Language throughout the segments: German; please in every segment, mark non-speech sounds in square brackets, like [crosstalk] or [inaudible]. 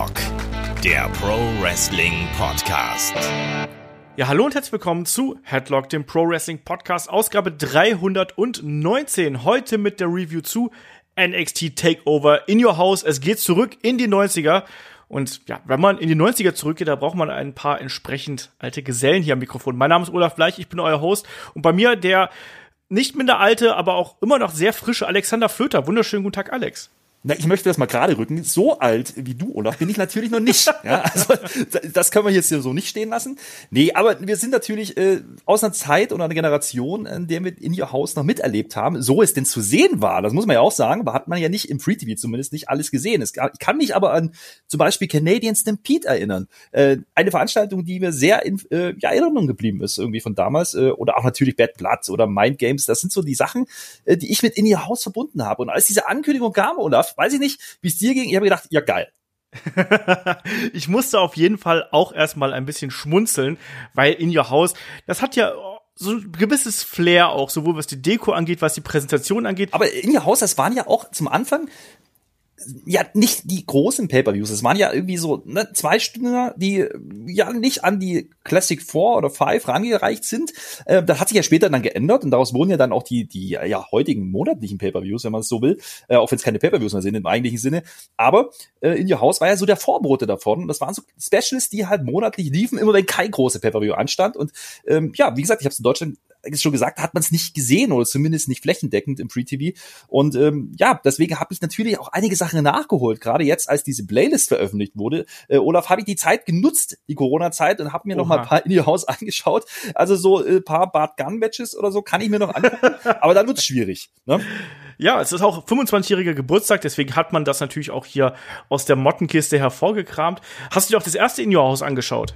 Headlock, der Pro Wrestling Podcast. Ja, hallo und herzlich willkommen zu Headlock, dem Pro Wrestling Podcast, Ausgabe 319. Heute mit der Review zu NXT Takeover in Your House. Es geht zurück in die 90er. Und ja, wenn man in die 90er zurückgeht, da braucht man ein paar entsprechend alte Gesellen hier am Mikrofon. Mein Name ist Olaf Bleich, ich bin euer Host. Und bei mir der nicht minder alte, aber auch immer noch sehr frische Alexander Flöter. Wunderschönen guten Tag, Alex. Na, ich möchte das mal gerade rücken. So alt wie du, Olaf, bin ich natürlich noch nicht. Ja, also das können wir jetzt hier so nicht stehen lassen. Nee, aber wir sind natürlich äh, aus einer Zeit oder einer Generation, in der wir in ihr Haus noch miterlebt haben, so es denn zu sehen war. Das muss man ja auch sagen, aber hat man ja nicht im Free TV zumindest nicht alles gesehen. Es, ich kann mich aber an zum Beispiel Canadian Stampede erinnern. Äh, eine Veranstaltung, die mir sehr in äh, ja, Erinnerung geblieben ist, irgendwie von damals. Äh, oder auch natürlich Bad Blood oder Mind Games. Das sind so die Sachen, äh, die ich mit in ihr Haus verbunden habe. Und als diese Ankündigung kam, Olaf, weiß ich nicht, wie es dir ging. Ich habe gedacht, ja geil. [laughs] ich musste auf jeden Fall auch erstmal ein bisschen schmunzeln, weil In Your House, das hat ja so ein gewisses Flair auch, sowohl was die Deko angeht, was die Präsentation angeht. Aber In Your House, das waren ja auch zum Anfang ja nicht die großen Pay-per-Views. Es waren ja irgendwie so ne, zwei Stunden, die ja nicht an die Classic Four oder Five rangereicht sind. Äh, das hat sich ja später dann geändert und daraus wurden ja dann auch die die ja heutigen monatlichen Pay-per-Views, wenn man es so will, äh, auch wenn es keine Pay-per-Views mehr sind im eigentlichen Sinne. Aber äh, In Your House war ja so der Vorbote davon. Und das waren so Specials, die halt monatlich liefen, immer wenn kein große Pay-per-View anstand. Und ähm, ja, wie gesagt, ich habe es in Deutschland schon gesagt, hat man es nicht gesehen oder zumindest nicht flächendeckend im Free TV. Und ähm, ja, deswegen habe ich natürlich auch einige Sachen nachgeholt. Gerade jetzt, als diese Playlist veröffentlicht wurde, äh, Olaf, habe ich die Zeit genutzt, die Corona-Zeit, und habe mir Oha. noch mal ein paar in ihr Haus [laughs] angeschaut. Also so äh, paar Bart Gun Matches oder so kann ich mir noch angucken, [laughs] aber dann wird's schwierig. Ne? Ja, es ist auch 25-jähriger Geburtstag, deswegen hat man das natürlich auch hier aus der Mottenkiste hervorgekramt. Hast du dir auch das erste In Your House angeschaut?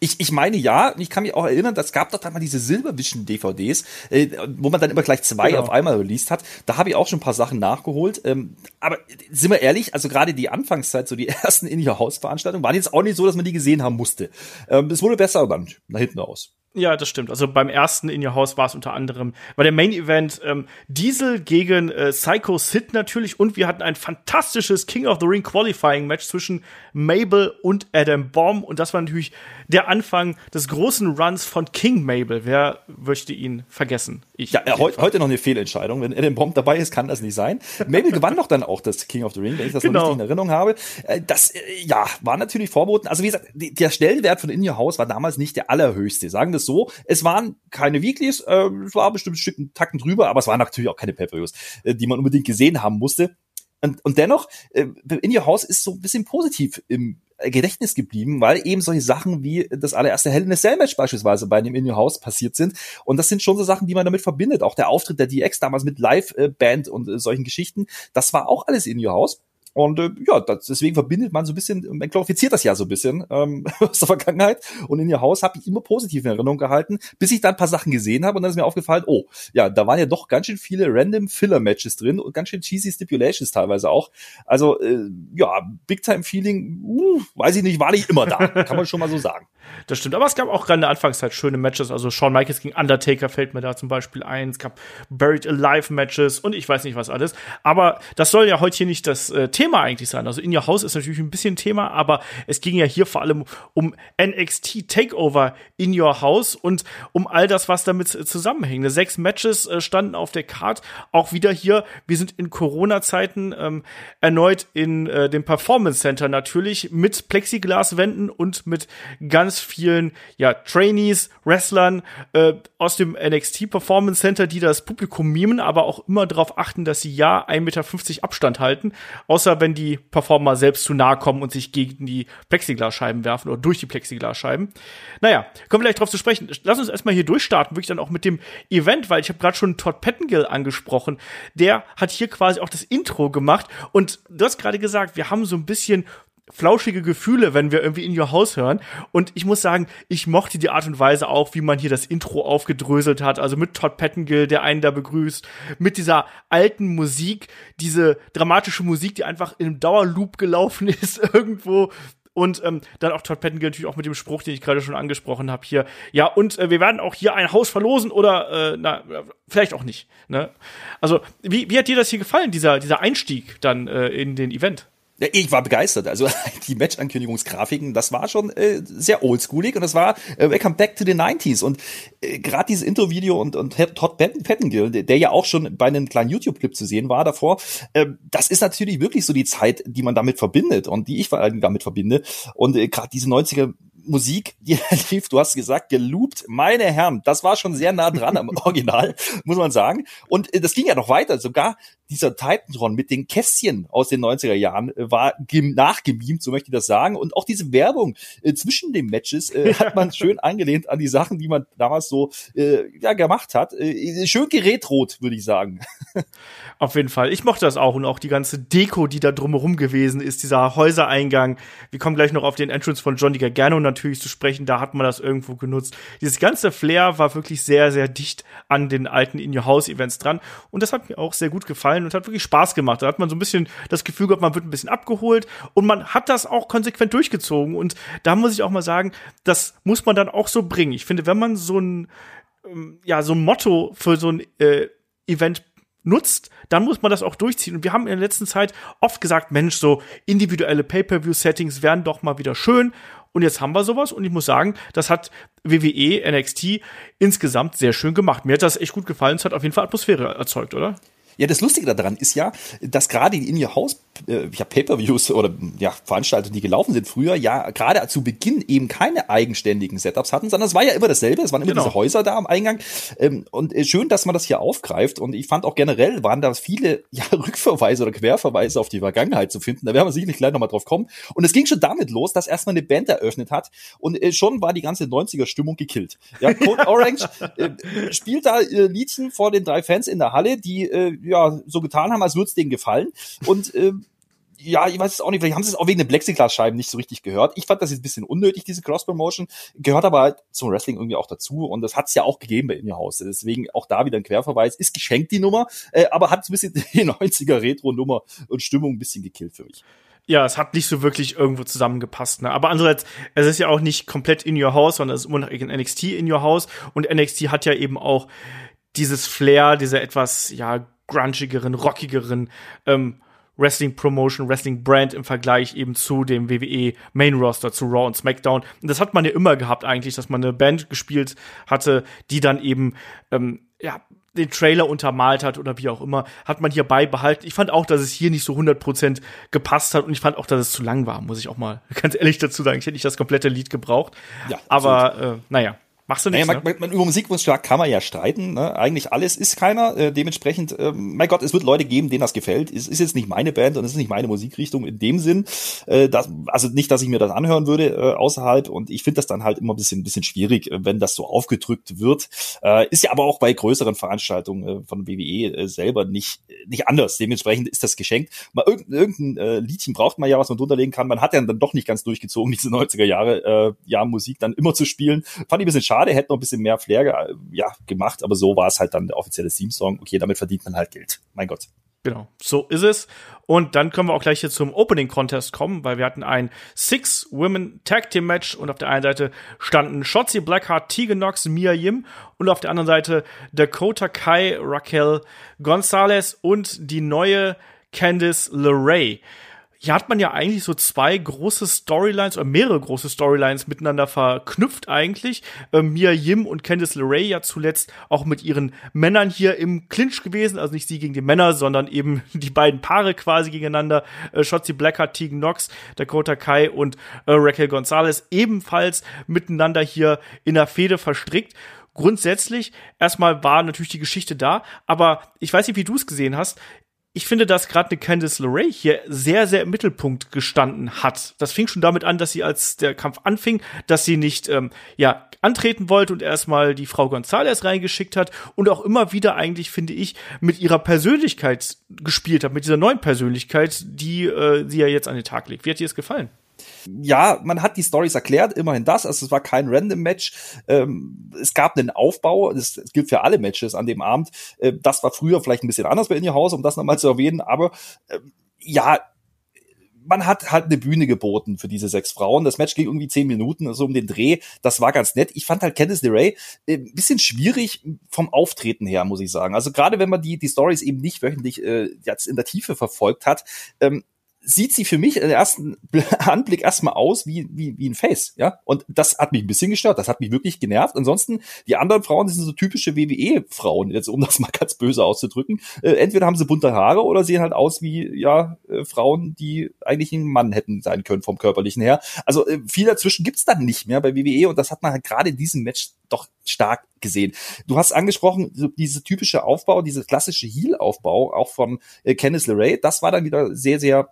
Ich, ich meine ja, und ich kann mich auch erinnern, das gab doch mal diese Silbervision-DVDs, äh, wo man dann immer gleich zwei genau. auf einmal released hat. Da habe ich auch schon ein paar Sachen nachgeholt. Ähm, aber sind wir ehrlich, also gerade die Anfangszeit, so die [laughs] ersten in ihr Hausveranstaltungen, waren jetzt auch nicht so, dass man die gesehen haben musste. Ähm, es wurde besser dann nach hinten aus. Ja, das stimmt. Also beim ersten In Your House war es unter anderem bei der Main Event ähm, Diesel gegen äh, Psycho Sid natürlich und wir hatten ein fantastisches King of the Ring Qualifying Match zwischen Mabel und Adam Bomb und das war natürlich der Anfang des großen Runs von King Mabel. Wer möchte ihn vergessen? Ich. Ja, heu heute noch eine Fehlentscheidung. Wenn Adam Bomb dabei ist, kann das nicht sein. Mabel gewann doch dann auch das King of the Ring, wenn ich das genau. noch richtig in Erinnerung habe. Äh, das, äh, ja, war natürlich vorboten. Also wie gesagt, der Stellenwert von In Your House war damals nicht der allerhöchste. Sagen wir es so. Es waren keine Weeklies, äh, es war bestimmt ein Stück Tacken drüber, aber es waren natürlich auch keine Pay-Per-Views, äh, die man unbedingt gesehen haben musste. Und, und dennoch, äh, In Your House ist so ein bisschen positiv im Gedächtnis geblieben, weil eben solche Sachen wie das allererste Hell in a Cell Match beispielsweise bei dem In Your House passiert sind. Und das sind schon so Sachen, die man damit verbindet. Auch der Auftritt der DX damals mit Live-Band und äh, solchen Geschichten, das war auch alles In Your House. Und äh, ja, das, deswegen verbindet man so ein bisschen, man glorifiziert das ja so ein bisschen ähm, [laughs] aus der Vergangenheit. Und in ihr Haus habe ich immer positiv in Erinnerung gehalten, bis ich dann ein paar Sachen gesehen habe und dann ist mir aufgefallen, oh, ja, da waren ja doch ganz schön viele random Filler-Matches drin und ganz schön cheesy Stipulations teilweise auch. Also äh, ja, Big-Time-Feeling, uh, weiß ich nicht, war nicht immer da, [laughs] kann man schon mal so sagen. Das stimmt, aber es gab auch gerade in der Anfangszeit schöne Matches. Also Shawn Michaels gegen Undertaker fällt mir da zum Beispiel ein. Es gab Buried Alive Matches und ich weiß nicht was alles. Aber das soll ja heute hier nicht das äh, Thema eigentlich sein. Also In Your House ist natürlich ein bisschen Thema, aber es ging ja hier vor allem um NXT Takeover In Your House und um all das, was damit zusammenhängt. Sechs Matches äh, standen auf der Card. Auch wieder hier, wir sind in Corona-Zeiten ähm, erneut in äh, dem Performance Center natürlich mit Plexiglaswänden und mit ganz vielen ja, Trainees, Wrestlern äh, aus dem NXT Performance Center, die das Publikum mimen, aber auch immer darauf achten, dass sie ja 1,50 Meter Abstand halten, außer wenn die Performer selbst zu nahe kommen und sich gegen die Plexiglasscheiben werfen oder durch die Plexiglasscheiben. Naja, kommen wir gleich drauf zu sprechen. Lass uns erstmal hier durchstarten, wirklich dann auch mit dem Event, weil ich habe gerade schon Todd Pettengill angesprochen. Der hat hier quasi auch das Intro gemacht und du hast gerade gesagt, wir haben so ein bisschen flauschige Gefühle, wenn wir irgendwie in Your House hören. Und ich muss sagen, ich mochte die Art und Weise auch, wie man hier das Intro aufgedröselt hat. Also mit Todd Pettengill, der einen da begrüßt, mit dieser alten Musik, diese dramatische Musik, die einfach in einem Dauerloop gelaufen [laughs] ist irgendwo. Und ähm, dann auch Todd Pettengill natürlich auch mit dem Spruch, den ich gerade schon angesprochen habe hier. Ja, und äh, wir werden auch hier ein Haus verlosen oder äh, na, vielleicht auch nicht. Ne? Also, wie, wie hat dir das hier gefallen, dieser, dieser Einstieg dann äh, in den Event? Ja, ich war begeistert. Also [laughs] die Match-Ankündigungsgrafiken, das war schon äh, sehr oldschoolig und das war äh, Welcome Back to the 90s. Und äh, gerade dieses Intro-Video und, und Todd Pettengill, der, ja auch schon bei einem kleinen YouTube-Clip zu sehen war davor, äh, das ist natürlich wirklich so die Zeit, die man damit verbindet und die ich vor allem damit verbinde. Und äh, gerade diese 90er Musik, die [laughs] lief, du hast gesagt, geloopt. Meine Herren, das war schon sehr nah dran am [laughs] Original, muss man sagen. Und äh, das ging ja noch weiter. Sogar dieser Titantron mit den Kästchen aus den 90er Jahren äh, war nachgebeamt, so möchte ich das sagen. Und auch diese Werbung äh, zwischen den Matches äh, [laughs] hat man schön angelehnt an die Sachen, die man damals so äh, ja, gemacht hat. Schön geretrot, würde ich sagen. Auf jeden Fall. Ich mochte das auch und auch die ganze Deko, die da drumherum gewesen ist, dieser Häusereingang. Wir kommen gleich noch auf den Entrance von Johnny Gargano natürlich zu sprechen. Da hat man das irgendwo genutzt. Dieses ganze Flair war wirklich sehr, sehr dicht an den alten In Your House Events dran. Und das hat mir auch sehr gut gefallen und hat wirklich Spaß gemacht. Da hat man so ein bisschen das Gefühl gehabt, man wird ein bisschen abgeholt und man hat das auch konsequent durchgezogen. Und da muss ich auch mal sagen, das muss man dann auch so bringen. Ich finde, wenn man so ein, ähm, ja, so ein Motto für so ein äh, Event nutzt, dann muss man das auch durchziehen. Und wir haben in der letzten Zeit oft gesagt, Mensch, so individuelle Pay-per-view-Settings wären doch mal wieder schön. Und jetzt haben wir sowas und ich muss sagen, das hat WWE, NXT insgesamt sehr schön gemacht. Mir hat das echt gut gefallen. Es hat auf jeden Fall Atmosphäre erzeugt, oder? Ja, das Lustige daran ist ja, dass gerade in Your House äh, ja, Pay-per-Views oder ja, Veranstaltungen, die gelaufen sind früher, ja gerade zu Beginn eben keine eigenständigen Setups hatten, sondern es war ja immer dasselbe, es waren immer genau. diese Häuser da am Eingang. Ähm, und äh, schön, dass man das hier aufgreift. Und ich fand auch generell waren da viele [laughs] ja, Rückverweise oder Querverweise auf die Vergangenheit zu finden. Da werden wir sicherlich gleich nochmal drauf kommen. Und es ging schon damit los, dass erstmal eine Band eröffnet hat und äh, schon war die ganze 90er-Stimmung gekillt. Ja, Code [laughs] Orange äh, spielt da äh, Liedchen vor den drei Fans in der Halle, die äh, ja so getan haben, als würde es denen gefallen. Und äh, ja, ich weiß es auch nicht, vielleicht haben sie es auch wegen den Plexiglasscheiben nicht so richtig gehört. Ich fand das jetzt ein bisschen unnötig, diese Cross-Promotion. Gehört aber halt zum Wrestling irgendwie auch dazu und das hat es ja auch gegeben bei In Your House. Deswegen auch da wieder ein Querverweis. Ist geschenkt die Nummer, äh, aber hat ein bisschen [laughs] die 90er Retro-Nummer und Stimmung ein bisschen gekillt für mich. Ja, es hat nicht so wirklich irgendwo zusammengepasst. Ne? Aber andererseits, es ist ja auch nicht komplett in your house, sondern es ist immer noch NXT in your house. Und NXT hat ja eben auch dieses Flair, diese etwas, ja, grungigeren, rockigeren ähm, Wrestling Promotion, Wrestling Brand im Vergleich eben zu dem WWE Main Roster, zu Raw und SmackDown. Und das hat man ja immer gehabt eigentlich, dass man eine Band gespielt hatte, die dann eben, ähm, ja, den Trailer untermalt hat oder wie auch immer, hat man hier beibehalten. Ich fand auch, dass es hier nicht so 100% gepasst hat und ich fand auch, dass es zu lang war, muss ich auch mal [laughs] ganz ehrlich dazu sagen. Ich hätte nicht das komplette Lied gebraucht. Ja, aber äh, naja. Machst du nichts, naja, man, ne? man, über Musikwunsch kann man ja streiten. Ne? Eigentlich alles ist keiner. Äh, dementsprechend, äh, mein Gott, es wird Leute geben, denen das gefällt. Es ist jetzt nicht meine Band und es ist nicht meine Musikrichtung in dem Sinn. Äh, dass, also nicht, dass ich mir das anhören würde äh, außerhalb. Und ich finde das dann halt immer ein bisschen, ein bisschen schwierig, äh, wenn das so aufgedrückt wird. Äh, ist ja aber auch bei größeren Veranstaltungen äh, von WWE äh, selber nicht, nicht anders. Dementsprechend ist das geschenkt. Mal irgendein, irgendein äh, Liedchen braucht man ja, was man drunterlegen kann. Man hat ja dann doch nicht ganz durchgezogen, diese 90er Jahre äh, ja, Musik dann immer zu spielen. Fand ich ein bisschen schade schade, hätte noch ein bisschen mehr Flair ja, gemacht, aber so war es halt dann der offizielle Theme-Song. Okay, damit verdient man halt Geld. Mein Gott. Genau, so ist es. Und dann können wir auch gleich hier zum Opening Contest kommen, weil wir hatten ein Six Women Tag Team Match und auf der einen Seite standen Shotzi Blackheart, Tegan Knox, Mia Yim und auf der anderen Seite Dakota Kai, Raquel Gonzalez und die neue Candice LeRae hier hat man ja eigentlich so zwei große Storylines oder mehrere große Storylines miteinander verknüpft eigentlich. Ähm, Mia Yim und Candice LeRae ja zuletzt auch mit ihren Männern hier im Clinch gewesen, also nicht sie gegen die Männer, sondern eben [laughs] die beiden Paare quasi gegeneinander. Äh, Shotzi Blackheart, Tegan Knox, Dakota Kai und äh, Raquel Gonzalez ebenfalls miteinander hier in der Fehde verstrickt grundsätzlich, erstmal war natürlich die Geschichte da, aber ich weiß nicht, wie du es gesehen hast ich finde, dass gerade eine Candice LeRae hier sehr, sehr im Mittelpunkt gestanden hat. Das fing schon damit an, dass sie, als der Kampf anfing, dass sie nicht, ähm, ja, antreten wollte und erstmal die Frau González reingeschickt hat und auch immer wieder eigentlich, finde ich, mit ihrer Persönlichkeit gespielt hat, mit dieser neuen Persönlichkeit, die äh, sie ja jetzt an den Tag legt. Wie hat dir es gefallen? Ja, man hat die Stories erklärt, immerhin das. Also es war kein Random Match. Ähm, es gab einen Aufbau. Das, das, gilt für alle Matches an dem Abend. Äh, das war früher vielleicht ein bisschen anders bei In Your House, um das nochmal zu erwähnen. Aber äh, ja, man hat halt eine Bühne geboten für diese sechs Frauen. Das Match ging irgendwie zehn Minuten, so also um den Dreh. Das war ganz nett. Ich fand halt Candice LeRae äh, ein bisschen schwierig vom Auftreten her, muss ich sagen. Also gerade wenn man die, die Stories eben nicht wöchentlich äh, jetzt in der Tiefe verfolgt hat, ähm, sieht sie für mich im ersten [laughs] Anblick erstmal aus wie, wie, wie ein Face, ja. Und das hat mich ein bisschen gestört, das hat mich wirklich genervt. Ansonsten, die anderen Frauen, sind so typische WWE-Frauen, jetzt um das mal ganz böse auszudrücken. Äh, entweder haben sie bunte Haare oder sehen halt aus wie, ja, äh, Frauen, die eigentlich ein Mann hätten sein können vom körperlichen her. Also äh, viel dazwischen gibt's dann nicht mehr bei WWE und das hat man halt gerade in diesem Match doch stark gesehen. Du hast angesprochen, so diese typische Aufbau, diese klassische Heel-Aufbau, auch von äh, Kenneth LeRae, das war dann wieder sehr, sehr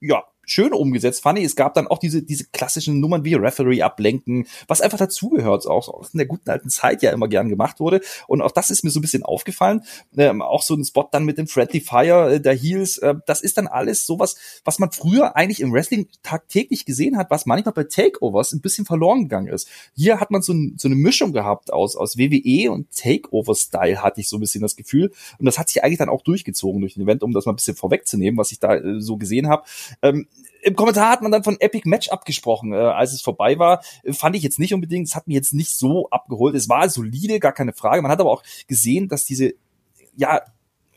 ja, schön umgesetzt, fand ich. Es gab dann auch diese, diese klassischen Nummern wie Referee ablenken, was einfach dazugehört, auch in der guten alten Zeit ja immer gern gemacht wurde. Und auch das ist mir so ein bisschen aufgefallen. Ähm, auch so ein Spot dann mit dem Friendly Fire äh, der Heels, äh, das ist dann alles sowas, was man früher eigentlich im Wrestling tagtäglich gesehen hat, was manchmal bei Takeovers ein bisschen verloren gegangen ist. Hier hat man so, ein, so eine Mischung gehabt aus, aus WWE und Takeover-Style, hatte ich so ein bisschen das Gefühl. Und das hat sich eigentlich dann auch durchgezogen durch den Event, um das mal ein bisschen vorwegzunehmen, was ich da äh, so gesehen habe. Ähm, im Kommentar hat man dann von Epic Match abgesprochen, äh, als es vorbei war. Äh, fand ich jetzt nicht unbedingt, es hat mich jetzt nicht so abgeholt. Es war solide, gar keine Frage. Man hat aber auch gesehen, dass diese, ja,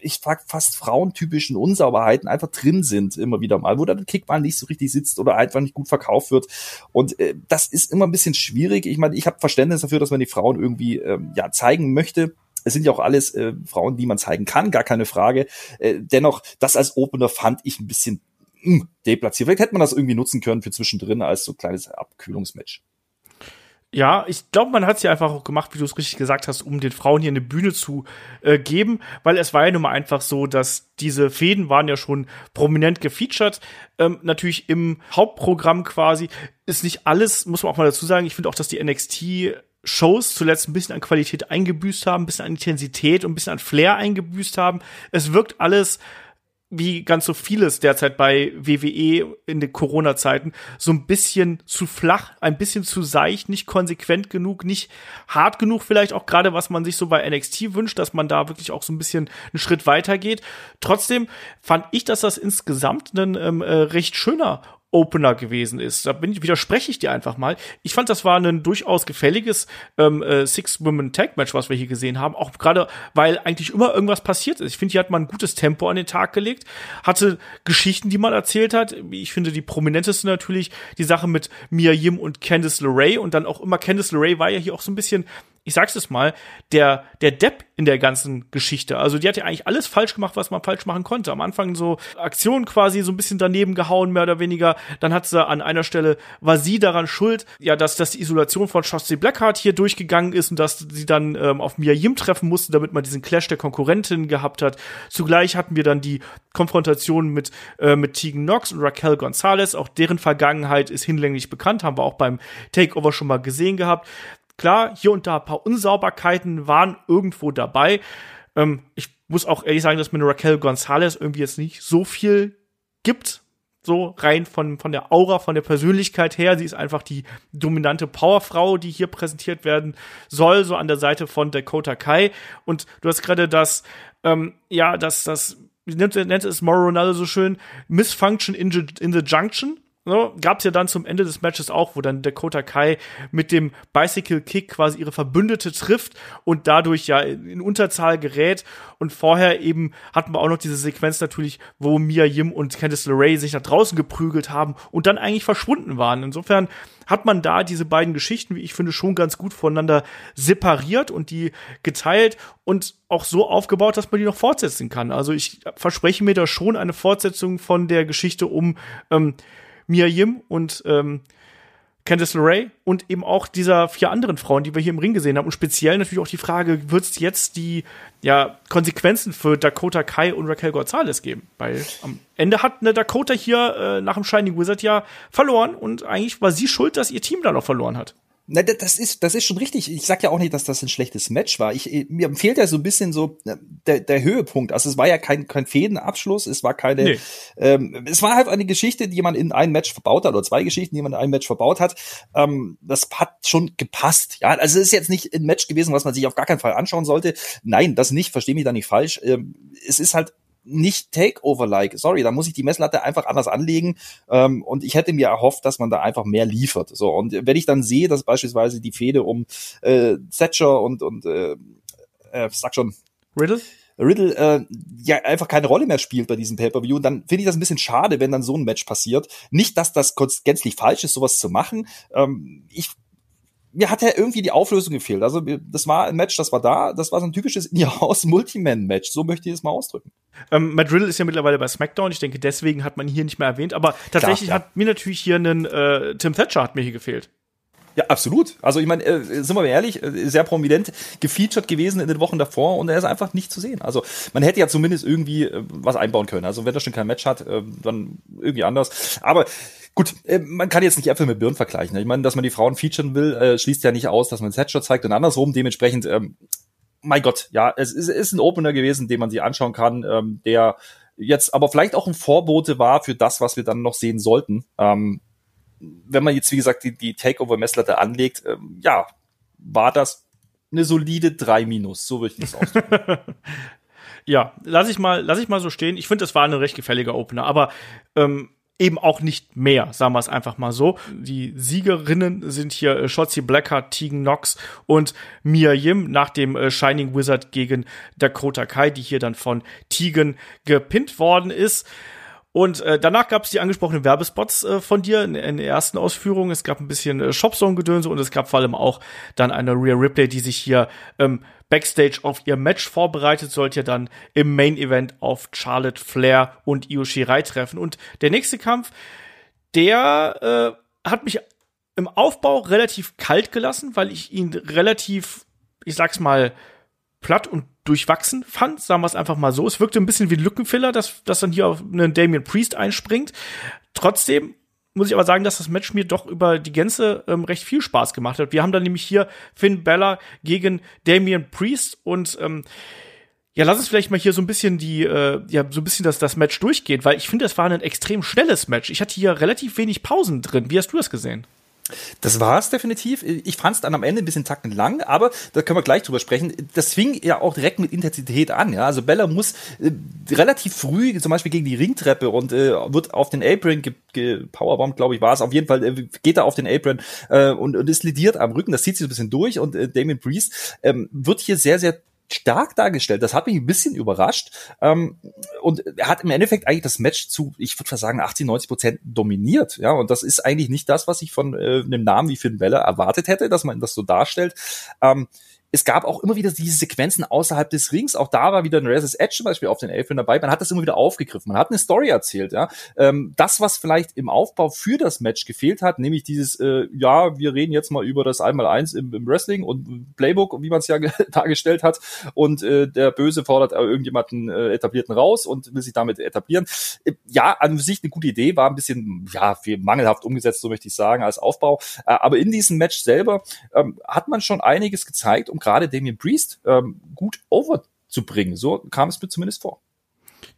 ich frag fast frauentypischen Unsauberheiten einfach drin sind, immer wieder mal, wo dann Kick mal nicht so richtig sitzt oder einfach nicht gut verkauft wird. Und äh, das ist immer ein bisschen schwierig. Ich meine, ich habe Verständnis dafür, dass man die Frauen irgendwie ähm, ja zeigen möchte. Es sind ja auch alles äh, Frauen, die man zeigen kann, gar keine Frage. Äh, dennoch, das als Opener fand ich ein bisschen mh, hm, deplatziert. Vielleicht hätte man das irgendwie nutzen können für zwischendrin als so kleines Abkühlungsmatch. Ja, ich glaube, man hat es ja einfach auch gemacht, wie du es richtig gesagt hast, um den Frauen hier eine Bühne zu äh, geben, weil es war ja nun mal einfach so, dass diese Fäden waren ja schon prominent gefeatured. Ähm, natürlich im Hauptprogramm quasi ist nicht alles, muss man auch mal dazu sagen. Ich finde auch, dass die NXT Shows zuletzt ein bisschen an Qualität eingebüßt haben, ein bisschen an Intensität und ein bisschen an Flair eingebüßt haben. Es wirkt alles wie ganz so vieles derzeit bei WWE in den Corona-Zeiten, so ein bisschen zu flach, ein bisschen zu seicht, nicht konsequent genug, nicht hart genug vielleicht auch gerade, was man sich so bei NXT wünscht, dass man da wirklich auch so ein bisschen einen Schritt weiter geht. Trotzdem fand ich, dass das insgesamt ein ähm, äh, recht schöner Opener gewesen ist. Da bin ich, widerspreche ich dir einfach mal. Ich fand, das war ein durchaus gefälliges ähm, äh, Six-Women-Tag-Match, was wir hier gesehen haben. Auch gerade, weil eigentlich immer irgendwas passiert ist. Ich finde, hier hat man ein gutes Tempo an den Tag gelegt, hatte Geschichten, die man erzählt hat. Ich finde, die prominenteste natürlich die Sache mit Mia Yim und Candice LeRae und dann auch immer Candice LeRae war ja hier auch so ein bisschen ich sag's es mal, der, der Depp in der ganzen Geschichte. Also die hat ja eigentlich alles falsch gemacht, was man falsch machen konnte. Am Anfang so Aktionen quasi so ein bisschen daneben gehauen, mehr oder weniger. Dann hat sie an einer Stelle, war sie daran schuld, ja, dass, dass die Isolation von Shotzi Blackheart hier durchgegangen ist und dass sie dann ähm, auf Mia Yim treffen musste, damit man diesen Clash der Konkurrentin gehabt hat. Zugleich hatten wir dann die Konfrontation mit, äh, mit Tegan Knox und Raquel Gonzalez. Auch deren Vergangenheit ist hinlänglich bekannt, haben wir auch beim Takeover schon mal gesehen gehabt. Klar, hier und da ein paar Unsauberkeiten waren irgendwo dabei. Ähm, ich muss auch ehrlich sagen, dass mir Raquel Gonzalez irgendwie jetzt nicht so viel gibt. So rein von, von der Aura, von der Persönlichkeit her. Sie ist einfach die dominante Powerfrau, die hier präsentiert werden soll, so an der Seite von Dakota Kai. Und du hast gerade das, ähm, ja, das, das, wie nennt, nennt es Ronaldo so schön, Misfunction in, in the Junction so, gab es ja dann zum Ende des Matches auch, wo dann Dakota Kai mit dem Bicycle Kick quasi ihre Verbündete trifft und dadurch ja in Unterzahl gerät. Und vorher eben hatten wir auch noch diese Sequenz natürlich, wo Mia Yim und Candice LeRae sich nach draußen geprügelt haben und dann eigentlich verschwunden waren. Insofern hat man da diese beiden Geschichten, wie ich finde, schon ganz gut voneinander separiert und die geteilt und auch so aufgebaut, dass man die noch fortsetzen kann. Also ich verspreche mir da schon eine Fortsetzung von der Geschichte um ähm, Mia Yim und ähm, Candice LeRae und eben auch dieser vier anderen Frauen, die wir hier im Ring gesehen haben. Und speziell natürlich auch die Frage, wird es jetzt die ja, Konsequenzen für Dakota Kai und Raquel Gonzalez geben? Weil am Ende hat eine Dakota hier äh, nach dem Shining Wizard ja verloren und eigentlich war sie schuld, dass ihr Team da noch verloren hat. Na, das ist, das ist schon richtig. Ich sag ja auch nicht, dass das ein schlechtes Match war. Ich, mir fehlt ja so ein bisschen so äh, der, der Höhepunkt. Also es war ja kein, kein Fädenabschluss, es war keine, nee. ähm, es war halt eine Geschichte, die man in ein Match verbaut hat, oder zwei Geschichten, die man in ein Match verbaut hat. Ähm, das hat schon gepasst. Ja, also es ist jetzt nicht ein Match gewesen, was man sich auf gar keinen Fall anschauen sollte. Nein, das nicht, verstehe mich da nicht falsch. Ähm, es ist halt nicht Takeover-like. Sorry, da muss ich die Messlatte einfach anders anlegen. Ähm, und ich hätte mir erhofft, dass man da einfach mehr liefert. So und wenn ich dann sehe, dass beispielsweise die Fehde um äh, Thatcher und und äh, äh, sag schon Riddle Riddle äh, ja einfach keine Rolle mehr spielt bei diesem Pay-Per-View. Dann finde ich das ein bisschen schade, wenn dann so ein Match passiert. Nicht, dass das gänzlich falsch ist, sowas zu machen. Ähm, ich mir hat ja irgendwie die Auflösung gefehlt. Also das war ein Match, das war da, das war so ein typisches in ihr Haus Multiman-Match. So möchte ich es mal ausdrücken. Ähm, Matt Riddle ist ja mittlerweile bei SmackDown. Ich denke, deswegen hat man ihn hier nicht mehr erwähnt. Aber tatsächlich Klar, ja. hat mir natürlich hier einen äh, Tim Thatcher hat mir hier gefehlt. Ja, absolut. Also ich meine, äh, sind wir mal ehrlich, äh, sehr prominent gefeatured gewesen in den Wochen davor und er ist einfach nicht zu sehen. Also man hätte ja zumindest irgendwie äh, was einbauen können. Also wenn er schon kein Match hat, äh, dann irgendwie anders. Aber Gut, äh, man kann jetzt nicht Äpfel mit Birnen vergleichen. Ich meine, dass man die Frauen featuren will, äh, schließt ja nicht aus, dass man Headshot zeigt und andersrum. Dementsprechend, ähm, mein Gott, ja, es ist, ist ein Opener gewesen, den man sich anschauen kann, ähm, der jetzt aber vielleicht auch ein Vorbote war für das, was wir dann noch sehen sollten. Ähm, wenn man jetzt, wie gesagt, die, die Takeover-Messlatte anlegt, ähm, ja, war das eine solide 3 minus, so würde ich das ausdrücken. [laughs] ja, lass ich mal, lass ich mal so stehen. Ich finde, das war ein recht gefälliger Opener, aber ähm, eben auch nicht mehr, sagen wir es einfach mal so. Die Siegerinnen sind hier äh, Shotzi Blackheart, Tegan Knox und Mia Yim nach dem äh, Shining Wizard gegen Dakota Kai, die hier dann von Tegan gepinnt worden ist. Und äh, danach gab es die angesprochenen Werbespots äh, von dir in, in der ersten Ausführung. Es gab ein bisschen äh, Shopzone-Gedönse und es gab vor allem auch dann eine Real Ripley, die sich hier ähm, Backstage auf ihr Match vorbereitet, sollte ja dann im Main Event auf Charlotte Flair und Io Shirai treffen. Und der nächste Kampf, der äh, hat mich im Aufbau relativ kalt gelassen, weil ich ihn relativ, ich sag's mal, platt und durchwachsen fand, sagen wir es einfach mal so. Es wirkte ein bisschen wie Lückenfiller, dass, dass dann hier auf einen Damien Priest einspringt. Trotzdem muss ich aber sagen, dass das Match mir doch über die Gänze ähm, recht viel Spaß gemacht hat. Wir haben dann nämlich hier Finn Bella gegen Damien Priest und ähm, ja, lass uns vielleicht mal hier so ein bisschen die, äh, ja, so ein bisschen das, das Match durchgehen, weil ich finde, das war ein extrem schnelles Match. Ich hatte hier relativ wenig Pausen drin. Wie hast du das gesehen? Das war es definitiv. Ich fand es dann am Ende ein bisschen tacken lang, aber da können wir gleich drüber sprechen. Das fing ja auch direkt mit Intensität an. Ja? Also Bella muss äh, relativ früh, zum Beispiel gegen die Ringtreppe und äh, wird auf den Apron gepowerbombt, glaube ich, war es. Auf jeden Fall äh, geht er auf den Apron äh, und, und ist lidiert am Rücken. Das zieht sich ein bisschen durch und äh, Damien Priest ähm, wird hier sehr, sehr stark dargestellt. Das hat mich ein bisschen überrascht. Ähm, und er hat im Endeffekt eigentlich das Match zu, ich würde sagen, 80, 90 Prozent dominiert. Ja, und das ist eigentlich nicht das, was ich von äh, einem Namen wie Finn Bella erwartet hätte, dass man das so darstellt. Ähm, es gab auch immer wieder diese Sequenzen außerhalb des Rings. Auch da war wieder ein Razor's Edge zum Beispiel auf den Elfen dabei. Man hat das immer wieder aufgegriffen. Man hat eine Story erzählt. Ja, ähm, das, was vielleicht im Aufbau für das Match gefehlt hat, nämlich dieses, äh, ja, wir reden jetzt mal über das Einmaleins im, im Wrestling und Playbook, wie man es ja [laughs] dargestellt hat. Und äh, der Böse fordert irgendjemanden äh, etablierten raus und will sich damit etablieren. Äh, ja, an sich eine gute Idee, war ein bisschen, ja, viel mangelhaft umgesetzt, so möchte ich sagen, als Aufbau. Äh, aber in diesem Match selber ähm, hat man schon einiges gezeigt, um gerade Damien Priest ähm, gut overzubringen. So kam es mir zumindest vor.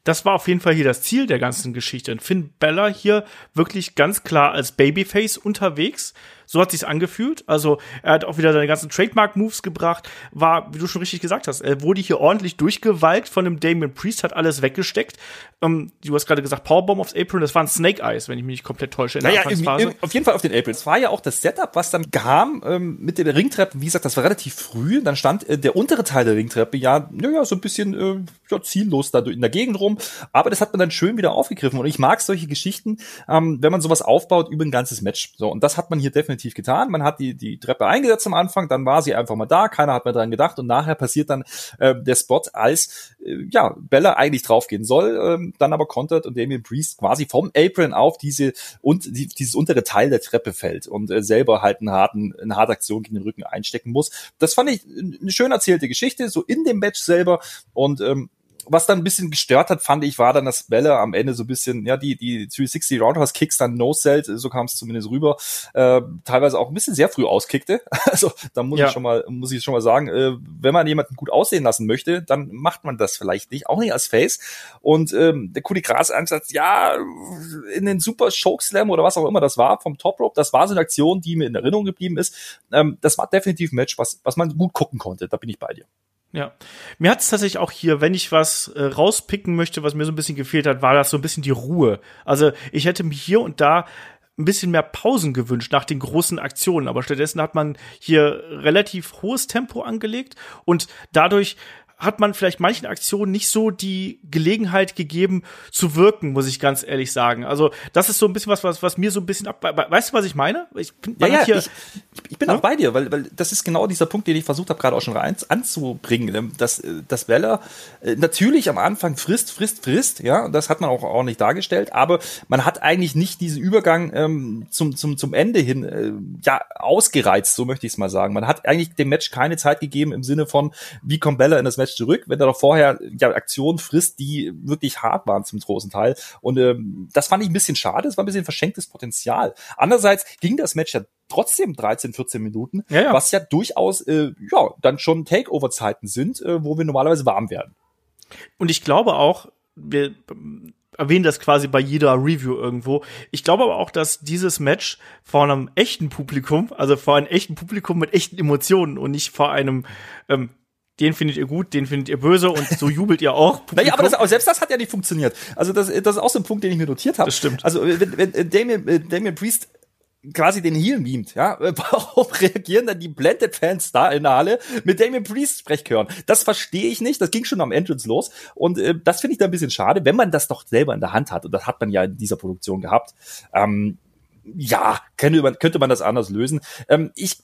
Das war auf jeden Fall hier das Ziel der ganzen Geschichte. Finn Bella hier wirklich ganz klar als Babyface unterwegs, so hat sich's angefühlt. Also er hat auch wieder seine ganzen Trademark-Moves gebracht. War, wie du schon richtig gesagt hast, er wurde hier ordentlich durchgewalkt von dem Damien Priest, hat alles weggesteckt. Ähm, du hast gerade gesagt, Powerbomb aufs Apron, das war ein Snake Eyes, wenn ich mich nicht komplett täusche naja, Anfangsphase. auf jeden Fall auf den Apron. Es war ja auch das Setup, was dann kam ähm, mit der Ringtreppe. Wie gesagt, das war relativ früh. Dann stand äh, der untere Teil der Ringtreppe ja, ja so ein bisschen äh, ja, ziellos da in der Gegend rum. Aber das hat man dann schön wieder aufgegriffen. Und ich mag solche Geschichten, ähm, wenn man sowas aufbaut über ein ganzes Match. So, und das hat man hier definitiv definitiv getan. Man hat die, die Treppe eingesetzt am Anfang, dann war sie einfach mal da, keiner hat mehr dran gedacht und nachher passiert dann äh, der Spot, als äh, ja, Bella eigentlich draufgehen soll, äh, dann aber kontert und Damien Priest quasi vom Apron auf diese und die, dieses untere Teil der Treppe fällt und äh, selber halt einen harten, eine harte Aktion gegen den Rücken einstecken muss. Das fand ich eine schön erzählte Geschichte, so in dem Match selber und ähm, was dann ein bisschen gestört hat, fand ich, war dann, dass Bella am Ende so ein bisschen, ja, die, die 360 Roundhouse Kicks dann no-sellt, so kam es zumindest rüber, äh, teilweise auch ein bisschen sehr früh auskickte. [laughs] Also da muss ja. ich schon mal, muss ich schon mal sagen, äh, wenn man jemanden gut aussehen lassen möchte, dann macht man das vielleicht nicht, auch nicht als Face. Und ähm, der Cody Gras Ansatz, ja, in den Super Chokeslam oder was auch immer das war vom Top Rope, das war so eine Aktion, die mir in Erinnerung geblieben ist. Ähm, das war definitiv ein Match, was, was man gut gucken konnte. Da bin ich bei dir. Ja. Mir hat es tatsächlich auch hier, wenn ich was äh, rauspicken möchte, was mir so ein bisschen gefehlt hat, war das so ein bisschen die Ruhe. Also ich hätte mich hier und da ein bisschen mehr Pausen gewünscht nach den großen Aktionen, aber stattdessen hat man hier relativ hohes Tempo angelegt und dadurch hat man vielleicht manchen Aktionen nicht so die Gelegenheit gegeben zu wirken, muss ich ganz ehrlich sagen. Also das ist so ein bisschen was, was, was mir so ein bisschen ab. Weißt du, was ich meine? Ich, ja, ja, hier, ich, ich bin ja? auch bei dir, weil, weil das ist genau dieser Punkt, den ich versucht habe, gerade auch schon rein anzubringen, ähm, dass, äh, dass Weller äh, natürlich am Anfang frisst, frisst, frisst, ja, das hat man auch ordentlich dargestellt, aber man hat eigentlich nicht diesen Übergang ähm, zum, zum, zum Ende hin äh, ja ausgereizt, so möchte ich es mal sagen. Man hat eigentlich dem Match keine Zeit gegeben im Sinne von, wie kommt Bella in das Match zurück, wenn er doch vorher ja Aktionen frisst, die wirklich hart waren zum großen Teil. Und ähm, das fand ich ein bisschen schade, es war ein bisschen verschenktes Potenzial. Andererseits ging das Match ja trotzdem 13, 14 Minuten, ja, ja. was ja durchaus äh, ja dann schon Takeover-Zeiten sind, äh, wo wir normalerweise warm werden. Und ich glaube auch, wir erwähnen das quasi bei jeder Review irgendwo. Ich glaube aber auch, dass dieses Match vor einem echten Publikum, also vor einem echten Publikum mit echten Emotionen und nicht vor einem ähm, den findet ihr gut, den findet ihr böse und so jubelt ihr auch. [laughs] naja, aber, das, aber selbst das hat ja nicht funktioniert. Also das, das ist auch so ein Punkt, den ich mir notiert habe. Das stimmt. Also wenn, wenn Damien, äh, Damien Priest quasi den Heel memt, ja, [laughs] warum reagieren dann die Blended Fans da in der Halle mit Damien Priest Sprechchören? Das verstehe ich nicht, das ging schon am Entrance los und äh, das finde ich da ein bisschen schade, wenn man das doch selber in der Hand hat und das hat man ja in dieser Produktion gehabt. Ähm, ja, könnte man, könnte man das anders lösen. Ähm, ich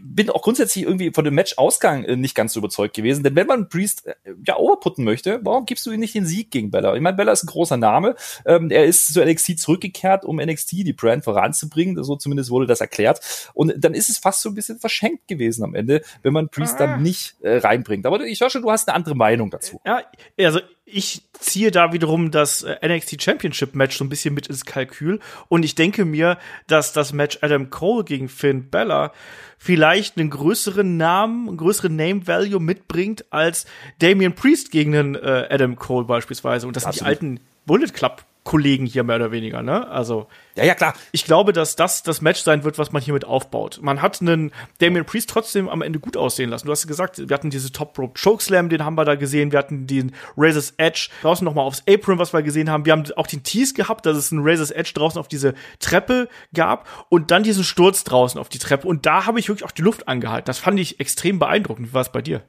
bin auch grundsätzlich irgendwie von dem Match-Ausgang äh, nicht ganz so überzeugt gewesen. Denn wenn man Priest äh, ja overputten möchte, warum gibst du ihm nicht den Sieg gegen Bella? Ich meine, Bella ist ein großer Name. Ähm, er ist zu NXT zurückgekehrt, um NXT die Brand voranzubringen. So zumindest wurde das erklärt. Und dann ist es fast so ein bisschen verschenkt gewesen am Ende, wenn man Priest ah. dann nicht äh, reinbringt. Aber ich höre schon, du hast eine andere Meinung dazu. Ja, also ich ziehe da wiederum das äh, NXT Championship Match so ein bisschen mit ins Kalkül. Und ich denke mir, dass das Match Adam Cole gegen Finn Bella vielleicht einen größeren Namen, einen größeren Name Value mitbringt als Damian Priest gegen einen äh, Adam Cole beispielsweise. Und das sind die alten Bullet Club Kollegen hier mehr oder weniger, ne? Also. Ja, ja, klar. Ich glaube, dass das das Match sein wird, was man hiermit aufbaut. Man hat einen Damien Priest trotzdem am Ende gut aussehen lassen. Du hast gesagt, wir hatten diese Top Rope Chokeslam, den haben wir da gesehen. Wir hatten den Razor's Edge draußen nochmal aufs Apron, was wir gesehen haben. Wir haben auch den Tease gehabt, dass es einen Razor's Edge draußen auf diese Treppe gab und dann diesen Sturz draußen auf die Treppe. Und da habe ich wirklich auch die Luft angehalten. Das fand ich extrem beeindruckend. Wie war es bei dir?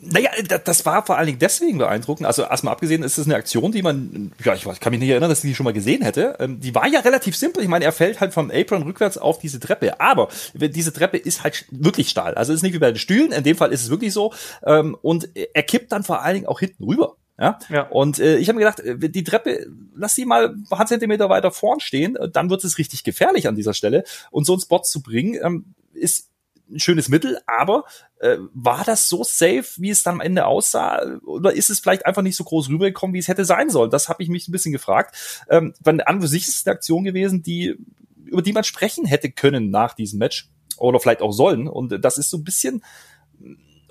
Naja, das war vor allen Dingen deswegen beeindruckend. Also erstmal abgesehen, ist es eine Aktion, die man, ja, ich kann mich nicht erinnern, dass ich die schon mal gesehen hätte. Ähm, die war ja relativ simpel. Ich meine, er fällt halt vom Apron rückwärts auf diese Treppe. Aber diese Treppe ist halt wirklich Stahl. Also es ist nicht wie bei den Stühlen. In dem Fall ist es wirklich so. Ähm, und er kippt dann vor allen Dingen auch hinten rüber. Ja? ja. Und äh, ich habe mir gedacht, äh, die Treppe, lass die mal ein paar Zentimeter weiter vorn stehen, dann wird es richtig gefährlich an dieser Stelle. Und so einen Spot zu bringen, ähm, ist ein schönes Mittel, aber äh, war das so safe, wie es dann am Ende aussah? Oder ist es vielleicht einfach nicht so groß rübergekommen, wie es hätte sein sollen? Das habe ich mich ein bisschen gefragt. Ähm, weil an für sich ist es eine Aktion gewesen, die, über die man sprechen hätte können nach diesem Match. Oder vielleicht auch sollen. Und das ist so ein bisschen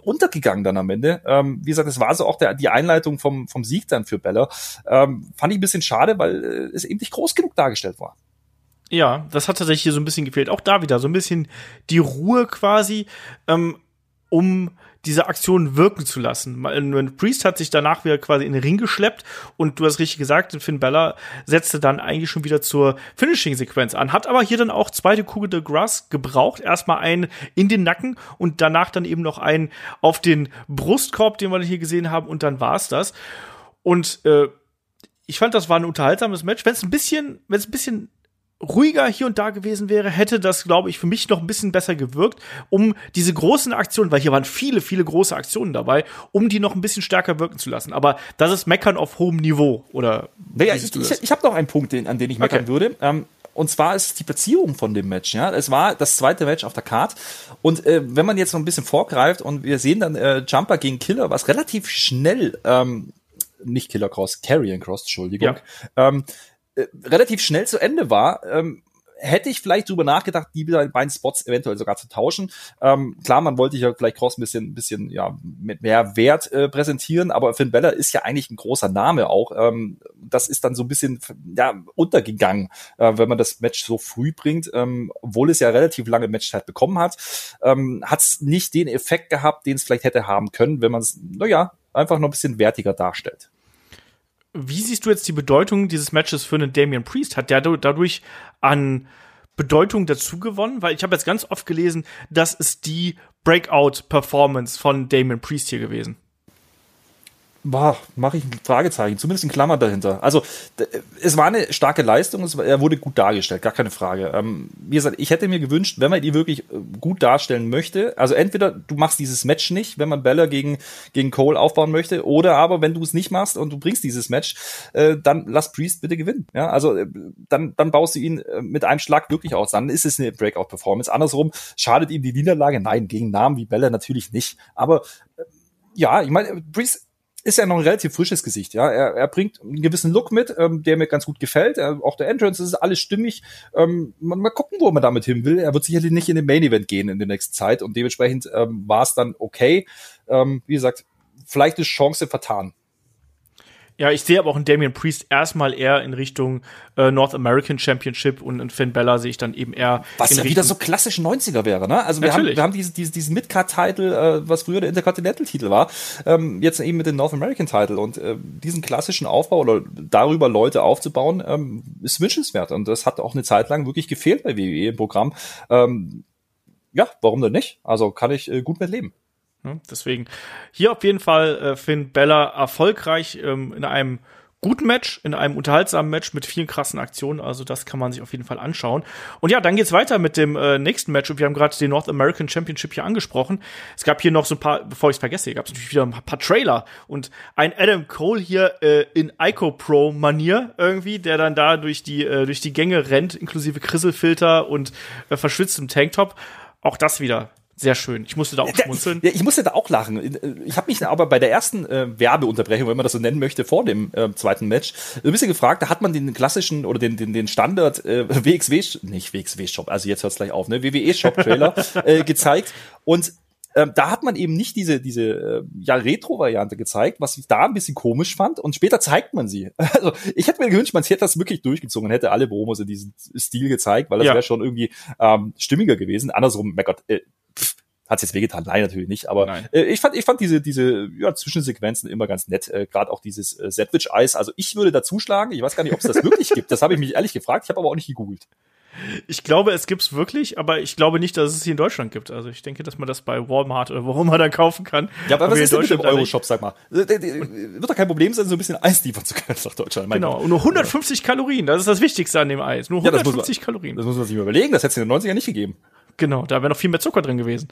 untergegangen dann am Ende. Ähm, wie gesagt, es war so auch der, die Einleitung vom, vom Sieg dann für Bella. Ähm, fand ich ein bisschen schade, weil äh, es eben nicht groß genug dargestellt war. Ja, das hat tatsächlich hier so ein bisschen gefehlt. Auch da wieder so ein bisschen die Ruhe quasi, ähm, um diese Aktion wirken zu lassen. Priest hat sich danach wieder quasi in den Ring geschleppt und du hast richtig gesagt, Finn Bella setzte dann eigentlich schon wieder zur Finishing-Sequenz an, hat aber hier dann auch zweite Kugel de Grass gebraucht. Erstmal einen in den Nacken und danach dann eben noch einen auf den Brustkorb, den wir hier gesehen haben und dann war's das. Und äh, ich fand, das war ein unterhaltsames Match. Wenn es ein bisschen, wenn es ein bisschen ruhiger hier und da gewesen wäre, hätte das, glaube ich, für mich noch ein bisschen besser gewirkt, um diese großen Aktionen, weil hier waren viele, viele große Aktionen dabei, um die noch ein bisschen stärker wirken zu lassen. Aber das ist Meckern auf hohem Niveau, oder? Naja, ich, ich, ich habe noch einen Punkt, den, an den ich meckern okay. würde. Ähm, und zwar ist die Platzierung von dem Match. Ja, es war das zweite Match auf der Card. Und äh, wenn man jetzt noch ein bisschen vorgreift und wir sehen dann äh, Jumper gegen Killer, was relativ schnell ähm, nicht Killer Cross, Carrion Cross, Entschuldigung. Ja. Ähm, äh, relativ schnell zu Ende war, ähm, hätte ich vielleicht drüber nachgedacht, die beiden Spots eventuell sogar zu tauschen. Ähm, klar, man wollte ja vielleicht Cross ein bisschen, ein bisschen ja, mit mehr Wert äh, präsentieren, aber Finn Beller ist ja eigentlich ein großer Name auch. Ähm, das ist dann so ein bisschen ja, untergegangen, äh, wenn man das Match so früh bringt, ähm, obwohl es ja relativ lange Matchzeit bekommen hat, ähm, hat es nicht den Effekt gehabt, den es vielleicht hätte haben können, wenn man es, naja, einfach noch ein bisschen wertiger darstellt. Wie siehst du jetzt die Bedeutung dieses Matches für einen Damian Priest? Hat der dadurch an Bedeutung dazu gewonnen? Weil ich habe jetzt ganz oft gelesen, das ist die Breakout-Performance von Damian Priest hier gewesen. Mache ich ein Fragezeichen, zumindest ein Klammer dahinter. Also es war eine starke Leistung, es, er wurde gut dargestellt, gar keine Frage. Ähm, wie gesagt, ich hätte mir gewünscht, wenn man die wirklich äh, gut darstellen möchte, also entweder du machst dieses Match nicht, wenn man Beller gegen, gegen Cole aufbauen möchte, oder aber wenn du es nicht machst und du bringst dieses Match, äh, dann lass Priest bitte gewinnen. Ja, also äh, dann, dann baust du ihn äh, mit einem Schlag wirklich aus. Dann ist es eine Breakout-Performance. Andersrum schadet ihm die Niederlage. Nein, gegen Namen wie Beller natürlich nicht. Aber ja, ich meine, Priest ist ja noch ein relativ frisches Gesicht, ja. Er, er bringt einen gewissen Look mit, ähm, der mir ganz gut gefällt. Er, auch der Entrance, ist alles stimmig. Ähm, mal, mal gucken, wo man damit hin will. Er wird sicherlich nicht in den Main Event gehen in der nächsten Zeit und dementsprechend ähm, war es dann okay. Ähm, wie gesagt, vielleicht ist Chance vertan. Ja, ich sehe aber auch in Damian Priest erstmal eher in Richtung äh, North American Championship und in Finn Bella sehe ich dann eben eher. Was ja wieder so klassisch 90er wäre, ne? Also wir Natürlich. haben, wir haben diese, diese, diesen Midcard-Title, äh, was früher der Intercontinental-Titel war, ähm, jetzt eben mit dem North American-Title und äh, diesen klassischen Aufbau oder darüber Leute aufzubauen, ähm, ist wünschenswert und das hat auch eine Zeit lang wirklich gefehlt bei WWE im Programm. Ähm, ja, warum denn nicht? Also kann ich äh, gut mit leben. Ne? Deswegen hier auf jeden Fall äh, Finn Bella erfolgreich ähm, in einem guten Match, in einem unterhaltsamen Match mit vielen krassen Aktionen. Also das kann man sich auf jeden Fall anschauen. Und ja, dann geht's weiter mit dem äh, nächsten Match. Und wir haben gerade den North American Championship hier angesprochen. Es gab hier noch so ein paar, bevor ich es vergesse, hier gab es natürlich wieder ein paar Trailer und ein Adam Cole hier äh, in Ico Pro Manier irgendwie, der dann da durch die äh, durch die Gänge rennt, inklusive Krisselfilter und äh, verschwitztem Tanktop. Auch das wieder sehr schön. Ich musste da auch schmunzeln. Ja, ich musste da auch lachen. Ich habe mich aber bei der ersten äh, Werbeunterbrechung, wenn man das so nennen möchte, vor dem äh, zweiten Match, ein bisschen gefragt, da hat man den klassischen oder den, den, den Standard äh, [laughs] WXW, nicht WXW-Shop, also jetzt hört's gleich auf, ne, WWE-Shop-Trailer [laughs] äh, gezeigt. Und ähm, da hat man eben nicht diese, diese äh, ja, Retro-Variante gezeigt, was ich da ein bisschen komisch fand. Und später zeigt man sie. [laughs] Also ich hätte mir gewünscht, man hätte das wirklich durchgezogen, hätte alle Promos in diesem Stil gezeigt, weil das ja. wäre schon irgendwie ähm, stimmiger gewesen. Andersrum, mein Gott, äh, hat jetzt wehgetan? Nein, natürlich nicht. Aber äh, ich fand, ich fand diese diese ja, Zwischensequenzen immer ganz nett. Äh, Gerade auch dieses äh, Sandwich-Eis. Also ich würde da zuschlagen. Ich weiß gar nicht, ob es das wirklich gibt. Das habe ich mich ehrlich gefragt. Ich habe aber auch nicht gegoogelt. Ich glaube, es gibt's wirklich, aber ich glaube nicht, dass es hier in Deutschland gibt. Also ich denke, dass man das bei Walmart oder wo man dann kaufen kann. Ja, aber, aber was ist denn mit dem Euroshop, sag mal? Äh, wird doch kein Problem sein, so ein bisschen Eis liefern zu können nach Deutschland. Genau, und nur 150 Kalorien, das ist das Wichtigste an dem Eis. Nur 150 ja, das man, Kalorien. Das muss man sich mal überlegen, das hätte es in den 90ern nicht gegeben. Genau, da wäre noch viel mehr Zucker drin gewesen.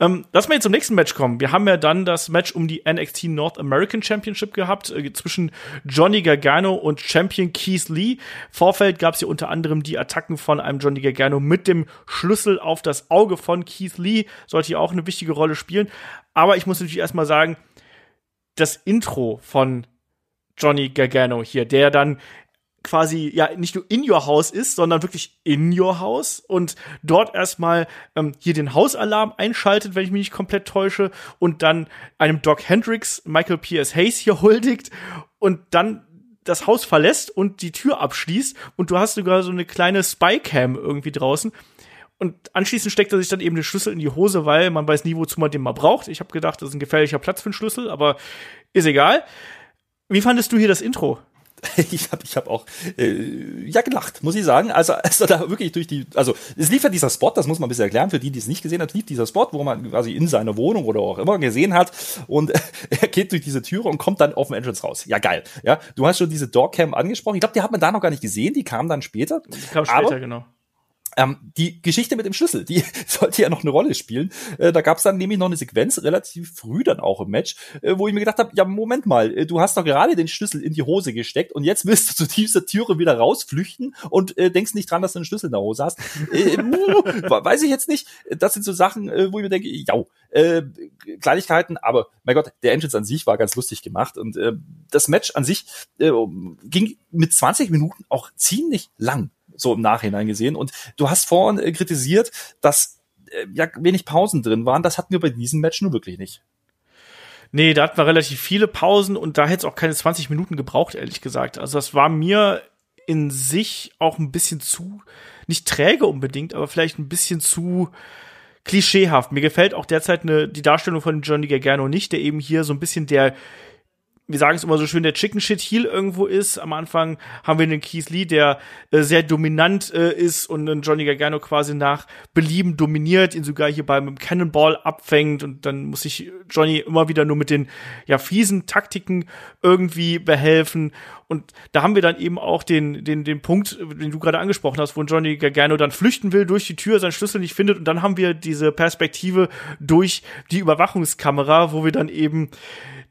Ähm, lass mal jetzt zum nächsten Match kommen. Wir haben ja dann das Match um die NXT North American Championship gehabt äh, zwischen Johnny Gargano und Champion Keith Lee. Vorfeld gab es hier unter anderem die Attacken von einem Johnny Gargano mit dem Schlüssel auf das Auge von Keith Lee. Sollte hier auch eine wichtige Rolle spielen. Aber ich muss natürlich erstmal sagen, das Intro von Johnny Gargano hier, der dann quasi ja nicht nur in your house ist, sondern wirklich in your house und dort erstmal ähm, hier den Hausalarm einschaltet, wenn ich mich nicht komplett täusche, und dann einem Doc Hendricks Michael P.S. Hayes hier huldigt und dann das Haus verlässt und die Tür abschließt und du hast sogar so eine kleine Spycam irgendwie draußen. Und anschließend steckt er sich dann eben den Schlüssel in die Hose, weil man weiß nie, wozu man den mal braucht. Ich habe gedacht, das ist ein gefährlicher Platz für einen Schlüssel, aber ist egal. Wie fandest du hier das Intro? [laughs] ich habe ich hab auch äh, ja gelacht, muss ich sagen. Also, also da wirklich durch die, also es lief ja dieser Spot, das muss man ein bisschen erklären, für die, die es nicht gesehen hat, lief dieser Spot, wo man quasi in seiner Wohnung oder auch immer gesehen hat und [laughs] er geht durch diese Türe und kommt dann auf dem Entrance raus. Ja, geil. Ja, du hast schon diese Dogcam angesprochen. Ich glaube, die hat man da noch gar nicht gesehen, die kam dann später. Die kam später, aber, genau. Ähm, die Geschichte mit dem Schlüssel, die [laughs] sollte ja noch eine Rolle spielen. Äh, da gab es dann nämlich noch eine Sequenz relativ früh dann auch im Match, äh, wo ich mir gedacht habe, ja Moment mal, äh, du hast doch gerade den Schlüssel in die Hose gesteckt und jetzt willst du zu dieser Türe wieder rausflüchten und äh, denkst nicht dran, dass du einen Schlüssel in der Hose hast. Äh, [laughs] weiß ich jetzt nicht. Das sind so Sachen, äh, wo ich mir denke, ja, äh, Kleinigkeiten, aber mein Gott, der Engines an sich war ganz lustig gemacht und äh, das Match an sich äh, ging mit 20 Minuten auch ziemlich lang so im Nachhinein gesehen. Und du hast vorhin äh, kritisiert, dass äh, ja wenig Pausen drin waren. Das hatten wir bei diesem Match nur wirklich nicht. Nee, da hatten wir relativ viele Pausen und da hätte es auch keine 20 Minuten gebraucht, ehrlich gesagt. Also das war mir in sich auch ein bisschen zu, nicht träge unbedingt, aber vielleicht ein bisschen zu klischeehaft. Mir gefällt auch derzeit eine, die Darstellung von Johnny Gargano nicht, der eben hier so ein bisschen der wir sagen es immer so schön, der Chicken Shit Heel irgendwo ist. Am Anfang haben wir den Keith Lee, der äh, sehr dominant äh, ist und einen Johnny Gargano quasi nach Belieben dominiert, ihn sogar hier beim Cannonball abfängt und dann muss sich Johnny immer wieder nur mit den ja fiesen Taktiken irgendwie behelfen und da haben wir dann eben auch den den den Punkt, den du gerade angesprochen hast, wo Johnny Gargano dann flüchten will durch die Tür, seinen Schlüssel nicht findet und dann haben wir diese Perspektive durch die Überwachungskamera, wo wir dann eben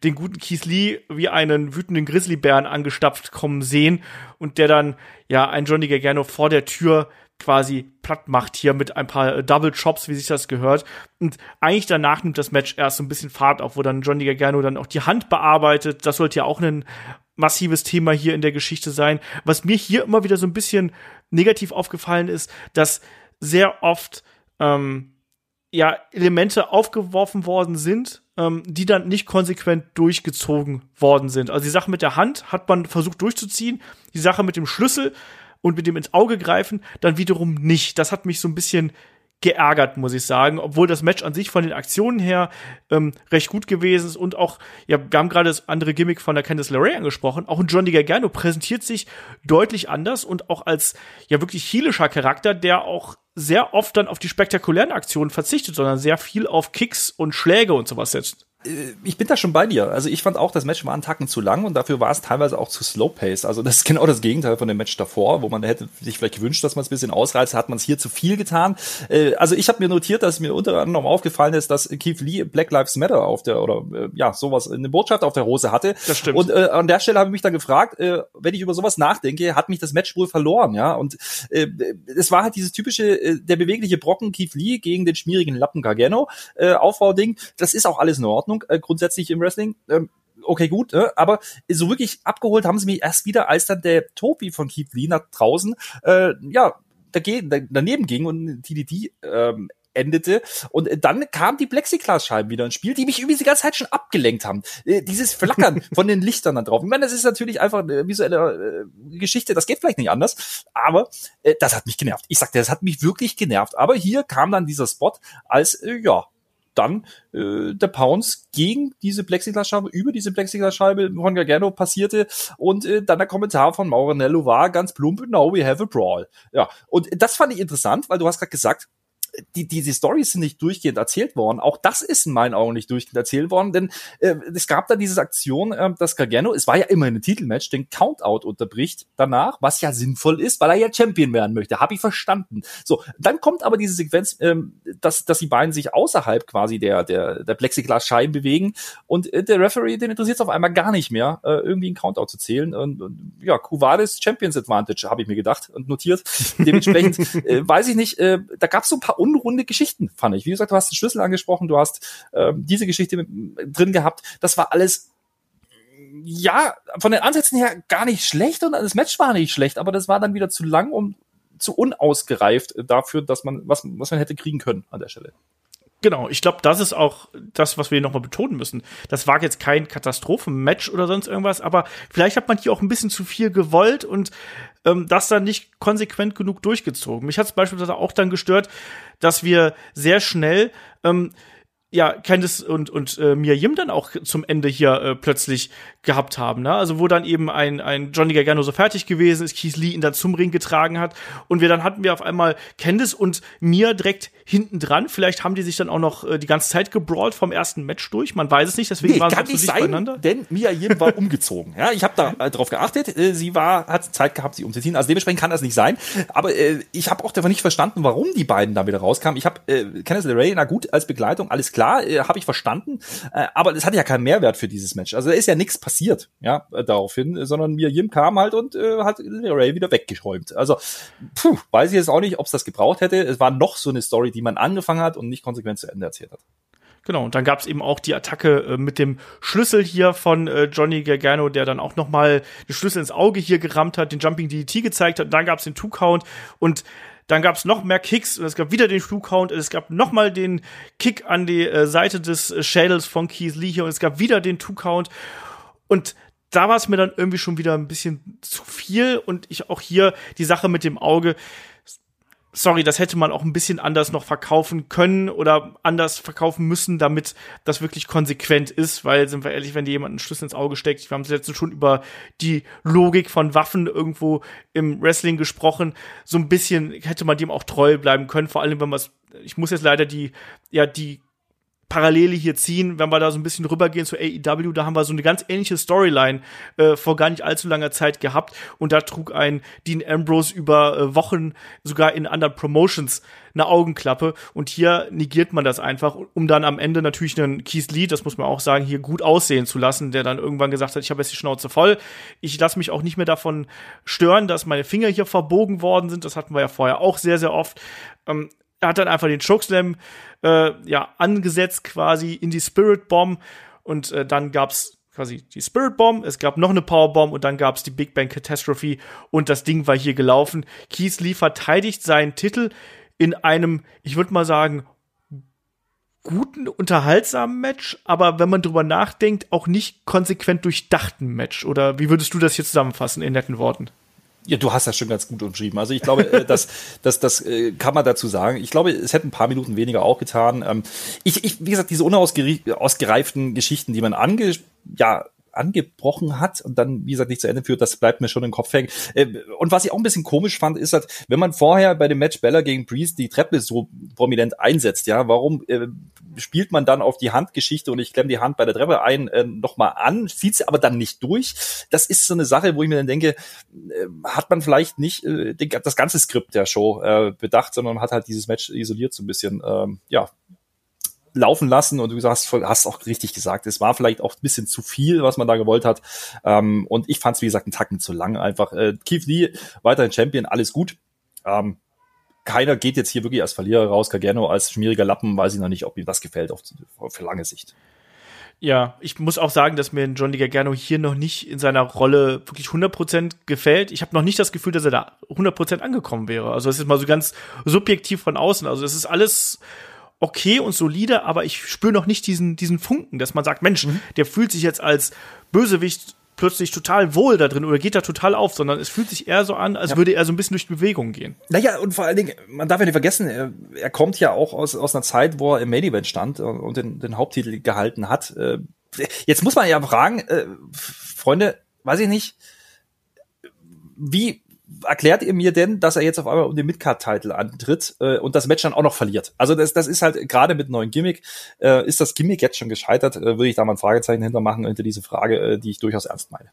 den guten Keith Lee wie einen wütenden Grizzlybären angestapft kommen sehen und der dann ja ein Johnny Gargano vor der Tür quasi platt macht hier mit ein paar äh, Double Chops, wie sich das gehört. Und eigentlich danach nimmt das Match erst so ein bisschen Fahrt auf, wo dann Johnny Gargano dann auch die Hand bearbeitet. Das sollte ja auch ein massives Thema hier in der Geschichte sein. Was mir hier immer wieder so ein bisschen negativ aufgefallen ist, dass sehr oft ähm, ja Elemente aufgeworfen worden sind, ähm, die dann nicht konsequent durchgezogen worden sind. Also die Sache mit der Hand hat man versucht durchzuziehen, die Sache mit dem Schlüssel und mit dem ins Auge greifen dann wiederum nicht. Das hat mich so ein bisschen geärgert, muss ich sagen, obwohl das Match an sich von den Aktionen her ähm, recht gut gewesen ist und auch, ja, wir haben gerade das andere Gimmick von der Candice LeRae angesprochen, auch ein Johnny Gargano präsentiert sich deutlich anders und auch als ja wirklich heelischer Charakter, der auch sehr oft dann auf die spektakulären Aktionen verzichtet, sondern sehr viel auf Kicks und Schläge und sowas setzt. Äh, ich bin da schon bei dir. Also ich fand auch, das Match war einen Tacken zu lang und dafür war es teilweise auch zu slow pace. Also das ist genau das Gegenteil von dem Match davor, wo man hätte sich vielleicht gewünscht, dass man es ein bisschen ausreizt, hat man es hier zu viel getan. Äh, also ich habe mir notiert, dass mir unter anderem aufgefallen ist, dass Keith Lee Black Lives Matter auf der oder äh, ja sowas eine Botschaft auf der Hose hatte. Das stimmt. Und äh, an der Stelle habe ich mich dann gefragt, äh, wenn ich über sowas nachdenke, hat mich das Match wohl verloren, ja. Und äh, es war halt dieses typische äh, der bewegliche Brocken Keith Lee gegen den schmierigen Lappen Gargano äh, Aufbauding. Das ist auch alles in Ordnung. Äh, grundsätzlich im Wrestling. Ähm, okay, gut, äh, aber so wirklich abgeholt haben sie mich erst wieder, als dann der Topi von Keith Lee nach draußen, äh, ja, dagegen, daneben ging und TDT ähm, endete. Und dann kam die Plexiglasscheiben wieder ins Spiel, die mich übrigens die ganze Zeit schon abgelenkt haben. Äh, dieses Flackern [laughs] von den Lichtern da drauf. Ich meine, das ist natürlich einfach eine visuelle äh, Geschichte, das geht vielleicht nicht anders, aber äh, das hat mich genervt. Ich sagte, das hat mich wirklich genervt. Aber hier kam dann dieser Spot als, äh, ja, dann äh, der Pounce gegen diese Plexiglasscheibe, über diese Plexiglasscheibe von Gargano passierte und äh, dann der Kommentar von Mauranello war ganz plump, now we have a brawl. Ja, und das fand ich interessant, weil du hast gerade gesagt, die, diese Stories sind nicht durchgehend erzählt worden. Auch das ist in meinen Augen nicht durchgehend erzählt worden, denn äh, es gab da diese Aktion, äh, dass Gargano, es war ja immer ein Titelmatch, den Countout unterbricht danach, was ja sinnvoll ist, weil er ja Champion werden möchte. Habe ich verstanden. So, dann kommt aber diese Sequenz, ähm, dass, dass die beiden sich außerhalb quasi der, der, der Plexiglas-Scheiben bewegen und äh, der Referee, den interessiert es auf einmal gar nicht mehr, äh, irgendwie einen Countout zu zählen. Und, und ja, Kuvades Champions Advantage, habe ich mir gedacht und notiert. Dementsprechend [laughs] äh, weiß ich nicht, äh, da gab es so ein paar unrunde Geschichten, fand ich. Wie gesagt, du hast den Schlüssel angesprochen, du hast ähm, diese Geschichte mit, drin gehabt. Das war alles ja, von den Ansätzen her gar nicht schlecht und das Match war nicht schlecht, aber das war dann wieder zu lang und zu unausgereift dafür, dass man, was, was man hätte kriegen können an der Stelle. Genau, ich glaube, das ist auch das, was wir nochmal betonen müssen. Das war jetzt kein Katastrophenmatch oder sonst irgendwas, aber vielleicht hat man hier auch ein bisschen zu viel gewollt und ähm, das dann nicht konsequent genug durchgezogen. Mich hat es beispielsweise auch dann gestört, dass wir sehr schnell ähm, ja, Candice und, und äh, Mia Yim dann auch zum Ende hier äh, plötzlich gehabt haben. Ne? Also wo dann eben ein, ein Johnny Gargano so fertig gewesen ist, Keith Lee ihn dann zum Ring getragen hat und wir dann hatten wir auf einmal Candice und Mia direkt hinten dran. Vielleicht haben die sich dann auch noch äh, die ganze Zeit gebrawlt vom ersten Match durch. Man weiß es nicht, deswegen nee, waren sie nicht sein, beieinander. Denn Mia Yim war [laughs] umgezogen. Ja, ich habe da äh, drauf geachtet. Äh, sie war hat Zeit gehabt, sie umzuziehen. Also dementsprechend kann das nicht sein. Aber äh, ich habe auch davon nicht verstanden, warum die beiden da wieder rauskamen. Ich habe äh, Candice LeRae, na gut, als Begleitung, alles klar klar, äh, habe ich verstanden, äh, aber es hatte ja keinen Mehrwert für dieses Match. Also da ist ja nichts passiert, ja, äh, daraufhin, sondern mir Jim kam halt und äh, hat Ray wieder weggeschäumt. Also, puh, weiß ich jetzt auch nicht, ob es das gebraucht hätte. Es war noch so eine Story, die man angefangen hat und nicht konsequent zu Ende erzählt hat. Genau, und dann gab es eben auch die Attacke äh, mit dem Schlüssel hier von äh, Johnny Gargano, der dann auch noch mal den Schlüssel ins Auge hier gerammt hat, den Jumping DDT gezeigt hat. Und dann gab es den Two-Count und dann gab es noch mehr Kicks und es gab wieder den Flugcount und es gab noch mal den Kick an die äh, Seite des äh, Schädels von Keith Lee hier und es gab wieder den Two-Count. Und da war es mir dann irgendwie schon wieder ein bisschen zu viel und ich auch hier die Sache mit dem Auge sorry, das hätte man auch ein bisschen anders noch verkaufen können oder anders verkaufen müssen, damit das wirklich konsequent ist, weil, sind wir ehrlich, wenn dir jemand einen Schlüssel ins Auge steckt, wir haben jetzt schon über die Logik von Waffen irgendwo im Wrestling gesprochen, so ein bisschen hätte man dem auch treu bleiben können, vor allem wenn man es, ich muss jetzt leider die, ja, die Parallele hier ziehen, wenn wir da so ein bisschen rübergehen zu AEW, da haben wir so eine ganz ähnliche Storyline äh, vor gar nicht allzu langer Zeit gehabt. Und da trug ein Dean Ambrose über äh, Wochen sogar in anderen Promotions eine Augenklappe. Und hier negiert man das einfach, um dann am Ende natürlich einen Keith Lee, das muss man auch sagen, hier gut aussehen zu lassen, der dann irgendwann gesagt hat, ich habe jetzt die Schnauze voll, ich lasse mich auch nicht mehr davon stören, dass meine Finger hier verbogen worden sind, das hatten wir ja vorher auch sehr, sehr oft. Ähm, hat dann einfach den Chokeslam äh, ja angesetzt quasi in die Spirit Bomb und äh, dann gab's quasi die Spirit Bomb, es gab noch eine Power Bomb und dann gab's die Big Bang Catastrophe und das Ding war hier gelaufen. Keith Lee verteidigt seinen Titel in einem, ich würde mal sagen, guten, unterhaltsamen Match, aber wenn man drüber nachdenkt, auch nicht konsequent durchdachten Match. Oder wie würdest du das hier zusammenfassen in netten Worten? Ja, du hast das schon ganz gut umschrieben. Also ich glaube, äh, [laughs] das, das, das äh, kann man dazu sagen. Ich glaube, es hätten ein paar Minuten weniger auch getan. Ähm, ich, ich, wie gesagt, diese unausgereiften Geschichten, die man ange, ja, angebrochen hat und dann, wie gesagt, nicht zu Ende führt, das bleibt mir schon im Kopf hängen. Äh, und was ich auch ein bisschen komisch fand, ist halt, wenn man vorher bei dem Match Bella gegen Priest die Treppe so prominent einsetzt, ja, warum äh, spielt man dann auf die Handgeschichte und ich klemme die Hand bei der Treppe ein äh, nochmal an, zieht sie aber dann nicht durch? Das ist so eine Sache, wo ich mir dann denke, äh, hat man vielleicht nicht äh, das ganze Skript der Show äh, bedacht, sondern hat halt dieses Match isoliert so ein bisschen, ähm, ja, laufen lassen und du hast, hast auch richtig gesagt, es war vielleicht auch ein bisschen zu viel, was man da gewollt hat. Ähm, und ich fand es, wie gesagt, einen Tacken zu lang. Einfach äh, Keith Lee, weiterhin Champion, alles gut. Ähm, keiner geht jetzt hier wirklich als Verlierer raus. Kageno als schmieriger Lappen, weiß ich noch nicht, ob ihm das gefällt auf, auf lange Sicht. Ja, ich muss auch sagen, dass mir Johnny Gargano hier noch nicht in seiner Rolle wirklich 100% gefällt. Ich habe noch nicht das Gefühl, dass er da 100% angekommen wäre. Also es ist mal so ganz subjektiv von außen. Also es ist alles okay und solide, aber ich spüre noch nicht diesen, diesen Funken, dass man sagt, Mensch, mhm. der fühlt sich jetzt als Bösewicht plötzlich total wohl da drin oder geht da total auf, sondern es fühlt sich eher so an, als ja. würde er so ein bisschen durch die Bewegung gehen. Naja, und vor allen Dingen, man darf ja nicht vergessen, er, er kommt ja auch aus, aus einer Zeit, wo er im Main Event stand und den, den Haupttitel gehalten hat. Äh, jetzt muss man ja fragen, äh, Freunde, weiß ich nicht, wie, erklärt ihr mir denn, dass er jetzt auf einmal um den Midcard-Title antritt äh, und das Match dann auch noch verliert? Also das, das ist halt gerade mit neuen Gimmick, äh, ist das Gimmick jetzt schon gescheitert? Äh, würde ich da mal ein Fragezeichen hintermachen hinter diese Frage, äh, die ich durchaus ernst meine.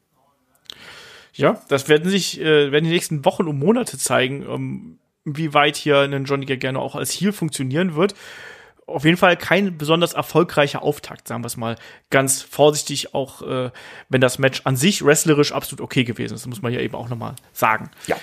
Ja, das werden sich, äh, werden die nächsten Wochen und Monate zeigen, um, wie weit hier ein Johnny Gargano auch als Heel funktionieren wird auf jeden Fall kein besonders erfolgreicher Auftakt, sagen wir es mal ganz vorsichtig, auch äh, wenn das Match an sich wrestlerisch absolut okay gewesen ist. Muss man ja eben auch nochmal sagen. Ja.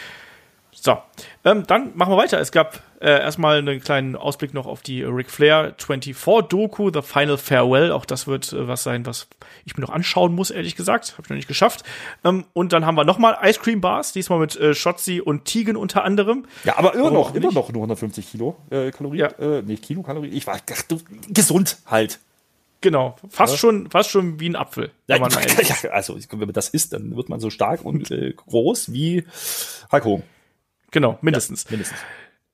So, ähm, dann machen wir weiter. Es gab äh, erstmal einen kleinen Ausblick noch auf die Ric Flair 24 Doku, The Final Farewell. Auch das wird äh, was sein, was ich mir noch anschauen muss, ehrlich gesagt. Habe ich noch nicht geschafft. Ähm, und dann haben wir nochmal Ice Cream Bars, diesmal mit äh, Shotzi und Tigen unter anderem. Ja, aber immer noch, immer noch nur 150 Kilo äh, Kalorien. Ja. Äh, nee, Kilokalorien. Ich war ach, du, gesund halt. Genau, fast ja. schon, fast schon wie ein Apfel. Ja, [laughs] ja, also wenn man das isst, dann wird man so stark und äh, groß wie Hulk Hogan. Genau, mindestens. Ja, mindestens.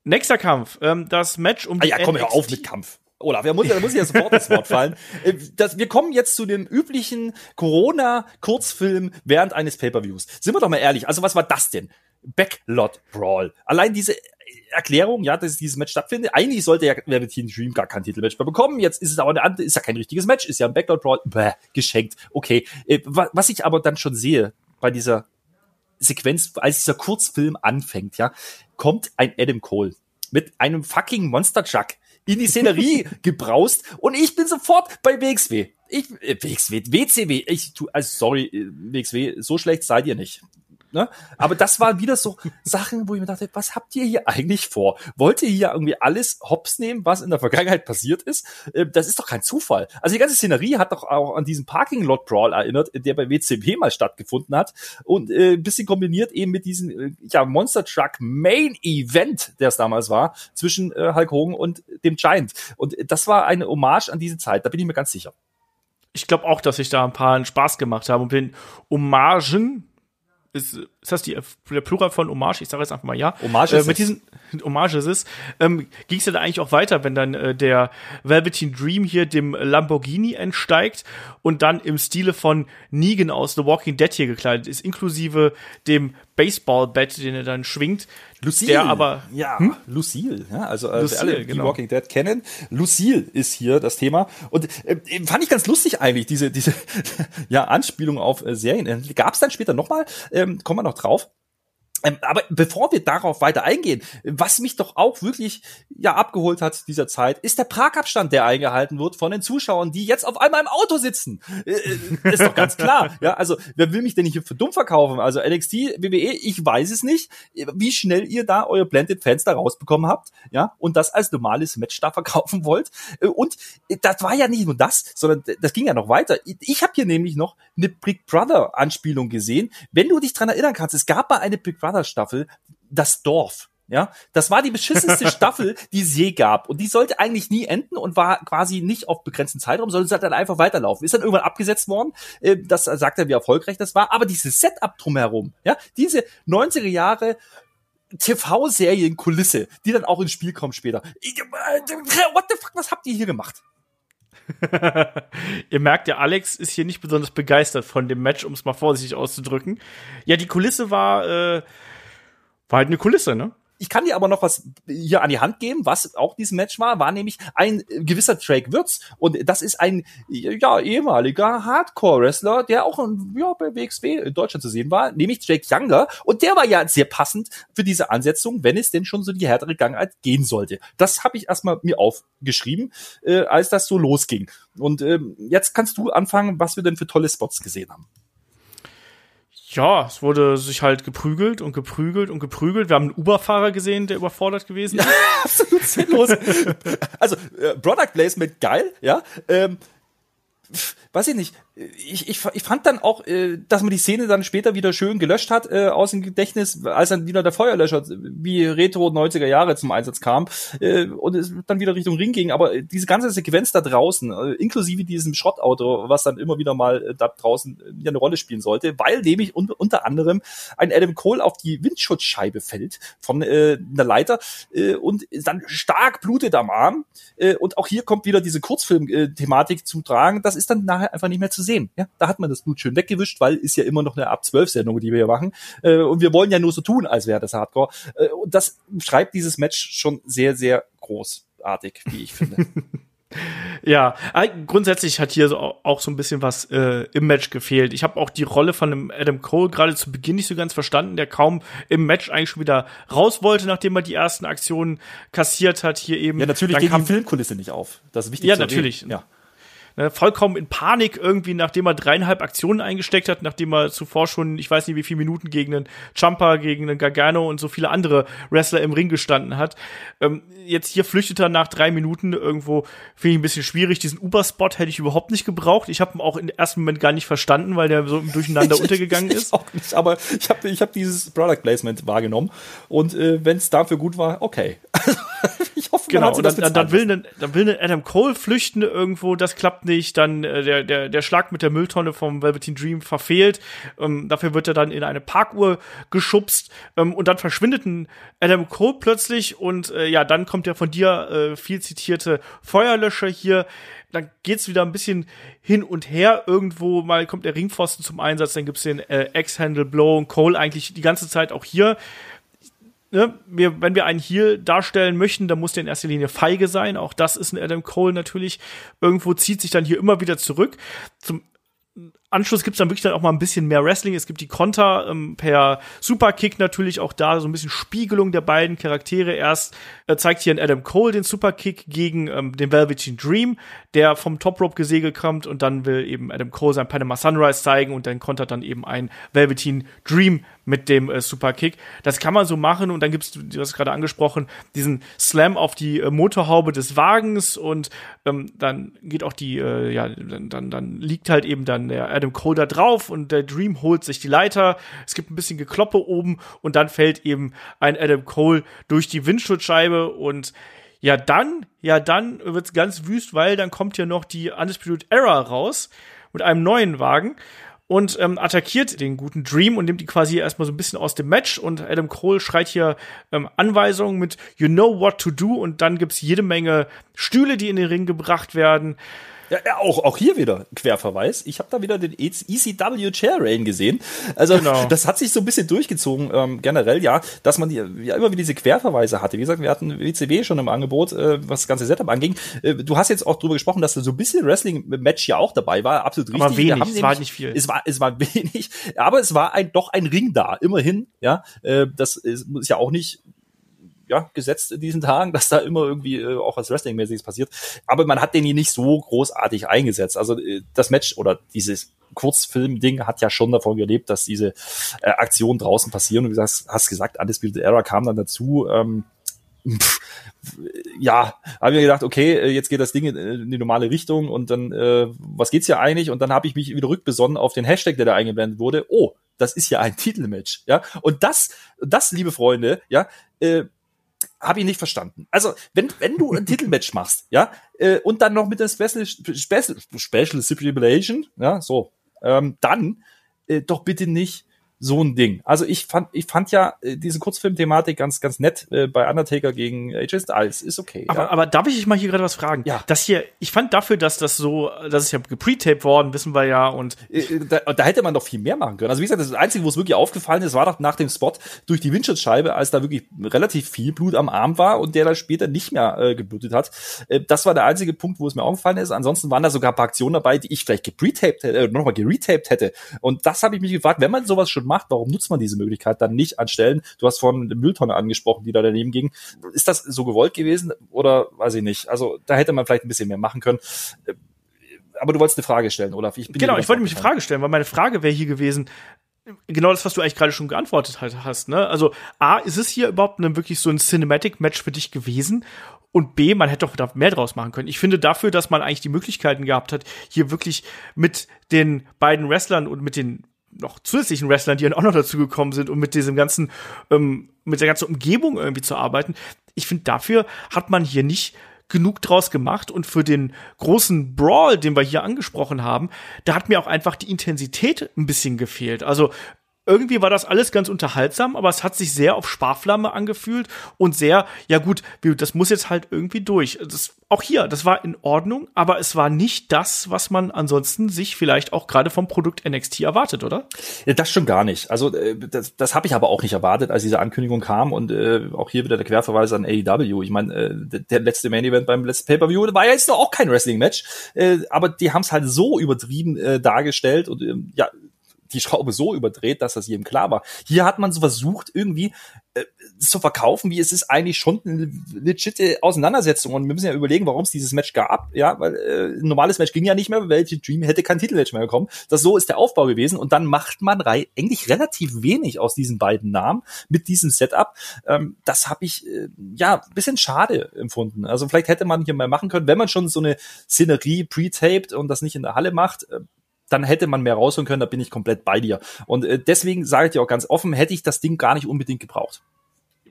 Nächster Kampf, ähm, das Match um die ah, ja, komm, hör auf mit Kampf. Olaf, er muss, er muss ja sofort das Wort fallen. [laughs] Äh, das, wir kommen jetzt zu dem üblichen Corona-Kurzfilm während eines Pay-Per-Views. Sind wir doch mal ehrlich, also was war das denn? Backlot Brawl. Allein diese Erklärung, ja, dass dieses Match stattfindet. Eigentlich sollte ja Velveteen Dream gar kein Titelmatch mehr bekommen. Jetzt ist es aber eine andere, ist ja kein richtiges Match, ist ja ein Backlot Brawl. Bäh, geschenkt. Okay. Äh, was ich aber dann schon sehe bei dieser Sequenz, als dieser Kurzfilm anfängt, ja, kommt ein Adam Cole mit einem fucking Monster Truck in die Szenerie [laughs] gebraust und ich bin sofort bei WXW. Ich, äh, WXW, WCW, ich tu, also sorry, äh, WXW, so schlecht seid ihr nicht. Ne? Aber das waren wieder so Sachen, wo ich mir dachte, was habt ihr hier eigentlich vor? Wollt ihr hier irgendwie alles hops nehmen, was in der Vergangenheit passiert ist? Äh, das ist doch kein Zufall. Also die ganze Szenerie hat doch auch an diesen Parking Lot Brawl erinnert, der bei WCB mal stattgefunden hat und äh, bisschen kombiniert eben mit diesem äh, ja, Monster Truck Main Event, der es damals war, zwischen äh, Hulk Hogan und dem Giant. Und das war eine Hommage an diese Zeit, da bin ich mir ganz sicher. Ich glaube auch, dass ich da ein paar Spaß gemacht habe und den Hommagen ist ist das die, der Plural von Hommage? Ich sage jetzt einfach mal ja. Hommage äh, mit es. diesen [laughs] Hommage ist es. Ähm, Ging es ja dann eigentlich auch weiter, wenn dann äh, der Velveteen Dream hier dem Lamborghini entsteigt und dann im Stile von Negan aus The Walking Dead hier gekleidet ist, inklusive dem Baseball-Bat, den er dann schwingt. Lucille. Der aber ja, Lucille, ja, also äh, Lucille, alle, die genau. Walking Dead kennen. Lucille ist hier das Thema und äh, fand ich ganz lustig eigentlich diese diese [laughs] ja Anspielung auf äh, Serien. Gab es dann später nochmal, ähm, kommen wir noch drauf. Ähm, aber bevor wir darauf weiter eingehen, was mich doch auch wirklich ja abgeholt hat dieser Zeit, ist der Parkabstand, der eingehalten wird von den Zuschauern, die jetzt auf einmal im Auto sitzen. Äh, äh, ist doch ganz klar. Ja, also wer will mich denn nicht für dumm verkaufen? Also NXT, WWE, ich weiß es nicht, wie schnell ihr da eure Blended Fans da rausbekommen habt, ja, und das als normales Match da verkaufen wollt. Äh, Und das war ja nicht nur das, sondern das ging ja noch weiter. Ich habe hier nämlich noch eine Big Brother Anspielung gesehen. Wenn du dich dran erinnern kannst, es gab mal eine Big Brother Staffel, das Dorf. Ja, das war die beschissenste [laughs] Staffel, die es je gab. Und die sollte eigentlich nie enden und war quasi nicht auf begrenzten Zeitraum, sondern es hat dann einfach weiterlaufen. Ist dann irgendwann abgesetzt worden. Äh, Das sagt er, wie erfolgreich das war. Aber dieses Setup drumherum, ja, diese 90er Jahre TV-Serienkulisse, die dann auch ins Spiel kommt später. Äh, What the fuck, was habt ihr hier gemacht? [laughs] Ihr merkt ja, Alex ist hier nicht besonders begeistert von dem Match, um es mal vorsichtig auszudrücken. Ja, die Kulisse war, äh, war halt eine Kulisse, ne? Ich kann dir aber noch was hier an die Hand geben, was auch dieses Match war, war nämlich ein gewisser Drake Würz. Und das ist ein ja, ehemaliger Hardcore-Wrestler, der auch ja, bei WXW in Deutschland zu sehen war, nämlich Jake Younger. Und der war ja sehr passend für diese Ansetzung, wenn es denn schon so die härtere Gangart gehen sollte. Das habe ich erstmal mir aufgeschrieben, äh, als das so losging. Und ähm, jetzt kannst du anfangen, was wir denn für tolle Spots gesehen haben. Ja, es wurde sich halt geprügelt und geprügelt und geprügelt. Wir haben einen Uber-Fahrer gesehen, der überfordert gewesen ist. [laughs] absolut sinnlos. Also, äh, Product Placement geil, ja. Ähm, weiß ich nicht. Ich, ich, ich fand dann auch, äh, dass man die Szene dann später wieder schön gelöscht hat äh, aus dem Gedächtnis, als dann wieder der Feuerlöscher wie Retro 90er Jahre zum Einsatz kam äh, und es dann wieder Richtung Ring ging. Aber diese ganze Sequenz da draußen, äh, inklusive diesem Schrottauto, was dann immer wieder mal äh, da draußen äh, ja eine Rolle spielen sollte, weil nämlich un unter anderem ein Adam Cole auf die Windschutzscheibe fällt von äh, einer Leiter äh, und dann stark blutet am Arm. Äh, und auch hier kommt wieder diese Kurzfilm-Thematik zu tragen. Das ist dann nachher einfach nicht mehr zu sehen. Ja, da hat man das Blut schön weggewischt, weil ist ja immer noch eine ab 12 Sendung, die wir hier machen. Äh, und wir wollen ja nur so tun, als wäre das Hardcore. Äh, und das schreibt dieses Match schon sehr, sehr großartig, wie ich finde. [laughs] Ja, äh, grundsätzlich hat hier so auch so ein bisschen was äh, im Match gefehlt. Ich habe auch die Rolle von dem Adam Cole gerade zu Beginn nicht so ganz verstanden, der kaum im Match eigentlich schon wieder raus wollte, nachdem er die ersten Aktionen kassiert hat. Hier eben. ja, natürlich Dann geht kam- die Filmkulisse nicht auf. Das ist wichtig Ja, natürlich. Ja. Ne, vollkommen in Panik irgendwie, nachdem er dreieinhalb Aktionen eingesteckt hat, nachdem er zuvor schon, ich weiß nicht wie viele Minuten gegen einen Jumper, gegen einen Gargano und so viele andere Wrestler im Ring gestanden hat. Ähm, jetzt hier flüchtet er nach drei Minuten irgendwo, finde ich ein bisschen schwierig. Diesen Uber-Spot hätte ich überhaupt nicht gebraucht. Ich habe ihn auch im ersten Moment gar nicht verstanden, weil der so im Durcheinander [laughs] untergegangen Ich ist. auch nicht, aber ich habe ich hab dieses Product Placement wahrgenommen und äh, wenn es dafür gut war, okay. [laughs] ich hoffe, man Genau, dann, dann, bezahlen will ein, dann will ein Adam Cole flüchten irgendwo, das klappt nicht, dann äh, der, der, der Schlag mit der Mülltonne vom Velveteen Dream verfehlt, ähm, dafür wird er dann in eine Parkuhr geschubst ähm, und dann verschwindet ein Adam Cole plötzlich und äh, ja, dann kommt der von dir äh, viel zitierte Feuerlöscher hier, dann geht's wieder ein bisschen hin und her. Irgendwo mal kommt der Ringpfosten zum Einsatz, dann gibt's den äh, X-Handle Blow und Cole eigentlich die ganze Zeit auch hier ne, wir, wenn wir einen Heel darstellen möchten, dann muss der in erster Linie feige sein. Auch das ist ein Adam Cole natürlich. Irgendwo zieht sich dann hier immer wieder zurück. Zum Anschluss gibt's dann wirklich dann auch mal ein bisschen mehr Wrestling. Es gibt die Konter ähm, per Superkick natürlich auch da so ein bisschen Spiegelung der beiden Charaktere. Erst äh, zeigt hier ein Adam Cole den Superkick gegen ähm, den Velveteen Dream, der vom Top Rope gesegelt kommt und dann will eben Adam Cole sein Panama Sunrise zeigen und dann kontert dann eben ein Velveteen Dream mit dem äh, Superkick. Das kann man so machen und dann gibt's, du hast gerade angesprochen, diesen Slam auf die äh, Motorhaube des Wagens und ähm, dann geht auch die, äh, ja, dann, dann, dann liegt halt eben dann der Adam Cole da drauf und der Dream holt sich die Leiter. Es gibt ein bisschen Gekloppe oben und dann fällt eben ein Adam Cole durch die Windschutzscheibe und ja, dann, ja, dann wird's ganz wüst, weil dann kommt ja noch die Undisputed Era raus mit einem neuen Wagen. und ähm, attackiert den guten Dream und nimmt die quasi erstmal so ein bisschen aus dem Match und Adam Cole schreit hier ähm, Anweisungen mit You know what to do und dann gibt's jede Menge Stühle, die in den Ring gebracht werden. Ja, auch, auch hier wieder Querverweis. Ich habe da wieder den ECW Chair Rain gesehen. Also genau. das hat sich so ein bisschen durchgezogen, ähm, generell, ja, dass man die, ja immer wieder diese Querverweise hatte. Wie gesagt, wir hatten WCW schon im Angebot, äh, was das ganze Setup anging. Äh, du hast jetzt auch drüber gesprochen, dass da so ein bisschen Wrestling-Match ja auch dabei war. Absolut richtig. Aber wenig, es war nicht viel. Es war, es war [laughs] wenig, aber es war ein, doch ein Ring da, immerhin, ja. Äh, das ist, ist ja auch nicht ja, gesetzt in diesen Tagen, [laughs] dass da immer irgendwie äh, auch was Wrestling-mäßiges passiert. Aber man hat den hier nicht so großartig eingesetzt. Also äh, das Match oder dieses Kurzfilm-Ding hat ja schon davon gelebt, dass diese äh, Aktionen draußen passieren. Und du hast gesagt, Undisputed Era kam dann dazu. Ähm, pff, ja, habe mir gedacht, okay, äh, jetzt geht das Ding in die normale Richtung und dann, äh, was geht's hier eigentlich? Und dann habe ich mich wieder rückbesonnen auf den Hashtag, der da eingeblendet wurde. Oh, das ist ja ein Titelmatch, ja. Und das, das, liebe Freunde, ja, äh, habe ich nicht verstanden. Also, wenn, wenn du ein [laughs] Titelmatch machst, ja, äh, und dann noch mit der Special, Special, Special Stipulation, ja, so, ähm, dann äh, doch bitte nicht so ein Ding. Also ich fand, ich fand ja äh, diese Kurzfilm-Thematik ganz, ganz nett äh, bei Undertaker gegen AJ Styles. Ist okay. Aber, ja. aber darf ich mal hier gerade was fragen? Ja. Das hier, ich fand dafür, dass das so, das ist ja gepretaped worden, wissen wir ja und. Äh, da, da hätte man doch viel mehr machen können. Also wie gesagt, das, das Einzige, wo es wirklich aufgefallen ist, war doch nach dem Spot durch die Windschutzscheibe, als da wirklich relativ viel Blut am Arm war und der dann später nicht mehr äh, geblutet hat. Äh, das war der einzige Punkt, wo es mir aufgefallen ist. Ansonsten waren da sogar ein paar Aktionen dabei, die ich vielleicht gepretaped hätte, äh, nochmal geretaped hätte. Und das habe ich mich gefragt, wenn man sowas schon macht, warum nutzt man diese Möglichkeit dann nicht anstellen. Du hast vorhin eine Mülltonne angesprochen, die da daneben ging. Ist das so gewollt gewesen oder weiß ich nicht? Also da hätte man vielleicht ein bisschen mehr machen können. Äh, aber du wolltest eine Frage stellen, Olaf. Ich genau, ich wollte mich eine Frage stellen, weil meine Frage wäre hier gewesen, genau das, was du eigentlich gerade schon geantwortet hast. Ne? Also A, ist es hier überhaupt ne, wirklich so ein Cinematic-Match für dich gewesen? Und B, man hätte doch da mehr draus machen können. Ich finde dafür, dass man eigentlich die Möglichkeiten gehabt hat, hier wirklich mit den beiden Wrestlern und mit den noch zusätzlichen Wrestlern, die dann auch noch dazu gekommen sind, um mit diesem ganzen, ähm, mit der ganzen Umgebung irgendwie zu arbeiten. Ich finde, dafür hat man hier nicht genug draus gemacht und für den großen Brawl, den wir hier angesprochen haben, da hat mir auch einfach die Intensität ein bisschen gefehlt. Also irgendwie war das alles ganz unterhaltsam, aber es hat sich sehr auf Sparflamme angefühlt und sehr, ja gut, das muss jetzt halt irgendwie durch. Das, auch hier, das war in Ordnung, aber es war nicht das, was man ansonsten sich vielleicht auch gerade vom Produkt NXT erwartet, oder? Ja, das schon gar nicht. Also äh, das, das habe ich aber auch nicht erwartet, als diese Ankündigung kam und äh, auch hier wieder der Querverweis an AEW. Ich meine, äh, der letzte Main Event beim letzten Pay-per-View war ja jetzt noch auch kein Wrestling-Match, äh, aber die haben es halt so übertrieben äh, dargestellt und äh, ja, die Schraube so überdreht, dass das jedem klar war. Hier hat man so versucht, irgendwie äh, zu verkaufen, wie es ist eigentlich schon eine legitime Auseinandersetzung. Und wir müssen ja überlegen, warum es dieses Match gab. Ja, weil äh, ein normales Match ging ja nicht mehr, weil Dream hätte kein Titelmatch mehr bekommen. Das so ist der Aufbau gewesen. Und dann macht man eigentlich relativ wenig aus diesen beiden Namen mit diesem Setup. Ähm, das habe ich äh, ja bisschen schade empfunden. Also vielleicht hätte man hier mal machen können, wenn man schon so eine Szenerie pre-taped und das nicht in der Halle macht. Äh, dann hätte man mehr rausholen können, da bin ich komplett bei dir. Und äh, deswegen sage ich dir auch ganz offen, hätte ich das Ding gar nicht unbedingt gebraucht.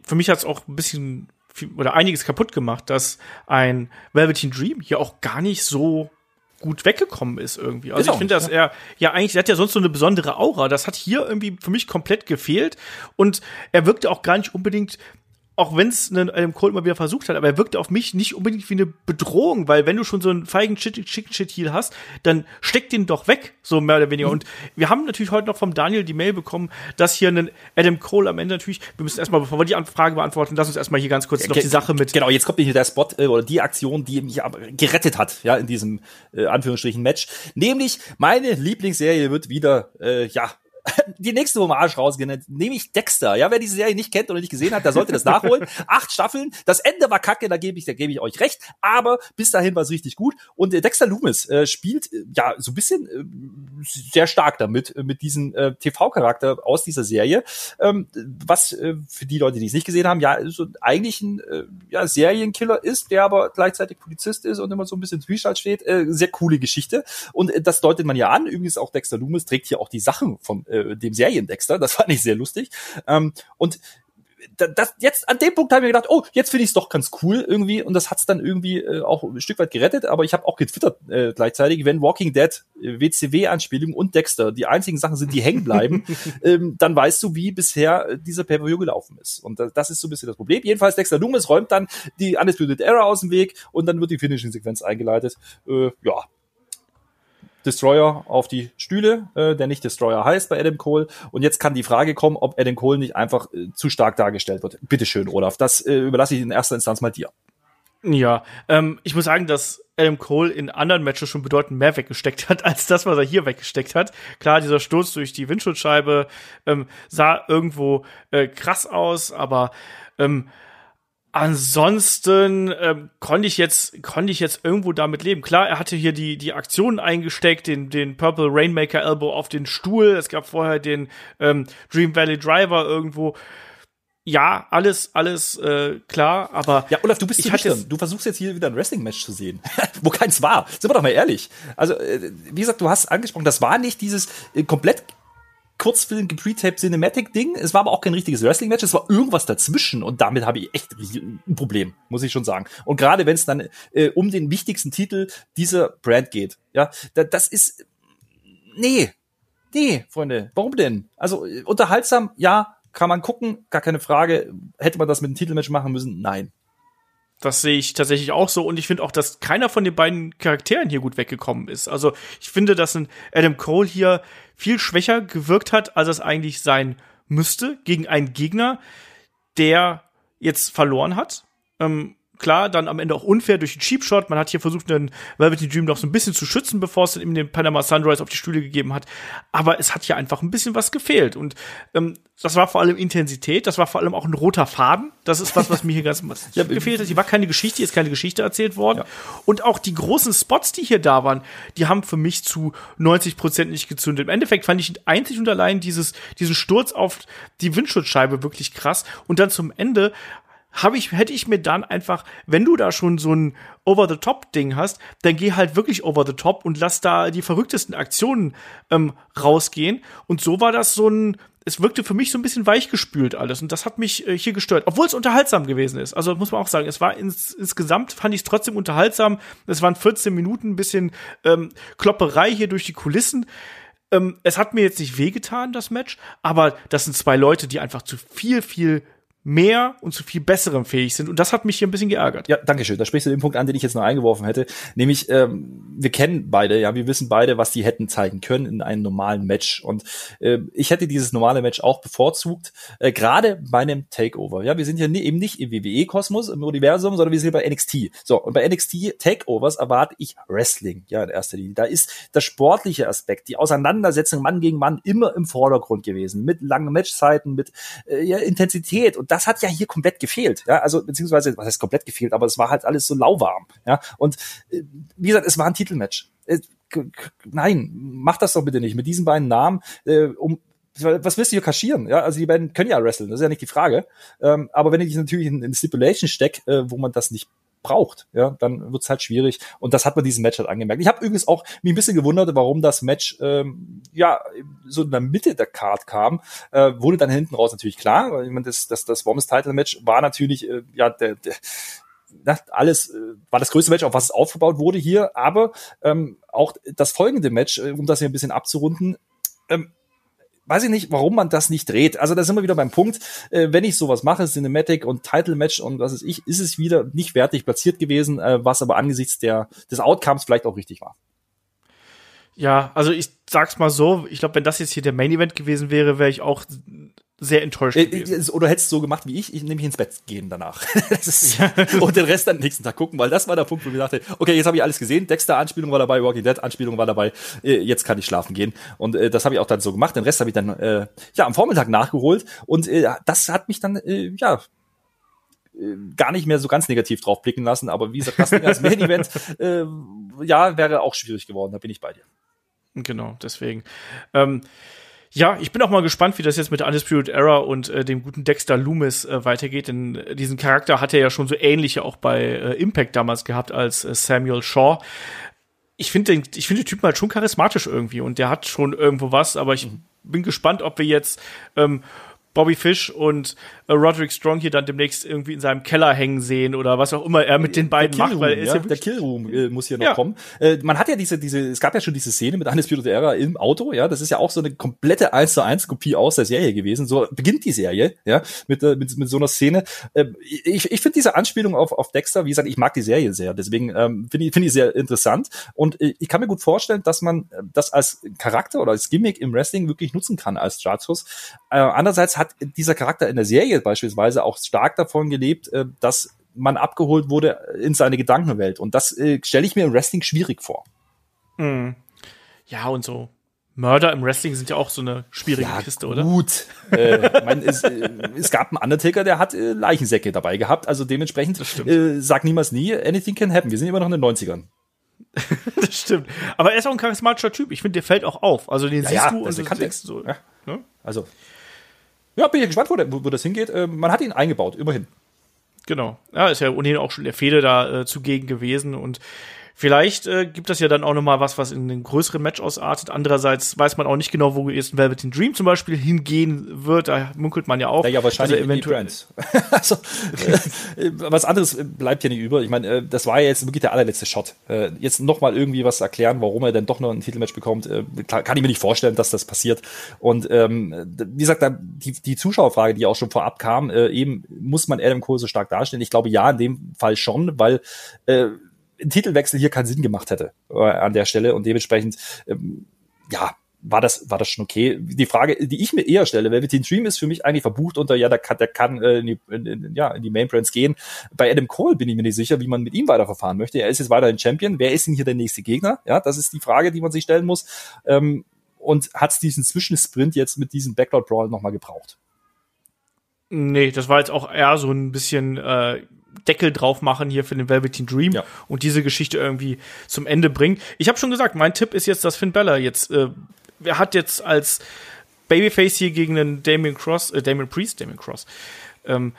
Für mich hat es auch ein bisschen viel, oder einiges kaputt gemacht, dass ein Velveteen Dream hier auch gar nicht so gut weggekommen ist irgendwie. Also ist ich finde, dass ja. er ja eigentlich, er hat ja sonst so eine besondere Aura. Das hat hier irgendwie für mich komplett gefehlt und er wirkte auch gar nicht unbedingt auch wenn es einem Colt mal wieder versucht hat, aber er wirkte auf mich nicht unbedingt wie eine Bedrohung, weil wenn du schon so einen feigen Chicken Shit Heal hast, dann steck den doch weg, so mehr oder weniger. Mhm. Und wir haben natürlich heute noch vom Daniel die Mail bekommen, dass hier ein Adam Cole am Ende natürlich, wir müssen erstmal, bevor wir die Frage beantworten, lass uns erstmal hier ganz kurz ja, noch die Sache mit. Genau, jetzt kommt hier der Spot äh, oder die Aktion, die mich gerettet hat, ja, in diesem äh, Anführungsstrichen Match. Nämlich meine Lieblingsserie wird wieder, äh, ja, die nächste Hommage rausgenannt, nämlich Dexter. Ja, wer diese Serie nicht kennt oder nicht gesehen hat, der sollte das nachholen. [laughs] Acht Staffeln. Das Ende war kacke, da gebe ich, da gebe ich euch recht. Aber bis dahin war es richtig gut. Und äh, Dexter Loomis äh, spielt äh, ja so ein bisschen äh, sehr stark damit, äh, mit diesem äh, TV-Charakter aus dieser Serie. Ähm, was äh, für die Leute, die es nicht gesehen haben, ja, so eigentlich ein äh, ja, Serienkiller ist, der aber gleichzeitig Polizist ist und immer so ein bisschen Zwiespalt steht. Äh, sehr coole Geschichte. Und äh, das deutet man ja an. Übrigens auch Dexter Loomis trägt hier auch die Sachen vom äh, dem Seriendexter. Das [laughs] fand ich sehr lustig. Ähm, und das, jetzt an dem Punkt habe ich mir gedacht, oh, jetzt finde ich es doch ganz cool irgendwie und das hat es dann irgendwie äh, auch ein Stück weit gerettet, aber ich habe auch getwittert äh, gleichzeitig, wenn Walking Dead, äh, WCW-Anspielung und Dexter die einzigen Sachen sind, die hängen bleiben, [laughs] ähm, dann weißt du, wie bisher äh, dieser Pay-Per-View gelaufen ist und das, das ist so ein bisschen das Problem. Jedenfalls Dexter Loomis räumt dann die Undisputed Era aus dem Weg und dann wird die Finishing-Sequenz eingeleitet. Äh, ja, Destroyer auf die Stühle, äh, der nicht Destroyer heißt bei Adam Cole. Und jetzt kann die Frage kommen, ob Adam Cole nicht einfach äh, zu stark dargestellt wird. Bitteschön, Olaf. Das äh, überlasse ich in erster Instanz mal dir. Ja, ähm, ich muss sagen, dass Adam Cole in anderen Matches schon bedeutend mehr weggesteckt hat, [laughs] als das, was er hier weggesteckt hat. Klar, dieser Sturz durch die Windschutzscheibe ähm, sah irgendwo äh, krass aus, aber ähm, Ansonsten ähm, konnte ich jetzt konnte ich jetzt irgendwo damit leben. Klar, er hatte hier die die Aktionen eingesteckt, den den Purple Rainmaker Elbow auf den Stuhl. Es gab vorher den ähm, Dream Valley Driver irgendwo. Ja, alles alles äh, klar, aber ja, Olaf, du bist ich hatte Du versuchst jetzt hier wieder ein Wrestling Match zu sehen, [laughs] wo keins war. Sind wir doch mal ehrlich. Also äh, wie gesagt, du hast angesprochen, das war nicht dieses äh, komplett Kurzfilm, gepretaped Cinematic-Ding. Es war aber auch kein richtiges Wrestling-Match, es war irgendwas dazwischen und damit habe ich echt ein Problem, muss ich schon sagen. Und gerade wenn es dann äh, um den wichtigsten Titel dieser Brand geht, ja, da, das ist, nee, nee, Freunde, warum denn? Also äh, unterhaltsam, ja, kann man gucken, gar keine Frage. Hätte man das mit einem Titelmatch machen müssen? Nein. Das sehe ich tatsächlich auch so und ich finde auch, dass keiner von den beiden Charakteren hier gut weggekommen ist. Also ich finde, dass ein Adam Cole hier viel schwächer gewirkt hat, als es eigentlich sein müsste gegen einen Gegner, der jetzt verloren hat. Ähm, klar, dann am Ende auch unfair durch den Cheap Shot. Man hat hier versucht, den Velvet Dream noch so ein bisschen zu schützen, bevor es dann eben den Panama Sunrise auf die Stühle gegeben hat. Aber es hat hier einfach ein bisschen was gefehlt. Und ähm, das war vor allem Intensität, das war vor allem auch ein roter Faden. Das ist was, was mir hier ganz [laughs] ja, [laughs] gefehlt hat. Hier war keine Geschichte, hier ist keine Geschichte erzählt worden. Ja. Und auch die großen Spots, die hier da waren, die haben für mich zu 90 Prozent nicht gezündet. Im Endeffekt fand ich einzig und allein dieses, diesen Sturz auf die Windschutzscheibe wirklich krass. Und dann zum Ende habe ich, hätte ich mir dann einfach, wenn du da schon so ein Over-the-Top-Ding hast, dann geh halt wirklich over the top und lass da die verrücktesten Aktionen ähm, rausgehen. Und so war das so ein, es wirkte für mich so ein bisschen weichgespült alles und das hat mich äh, hier gestört, obwohl es unterhaltsam gewesen ist. Also muss man auch sagen, es war ins, insgesamt fand ich es trotzdem unterhaltsam. Es waren 14 Minuten, ein bisschen ähm, Klopperei hier durch die Kulissen. Ähm, es hat mir jetzt nicht wehgetan, das Match, aber das sind zwei Leute, die einfach zu viel, viel mehr und zu viel besserem fähig sind. Und das hat mich hier ein bisschen geärgert. Ja, danke schön. Da sprichst du den Punkt an, den ich jetzt noch eingeworfen hätte. Nämlich, ähm, wir kennen beide, ja, wir wissen beide, was die hätten zeigen können in einem normalen Match. Und äh, ich hätte dieses normale Match auch bevorzugt, äh, gerade bei einem Takeover. Ja, wir sind ja eben nicht im WWE-Kosmos, im Universum, sondern wir sind bei NXT. So, und bei NXT Takeovers erwarte ich Wrestling, ja, in erster Linie. Da ist der sportliche Aspekt, die Auseinandersetzung Mann gegen Mann immer im Vordergrund gewesen. Mit langen Matchzeiten, mit äh, ja, Intensität und das hat ja hier komplett gefehlt. Ja, also beziehungsweise was heißt komplett gefehlt, aber es war halt alles so lauwarm. Ja, und äh, wie gesagt, es war ein Titelmatch. Äh, nein, mach das doch bitte nicht mit diesen beiden Namen. Äh, um was willst du hier kaschieren? Ja, also die beiden können ja wresteln, das ist ja nicht die Frage. Ähm, aber wenn ich natürlich in, in Stipulation steck, äh, wo man das nicht braucht, ja, dann wird's halt schwierig. Und das hat man diesem Match halt angemerkt. Ich habe übrigens auch mich ein bisschen gewundert, warum das Match ähm, ja so in der Mitte der Card kam. Äh, wurde dann hinten raus natürlich klar, weil ich meine, das, das, das Women's Title Match war natürlich äh, ja der, der na, alles äh, war das größte Match, auf was es aufgebaut wurde hier, aber ähm, auch das folgende Match, äh, um das hier ein bisschen abzurunden, ähm, weiß ich nicht, warum man das nicht dreht. Also da sind wir wieder beim Punkt, äh, wenn ich sowas mache, Cinematic und Title Match und was ist ich, ist es wieder nicht wertig platziert gewesen, äh, was aber angesichts der, des Outcomes vielleicht auch richtig war. Ja, also ich sag's mal so, ich glaube, wenn das jetzt hier der Main Event gewesen wäre, wäre ich auch sehr enttäuscht äh, gewesen. Oder hättest du so gemacht wie ich, ich nämlich ins Bett gehen danach. [laughs] ist, und den Rest dann nächsten Tag gucken, weil das war der Punkt, wo ich dachte, okay, jetzt habe ich alles gesehen, Dexter-Anspielung war dabei, Walking Dead-Anspielung war dabei, äh, jetzt kann ich schlafen gehen. Und äh, das habe ich auch dann so gemacht. Den Rest habe ich dann äh, ja am Vormittag nachgeholt und äh, das hat mich dann äh, ja äh, gar nicht mehr so ganz negativ drauf blicken lassen, aber wie gesagt, das Ding als Main Event, äh, ja, wäre auch schwierig geworden, da bin ich bei dir. Genau, deswegen. Ähm, ja, ich bin auch mal gespannt, wie das jetzt mit Undisputed Era und äh, dem guten Dexter Loomis äh, weitergeht, denn äh, diesen Charakter hat er ja schon so ähnliche auch bei äh, Impact damals gehabt als äh, Samuel Shaw. Ich finde den, ich finde den Typen halt schon charismatisch irgendwie und der hat schon irgendwo was, aber ich mhm. bin gespannt, ob wir jetzt ähm, Bobby Fish und äh, Roderick Strong hier dann demnächst irgendwie in seinem Keller hängen sehen oder was auch immer er mit den beiden macht, weil ist ja, ja der Killroom äh, muss hier noch ja. kommen. Äh, man hat ja diese, diese, es gab ja schon diese Szene mit Undisputed Era im Auto, ja, das ist ja auch so eine komplette 1 zu 1 Kopie aus der Serie gewesen. So beginnt die Serie, ja, mit, äh, mit, mit so einer Szene. Äh, ich ich finde diese Anspielung auf, auf Dexter, wie gesagt, ich mag die Serie sehr, deswegen ähm, finde ich, finde ich sehr interessant und äh, ich kann mir gut vorstellen, dass man äh, das als Charakter oder als Gimmick im Wrestling wirklich nutzen kann als Startschuss. Äh, andererseits hat dieser Charakter in der Serie beispielsweise auch stark davon gelebt, äh, dass man abgeholt wurde in seine Gedankenwelt. Und das äh, stelle ich mir im Wrestling schwierig vor. Mhm. Ja, und so Mörder im Wrestling sind ja auch so eine schwierige ja, Kiste, oder? Gut. äh, mein, es, äh, es gab einen Undertaker, der hat äh, Leichensäcke dabei gehabt. Also dementsprechend äh, sag niemals nie, anything can happen. Wir sind immer noch in den 90ern. [laughs] das stimmt. Aber er ist auch ein charismatischer Typ. Ich finde, der fällt auch auf. Also den ja, siehst ja, du und du denkst so. Ne? Also ja, bin ich gespannt, wo, wo, das hingeht. Äh, man hat ihn eingebaut, immerhin. Genau. Ja, ist ja ohnehin auch schon der Fehde da äh, zugegen gewesen und Vielleicht äh, gibt das ja dann auch noch mal was, was in einen größeren Match ausartet. Andererseits weiß man auch nicht genau, wo jetzt ein Velvet Dream zum Beispiel hingehen wird. Da munkelt man ja auch. Ja, ja wahrscheinlich also eventuell. [laughs] also, äh, was anderes bleibt ja nicht über. Ich meine, äh, das war ja jetzt wirklich der allerletzte Shot. Äh, jetzt noch mal irgendwie was erklären, warum er denn doch noch ein Titelmatch bekommt, äh, kann ich mir nicht vorstellen, dass das passiert. Und ähm, wie gesagt, die, die Zuschauerfrage, die auch schon vorab kam, äh, eben muss man Adam Cole so stark darstellen. Ich glaube ja, in dem Fall schon, weil äh, ein Titelwechsel hier keinen Sinn gemacht hätte äh, an der Stelle und dementsprechend ähm, ja war das war das schon okay. Die Frage, die ich mir eher stelle, Velveteen Dream ist für mich eigentlich verbucht unter ja, der kann, der kann äh, in, die, in, in, ja in die Main gehen. Bei Adam Cole bin ich mir nicht sicher, wie man mit ihm weiterverfahren möchte. Er ist jetzt weiterhin Champion. Wer ist denn hier der nächste Gegner? Ja, das ist die Frage, die man sich stellen muss. Ähm, und hat diesen Zwischensprint jetzt mit diesem Backlot Brawl nochmal gebraucht? Nee, das war jetzt auch eher so ein bisschen äh, Deckel drauf machen hier für den Velveteen Dream ja. und diese Geschichte irgendwie zum Ende bringen. Ich habe schon gesagt, mein Tipp ist jetzt, dass Finn Bella jetzt, äh, er hat jetzt als Babyface hier gegen den Damien Cross, äh, Damien Priest, Damien Cross, ähm,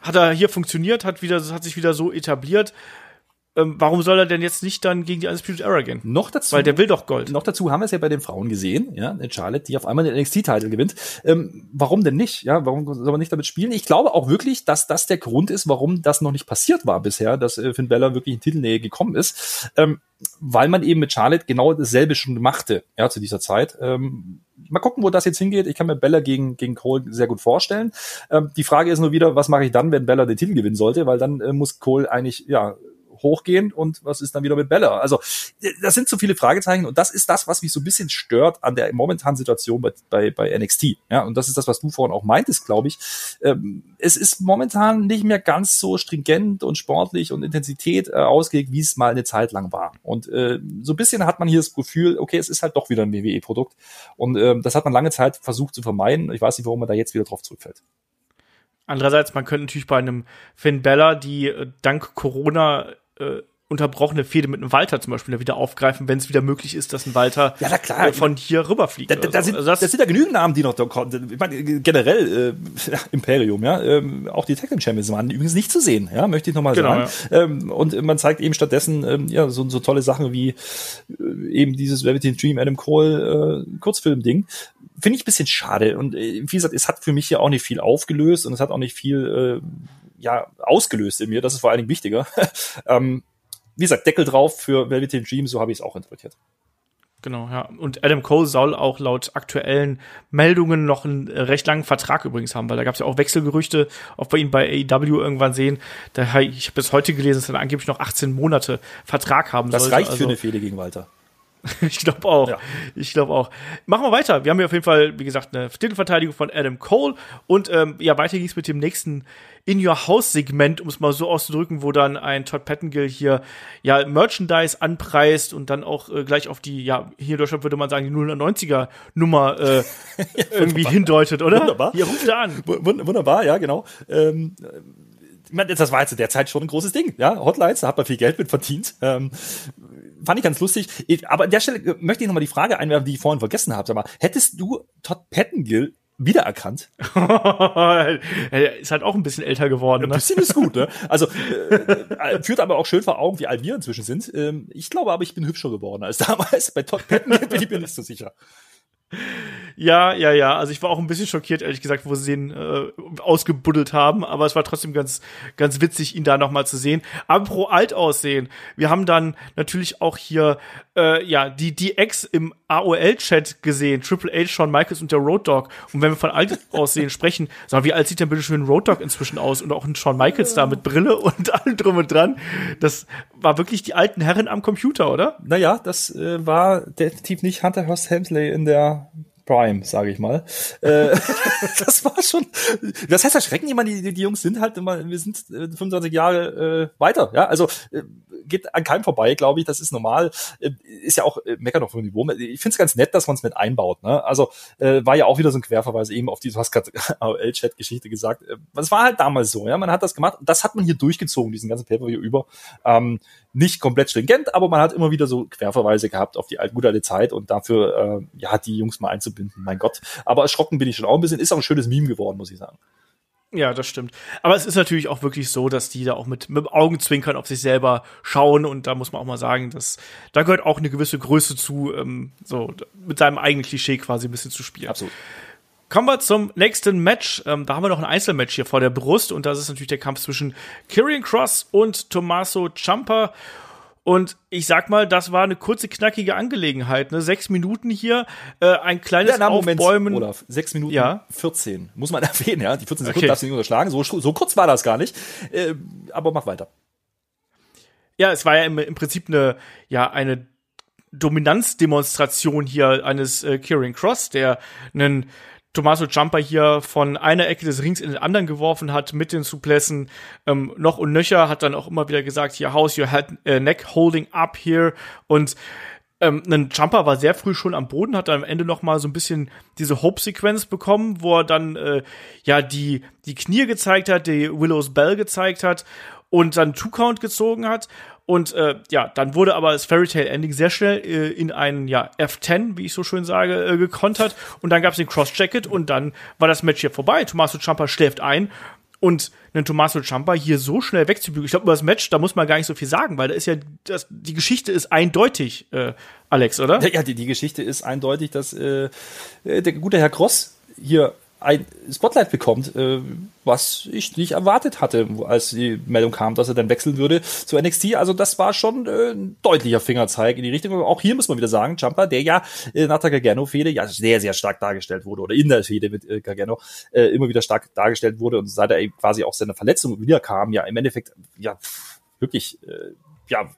hat er hier funktioniert, hat wieder, hat sich wieder so etabliert ähm, warum soll er denn jetzt nicht dann gegen die Undisputed Era gehen? Noch dazu. Weil der will doch Gold. Noch dazu haben wir es ja bei den Frauen gesehen, ja, Charlotte, die auf einmal den NXT-Titel gewinnt. Ähm, warum denn nicht? Ja, warum soll man nicht damit spielen? Ich glaube auch wirklich, dass das der Grund ist, warum das noch nicht passiert war bisher, dass äh, Finn Bella wirklich in Titelnähe gekommen ist. Ähm, weil man eben mit Charlotte genau dasselbe schon machte, ja, zu dieser Zeit. Ähm, mal gucken, wo das jetzt hingeht. Ich kann mir Bella gegen, gegen Cole sehr gut vorstellen. Ähm, die Frage ist nur wieder, was mache ich dann, wenn Bella den Titel gewinnen sollte? Weil dann äh, muss Cole eigentlich, ja, hochgehen und was ist dann wieder mit Bella? Also das sind so viele Fragezeichen und das ist das, was mich so ein bisschen stört an der momentanen Situation bei, bei, bei NXT. Ja, und das ist das, was du vorhin auch meintest, glaube ich. Ähm, es ist momentan nicht mehr ganz so stringent und sportlich und Intensität äh, ausgelegt, wie es mal eine Zeit lang war. Und äh, so ein bisschen hat man hier das Gefühl, okay, es ist halt doch wieder ein WWE-Produkt. Und äh, das hat man lange Zeit versucht zu vermeiden. Ich weiß nicht, warum man da jetzt wieder drauf zurückfällt. Andererseits, man könnte natürlich bei einem Finn Bella, die äh, dank Corona äh, unterbrochene Fehde mit einem Walter zum Beispiel wieder aufgreifen, wenn es wieder möglich ist, dass ein Walter ja, klar. Äh, von hier rüberfliegt. Da, da, da, sind, also das, das, sind ja genügend Namen, die noch da kommen. Ich meine, generell äh, [laughs] Imperium, ja, ähm, auch die Team Champions waren übrigens nicht zu sehen, ja, möchte ich nochmal genau, sagen. Ja. Ähm, und man zeigt eben stattdessen ähm, ja so, so tolle Sachen wie äh, eben dieses Velveteen Dream Adam Cole äh, Kurzfilm-Ding. Finde ich ein bisschen schade. Und äh, wie gesagt, es hat für mich ja auch nicht viel aufgelöst und es hat auch nicht viel äh, ja, ausgelöst in mir. Das ist vor allen Dingen wichtiger. [laughs] ähm, wie gesagt, Deckel drauf für Velvet Dream, so habe ich es auch interpretiert. Genau, ja. Und Adam Cole soll auch laut aktuellen Meldungen noch einen recht langen Vertrag übrigens haben, weil da gab es ja auch Wechselgerüchte, ob wir ihn bei AEW irgendwann sehen. Da, ich habe bis heute gelesen, dass er angeblich noch 18 Monate Vertrag haben das soll. Das reicht also, für eine Fehde gegen Walter. [laughs] ich glaube auch. Ja. Ich glaube auch. Machen wir weiter. Wir haben hier auf jeden Fall, wie gesagt, eine Titelverteidigung von Adam Cole. Und ähm, ja, weiter ging es mit dem nächsten In Your House-Segment, um es mal so auszudrücken, wo dann ein Todd Pettengill hier ja Merchandise anpreist und dann auch äh, gleich auf die, ja, hier in Deutschland würde man sagen, die 090er Nummer äh, ja, [laughs] irgendwie hindeutet, oder? Wunderbar. Hier ruft er an. W wunderbar, ja, genau. Ähm, meine, das war jetzt derzeit schon ein großes Ding. Ja, Hotlines, da hat man viel Geld mit verdient. Ähm, fand ich ganz lustig. Aber an der Stelle möchte ich nochmal die Frage einwerfen, die ich vorhin vergessen habe. Sag mal, hättest du Todd Pettengill wiedererkannt? [laughs] er ist halt auch ein bisschen älter geworden. Ne? Ein bisschen ist gut, ne? [laughs] Also äh, äh, führt aber auch schön vor Augen, wie alt wir inzwischen sind. Ähm, ich glaube aber, ich bin hübscher geworden als [laughs] damals. Bei Todd Pettengill bin ich mir nicht so sicher. Ja, ja, ja. Also ich war auch ein bisschen schockiert, ehrlich gesagt, wo sie ihn äh, ausgebuddelt haben. Aber es war trotzdem ganz, ganz witzig, ihn da noch mal zu sehen. Aber pro alt aussehen. Wir haben dann natürlich auch hier äh, ja die die Ex im AOL-Chat gesehen. Triple H, Shawn Michaels und der Road Dog. Und wenn wir von alt aussehen [laughs] sprechen, sag wie alt sieht denn bitte schön Road Dog inzwischen aus und auch ein Shawn Michaels da mit Brille [laughs] und allem drum und dran. Das war wirklich die alten Herren am Computer, oder? Naja, das äh, war definitiv nicht Hunter Hearst Helmsley in der Prime, sage ich mal. Äh, [laughs] das war schon. Das heißt erschrecken jemand, die, die Jungs sind halt immer, wir sind äh, 25 Jahre äh, weiter, ja. Also äh, geht an keinem vorbei, glaube ich. Das ist normal. Äh, ist ja auch äh, meckern auf dem Niveau. Ich finde es ganz nett, dass man es mit einbaut. Ne? Also äh, war ja auch wieder so ein Querverweis eben auf die, du hast gerade [laughs] AOL-Chat-Geschichte gesagt. Äh, das war halt damals so, ja. Man hat das gemacht. Das hat man hier durchgezogen, diesen ganzen Paper über. Ähm, nicht komplett stringent, aber man hat immer wieder so Querverweise gehabt auf die alte, gute alte Zeit und dafür äh, ja die Jungs mal einzubinden. Mein Gott. Aber erschrocken bin ich schon auch ein bisschen. Ist auch ein schönes Meme geworden, muss ich sagen. Ja, das stimmt. Aber es ist natürlich auch wirklich so, dass die da auch mit, mit Augenzwinkern auf sich selber schauen und da muss man auch mal sagen, dass da gehört auch eine gewisse Größe zu, ähm, so mit seinem eigenen Klischee quasi ein bisschen zu spielen. Absolut. Kommen wir zum nächsten Match. Ähm, da haben wir noch ein Einzelmatch hier vor der Brust und das ist natürlich der Kampf zwischen Kyrian Cross und Tommaso Ciampa. Und ich sag mal, das war eine kurze, knackige Angelegenheit. Ne? Sechs Minuten hier, äh, ein kleines ja, na, Moment, Aufbäumen. Olaf, sechs Minuten ja? 14. Muss man [laughs] erwähnen, ja. Die 14 Sekunden okay. darfst du nicht unterschlagen. So, so kurz war das gar nicht. Äh, aber mach weiter. Ja, es war ja im, im Prinzip eine, ja, eine Dominanzdemonstration hier eines äh, Kieran Cross, der einen Tommaso Ciampa hier von einer Ecke des Rings in den anderen geworfen hat mit den Suplessen ähm, noch und nöcher, hat dann auch immer wieder gesagt, hier, how's your head, äh, neck holding up here. Und ähm, ein Jumper war sehr früh schon am Boden, hat dann am Ende noch mal so ein bisschen diese Hope-Sequenz bekommen, wo er dann äh, ja die die Knie gezeigt hat, die Willows Bell gezeigt hat und dann Two-Count gezogen hat und äh, ja, dann wurde aber das Fairy Tale Ending sehr schnell äh, in einen ja, F10, wie ich so schön sage, äh, gekontert. Und dann gab es den Cross-Jacket und dann war das Match hier vorbei. Tommaso Ciampa schläft ein und einen Tommaso Ciampa hier so schnell wegzubügeln. Ich glaube, über das Match, da muss man gar nicht so viel sagen, weil da ist ja, das, die Geschichte ist eindeutig, äh, Alex, oder? Ja, die, die Geschichte ist eindeutig, dass äh, der gute Herr Cross hier ein Spotlight bekommt, äh, was ich nicht erwartet hatte, als die Meldung kam, dass er dann wechseln würde zu NXT. Also das war schon äh, ein deutlicher Fingerzeig in die Richtung. Auch hier muss man wieder sagen, Jumper, der ja äh, nach der Gargano-Fehde ja sehr, sehr stark dargestellt wurde oder in der Fehde mit äh, Gargano äh, immer wieder stark dargestellt wurde und seit er quasi auch seine Verletzung wiederkam, ja im Endeffekt ja wirklich äh, ja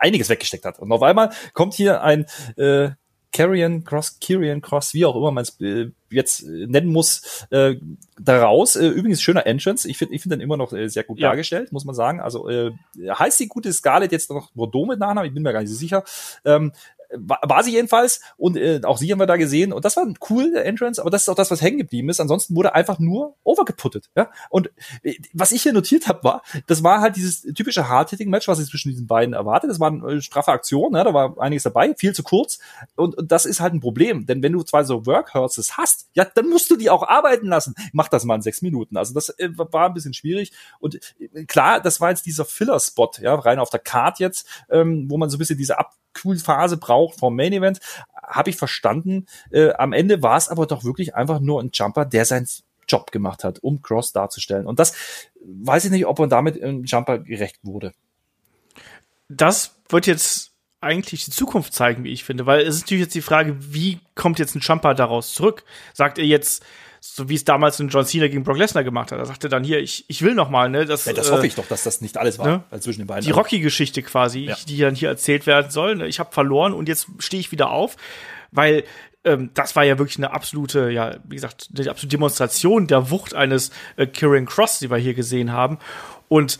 einiges weggesteckt hat. Und auf einmal kommt hier ein äh, Carrion Cross, Kyrian Cross, wie auch immer man es äh, jetzt äh, nennen muss, äh, daraus. Äh, übrigens schöner Entrance. Ich finde ich finde den immer noch äh, sehr gut ja. dargestellt, muss man sagen. Also äh, heißt die gute Scarlett jetzt noch Bordeaux mit Nachnamen? Ich bin mir gar nicht so sicher. Ähm, war, war sie jedenfalls und äh, auch sie haben wir da gesehen und das war ein cool der Entrance, aber das ist auch das, was hängen geblieben ist. Ansonsten wurde einfach nur overgeputtet, ja. Und äh, was ich hier notiert habe, war, das war halt dieses typische Hard-Hitting-Match, was ich zwischen diesen beiden erwartet. Das war eine äh, straffe Aktion, ja, da war einiges dabei, viel zu kurz und, und das ist halt ein Problem, denn wenn du zwei so Workhorses hast, ja, dann musst du die auch arbeiten lassen. Mach das mal in sechs Minuten. Also das äh, war ein bisschen schwierig und äh, klar, das war jetzt dieser Filler-Spot, ja, rein auf der Card jetzt, ähm, wo man so ein bisschen diese Ab Phase braucht vom Main Event, habe ich verstanden. Äh, am Ende war es aber doch wirklich einfach nur ein Jumper, der seinen Job gemacht hat, um Cross darzustellen. Und das weiß ich nicht, ob man damit im Jumper gerecht wurde. Das wird jetzt eigentlich die Zukunft zeigen, wie ich finde, weil es ist natürlich jetzt die Frage, wie kommt jetzt ein Jumper daraus zurück? Sagt er jetzt, so wie es damals in John Cena gegen Brock Lesnar gemacht hat. Er sagte dann hier, ich, ich will noch mal, ne, das, ja, das hoffe ich doch, dass das nicht alles war ne? Also zwischen den beiden. Die Rocky-Geschichte quasi, ja. die dann hier erzählt werden soll. Ne? Ich habe verloren und jetzt stehe ich wieder auf, weil ähm, das war ja wirklich eine absolute, ja, wie gesagt, eine absolute Demonstration der Wucht eines äh, Kieran Cross, die wir hier gesehen haben. Und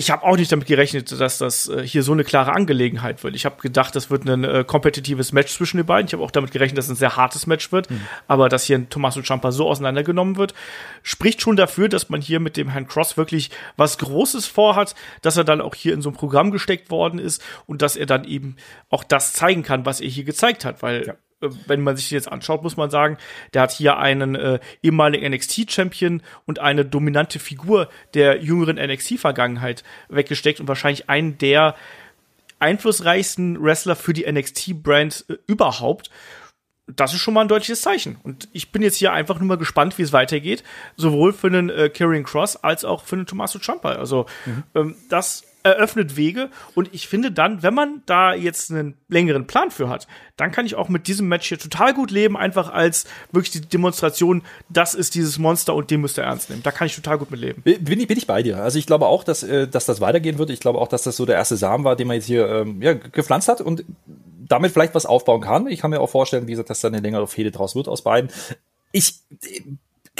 ich habe auch nicht damit gerechnet, dass das äh, hier so eine klare Angelegenheit wird. Ich habe gedacht, das wird ein äh, kompetitives Match zwischen den beiden. Ich habe auch damit gerechnet, dass es ein sehr hartes Match wird. Mhm. Aber dass hier ein Tommaso Ciampa so auseinandergenommen wird, spricht schon dafür, dass man hier mit dem Herrn Cross wirklich was Großes vorhat, dass er dann auch hier in so ein Programm gesteckt worden ist und dass er dann eben auch das zeigen kann, was er hier gezeigt hat. Weil ja wenn man sich jetzt anschaut, muss man sagen, der hat hier einen äh, ehemaligen NXT-Champion und eine dominante Figur der jüngeren NXT-Vergangenheit weggesteckt und wahrscheinlich einen der einflussreichsten Wrestler für die NXT-Brand äh, überhaupt. das ist schon mal ein deutliches Zeichen. Und ich bin jetzt hier einfach nur mal gespannt, wie es weitergeht. Sowohl für einen äh, Karrion Cross als auch für einen Tommaso Ciampa. Also, mhm. ähm, das eröffnet Wege. Und ich finde dann, wenn man da jetzt einen längeren Plan für hat, dann kann ich auch mit diesem Match hier total gut leben, einfach als wirklich die Demonstration, das ist dieses Monster und den müsst ihr ernst nehmen. Da kann ich total gut mit leben. Bin ich, bin ich bei dir. Also ich glaube auch, dass, äh, dass das weitergehen wird. Ich glaube auch, dass das so der erste Samen war, den man jetzt hier ähm, ja, gepflanzt hat. Und damit vielleicht was aufbauen kann. Ich kann mir auch vorstellen, wie gesagt, dass da eine längere Fehde draus wird aus beiden. Ich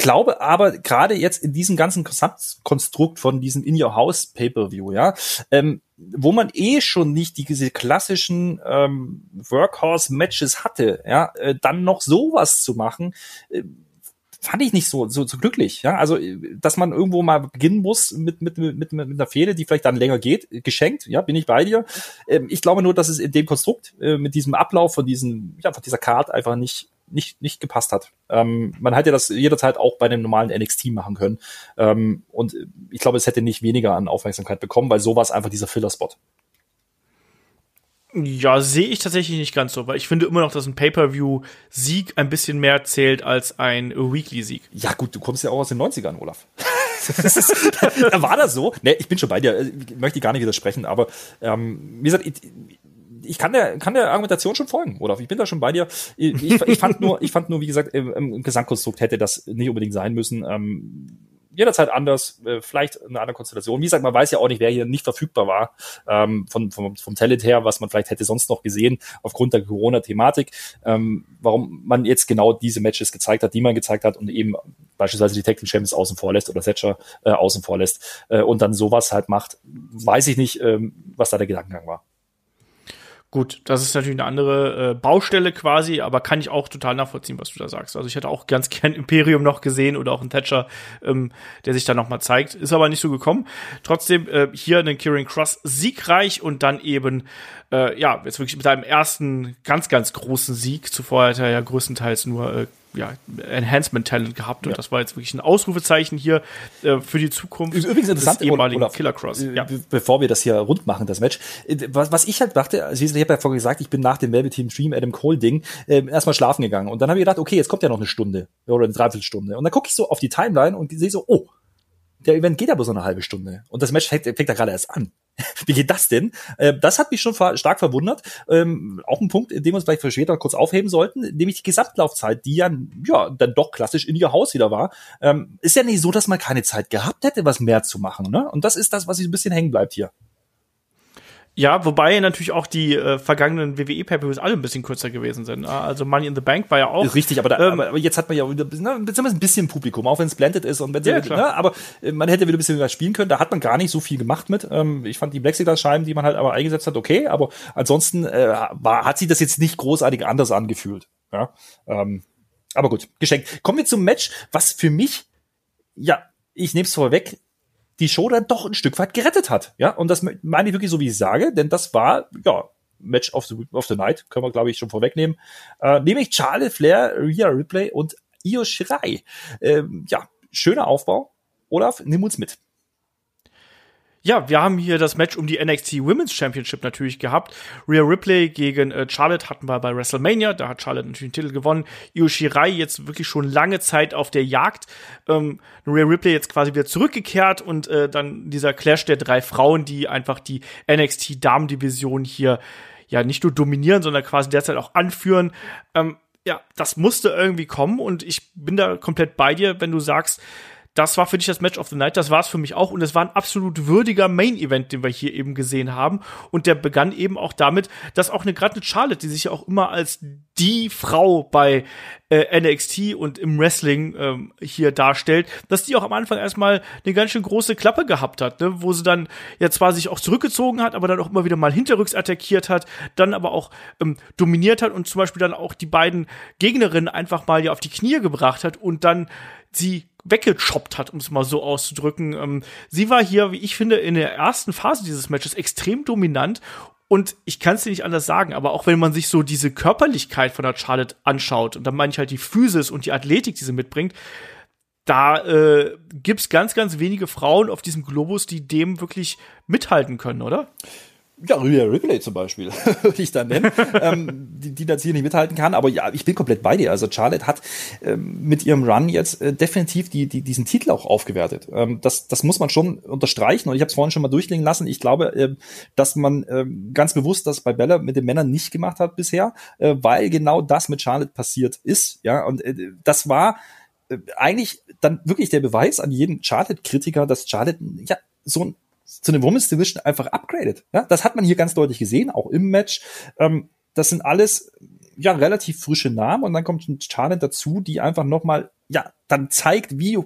glaube aber gerade jetzt in diesem ganzen Konstrukt von diesem In Your House Pay-per-View, ja, ähm, wo man eh schon nicht diese klassischen ähm, Workhorse-Matches hatte, ja, äh, dann noch sowas zu machen, äh, fand ich nicht so, so, so glücklich. Ja, also, dass man irgendwo mal beginnen muss mit, mit, mit, mit, mit einer Fehde, die vielleicht dann länger geht, geschenkt. Ja, bin ich bei dir. Ähm, ich glaube nur, dass es in dem Konstrukt, äh, mit diesem Ablauf von diesem, ja, von dieser Card einfach nicht, nicht, nicht gepasst hat. Ähm, man hätte das jederzeit auch bei einem normalen NXT machen können. Ähm, und ich glaube, es hätte nicht weniger an Aufmerksamkeit bekommen, weil sowas einfach dieser Filler-Spot. Ja, sehe ich tatsächlich nicht ganz so, weil ich finde immer noch, dass ein Pay-Per-View-Sieg ein bisschen mehr zählt als ein Weekly-Sieg. Ja, gut, du kommst ja auch aus den 90ern, Olaf. [laughs] war das so? Ne, ich bin schon bei dir. Ich möchte gar nicht widersprechen, aber ähm, wie gesagt, ich, ich kann der, kann der Argumentation schon folgen, Olaf. Ich bin da schon bei dir. Ich, ich fand nur, ich fand nur, wie gesagt, im, im Gesamtkonstrukt hätte das nicht unbedingt sein müssen. Ähm, jederzeit anders, äh, vielleicht eine andere Konstellation. Wie gesagt, man weiß ja auch nicht, wer hier nicht verfügbar war, ähm, von, vom, vom Talent her, was man vielleicht hätte sonst noch gesehen, aufgrund der Corona-Thematik, ähm, warum man jetzt genau diese Matches gezeigt hat, die man gezeigt hat und eben beispielsweise die Tag Team Champions außen vor lässt oder Thatcher äh, außen vor lässt äh, und dann sowas halt macht, weiß ich nicht, ähm, was da der Gedankengang war. Gut, das ist natürlich eine andere äh, Baustelle quasi, aber kann ich auch total nachvollziehen, was du da sagst. Also ich hätte auch ganz [laughs] gern Imperium noch gesehen oder auch einen Thatcher, ähm, der sich da noch mal zeigt. Ist aber nicht so gekommen. Trotzdem äh, hier einen Kieran Cross siegreich und dann eben äh, ja jetzt wirklich mit einem ersten ganz ganz großen Sieg. Zuvor hat er ja größtenteils nur äh, ja, Enhancement-Talent gehabt und ja. das war jetzt wirklich ein Ausrufezeichen hier äh, für die Zukunft ist übrigens interessant, des ehemaligen Olaf, Killer Cross. Äh, ja. Bevor wir das hier rund machen, das Match, äh, was, was ich halt dachte, also ich habe ja vorher gesagt, ich bin nach dem Velvet Team Stream Adam Cole Ding äh, erstmal schlafen gegangen und dann habe ich gedacht, okay, jetzt kommt ja noch eine Stunde oder eine Dreiviertelstunde und dann gucke ich so auf die Timeline und sehe so, oh, der Event geht aber so eine halbe Stunde und das Match fängt, fängt da gerade erst an. [laughs] Wie geht das denn? Äh, das hat mich schon stark verwundert. Ähm, auch ein Punkt, den wir uns vielleicht für später kurz aufheben sollten, nämlich die Gesamtlaufzeit, die ja, ja dann doch klassisch in ihr Haus wieder war. Ähm, ist ja nicht so, dass man keine Zeit gehabt hätte, was mehr zu machen. Ne? Und das ist das, was sich ein bisschen hängen bleibt hier. Ja, wobei natürlich auch die äh, vergangenen WWE pay alle ein bisschen kürzer gewesen sind. Also Money in the Bank war ja auch. Richtig, aber, da, ähm, aber, jetzt hat man ja wieder ne, ein bisschen Publikum, auch wenn es blended ist und wenn ja. Ne, aber äh, man hätte wieder ein bisschen was spielen können. Da hat man gar nicht so viel gemacht mit. Ähm, ich fand die Plexiglas-Scheiben, die man halt aber eingesetzt hat, okay, aber ansonsten äh, war, hat sich das jetzt nicht großartig anders angefühlt. Ja, ähm, aber gut, geschenkt. Kommen wir zum Match, was für mich, ja, ich nehme es vorweg, die Show dann doch ein Stück weit gerettet hat. Ja, und das meine ich wirklich so, wie ich sage, denn das war, ja, Match of the, of the Night, können wir, glaube ich, schon vorwegnehmen. Äh, nämlich Charlie Flair, Rhea Ripley und Io Shirai. Ähm, ja, schöner Aufbau. Olaf, nimm uns mit. Ja, wir haben hier das Match um die NXT Women's Championship natürlich gehabt. Rhea Ripley gegen äh, Charlotte hatten wir bei WrestleMania. Da hat Charlotte natürlich den Titel gewonnen. Io Shirai jetzt wirklich schon lange Zeit auf der Jagd. Ähm, Rhea Ripley jetzt quasi wieder zurückgekehrt und äh, dann dieser Clash der drei Frauen, die einfach die NXT Damen-Division hier ja nicht nur dominieren, sondern quasi derzeit auch anführen. Ähm, ja, das musste irgendwie kommen und ich bin da komplett bei dir, wenn du sagst, das war für dich das Match of the Night, das war es für mich auch und es war ein absolut würdiger Main Event, den wir hier eben gesehen haben und der begann eben auch damit, dass auch eine gerade Charlotte, die sich ja auch immer als die Frau bei äh, NXT und im Wrestling ähm, hier darstellt, dass die auch am Anfang erstmal eine ganz schön große Klappe gehabt hat, ne? wo sie dann ja zwar sich auch zurückgezogen hat, aber dann auch immer wieder mal hinterrücks attackiert hat, dann aber auch ähm, dominiert hat und zum Beispiel dann auch die beiden Gegnerinnen einfach mal ja auf die Knie gebracht hat und dann sie weggechoppt hat, um es mal so auszudrücken. Ähm, sie war hier, wie ich finde, in der ersten Phase dieses Matches extrem dominant und ich kann es dir nicht anders sagen, aber auch wenn man sich so diese Körperlichkeit von der Charlotte anschaut, und dann meine ich halt die Physis und die Athletik, die sie mitbringt, da äh, gibt es ganz, ganz wenige Frauen auf diesem Globus, die dem wirklich mithalten können, oder? Ja, Rhea Ripley zum Beispiel, [laughs] würde ich dann nennen, [laughs] ähm, die, die das hier nicht mithalten kann. Aber ja, ich bin komplett bei dir. Also Charlotte hat ähm, mit ihrem Run jetzt äh, definitiv die, die, diesen Titel auch aufgewertet. Ähm, das, das muss man schon unterstreichen. Und ich habe es vorhin schon mal durchklingen lassen. Ich glaube, äh, dass man äh, ganz bewusst das bei Bella mit den Männern nicht gemacht hat bisher, äh, weil genau das mit Charlotte passiert ist. Ja, und äh, das war äh, eigentlich dann wirklich der Beweis an jeden Charlotte-Kritiker, dass Charlotte ja so ein zu einem Women's Division einfach upgradet. Ja, das hat man hier ganz deutlich gesehen, auch im Match. Ähm, das sind alles ja relativ frische Namen und dann kommt Charlotte dazu, die einfach noch mal ja dann zeigt, wie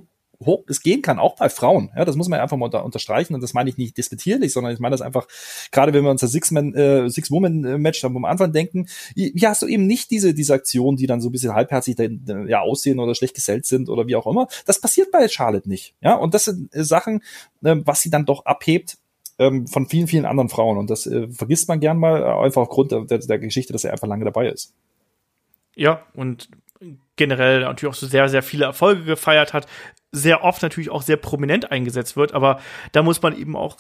hoch es gehen kann, auch bei Frauen. Ja, das muss man einfach mal unter, unterstreichen und das meine ich nicht disputierlich, sondern ich meine das einfach, gerade wenn wir uns das Six-Man, äh, Six-Woman-Match dann am Anfang denken, ja, hast du eben nicht diese, diese Aktionen, die dann so ein bisschen halbherzig ja, aussehen oder schlecht gesellt sind oder wie auch immer. Das passiert bei Charlotte nicht. Ja, und das sind äh, Sachen, äh, was sie dann doch abhebt, ähm, von vielen, vielen anderen Frauen. Und das äh, vergisst man gern mal, äh, einfach aufgrund der, der Geschichte, dass er einfach lange dabei ist. Ja, und generell natürlich auch so sehr, sehr viele Erfolge gefeiert hat, sehr oft natürlich auch sehr prominent eingesetzt wird, aber da muss man eben auch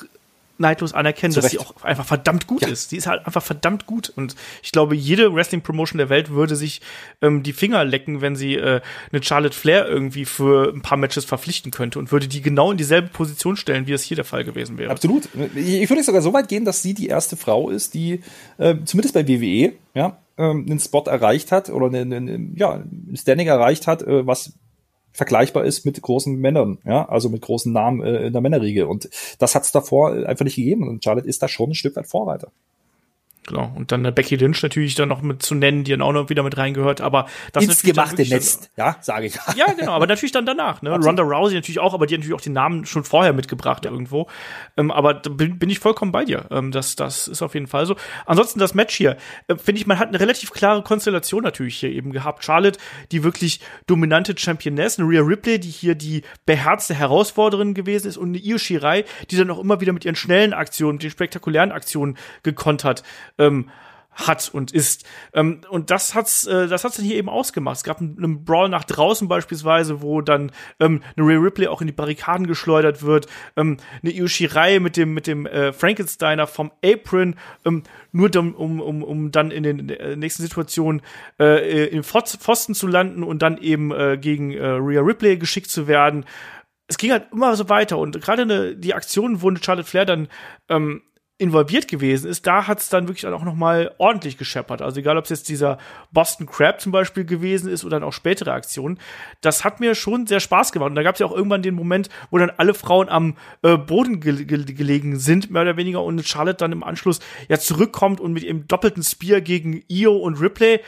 neidlos anerkennen, Zurecht. dass sie auch einfach verdammt gut ja. ist. Sie ist halt einfach verdammt gut. Und ich glaube, jede Wrestling-Promotion der Welt würde sich ähm, die Finger lecken, wenn sie äh, eine Charlotte Flair irgendwie für ein paar Matches verpflichten könnte und würde die genau in dieselbe Position stellen, wie es hier der Fall gewesen wäre. Absolut. Ich würde sogar so weit gehen, dass sie die erste Frau ist, die äh, zumindest bei WWE ja, ähm, einen Spot erreicht hat oder einen, einen, ja, ein Standing erreicht hat, äh, was vergleichbar ist mit großen Männern, ja, also mit großen Namen äh, in der Männerriege. Und das hat es davor einfach nicht gegeben. Und Charlotte ist da schon ein Stück weit Vorreiter. Genau. Und dann Becky Lynch natürlich dann noch mit zu nennen, die dann auch noch wieder mit reingehört. Aber das Ins gemachte Nest, ja, sage ich. [laughs] Ja, genau. Aber natürlich dann danach. Ne? Ronda Rousey natürlich auch, aber die hat natürlich auch den Namen schon vorher mitgebracht ja. irgendwo. Ähm, aber da bin, bin ich vollkommen bei dir. Ähm, das, das ist auf jeden Fall so. Ansonsten das Match hier, äh, finde ich, man hat eine relativ klare Konstellation natürlich hier eben gehabt. Charlotte, die wirklich dominante Championess, eine Rhea Ripley, die hier die beherzte Herausforderin gewesen ist und eine Io Shirai, die dann auch immer wieder mit ihren schnellen Aktionen, mit den spektakulären Aktionen gekontert ähm, hat und ist. Ähm, und das hat's, äh, das hat's dann hier eben ausgemacht. Es gab einen, einen Brawl nach draußen beispielsweise, wo dann ähm, eine Ray Ripley auch in die Barrikaden geschleudert wird, ähm, eine Yoshirai mit dem mit dem äh, Frankensteiner vom Apron, ähm, nur um, um, um, um dann in den äh, nächsten Situationen äh, in Pfosten zu landen und dann eben äh, gegen äh, Rhea Ripley geschickt zu werden. Es ging halt immer so weiter und gerade die Aktionen, wo Charlotte Flair dann ähm, involviert gewesen ist, da hat es dann wirklich auch noch mal ordentlich gescheppert. Also egal, ob es jetzt dieser Boston Crab zum Beispiel gewesen ist oder dann auch spätere Aktionen, das hat mir schon sehr Spaß gemacht. Und da gab es ja auch irgendwann den Moment, wo dann alle Frauen am äh, Boden ge ge gelegen sind, mehr oder weniger, und Charlotte dann im Anschluss ja zurückkommt und mit ihrem doppelten Spear gegen Io und Ripley.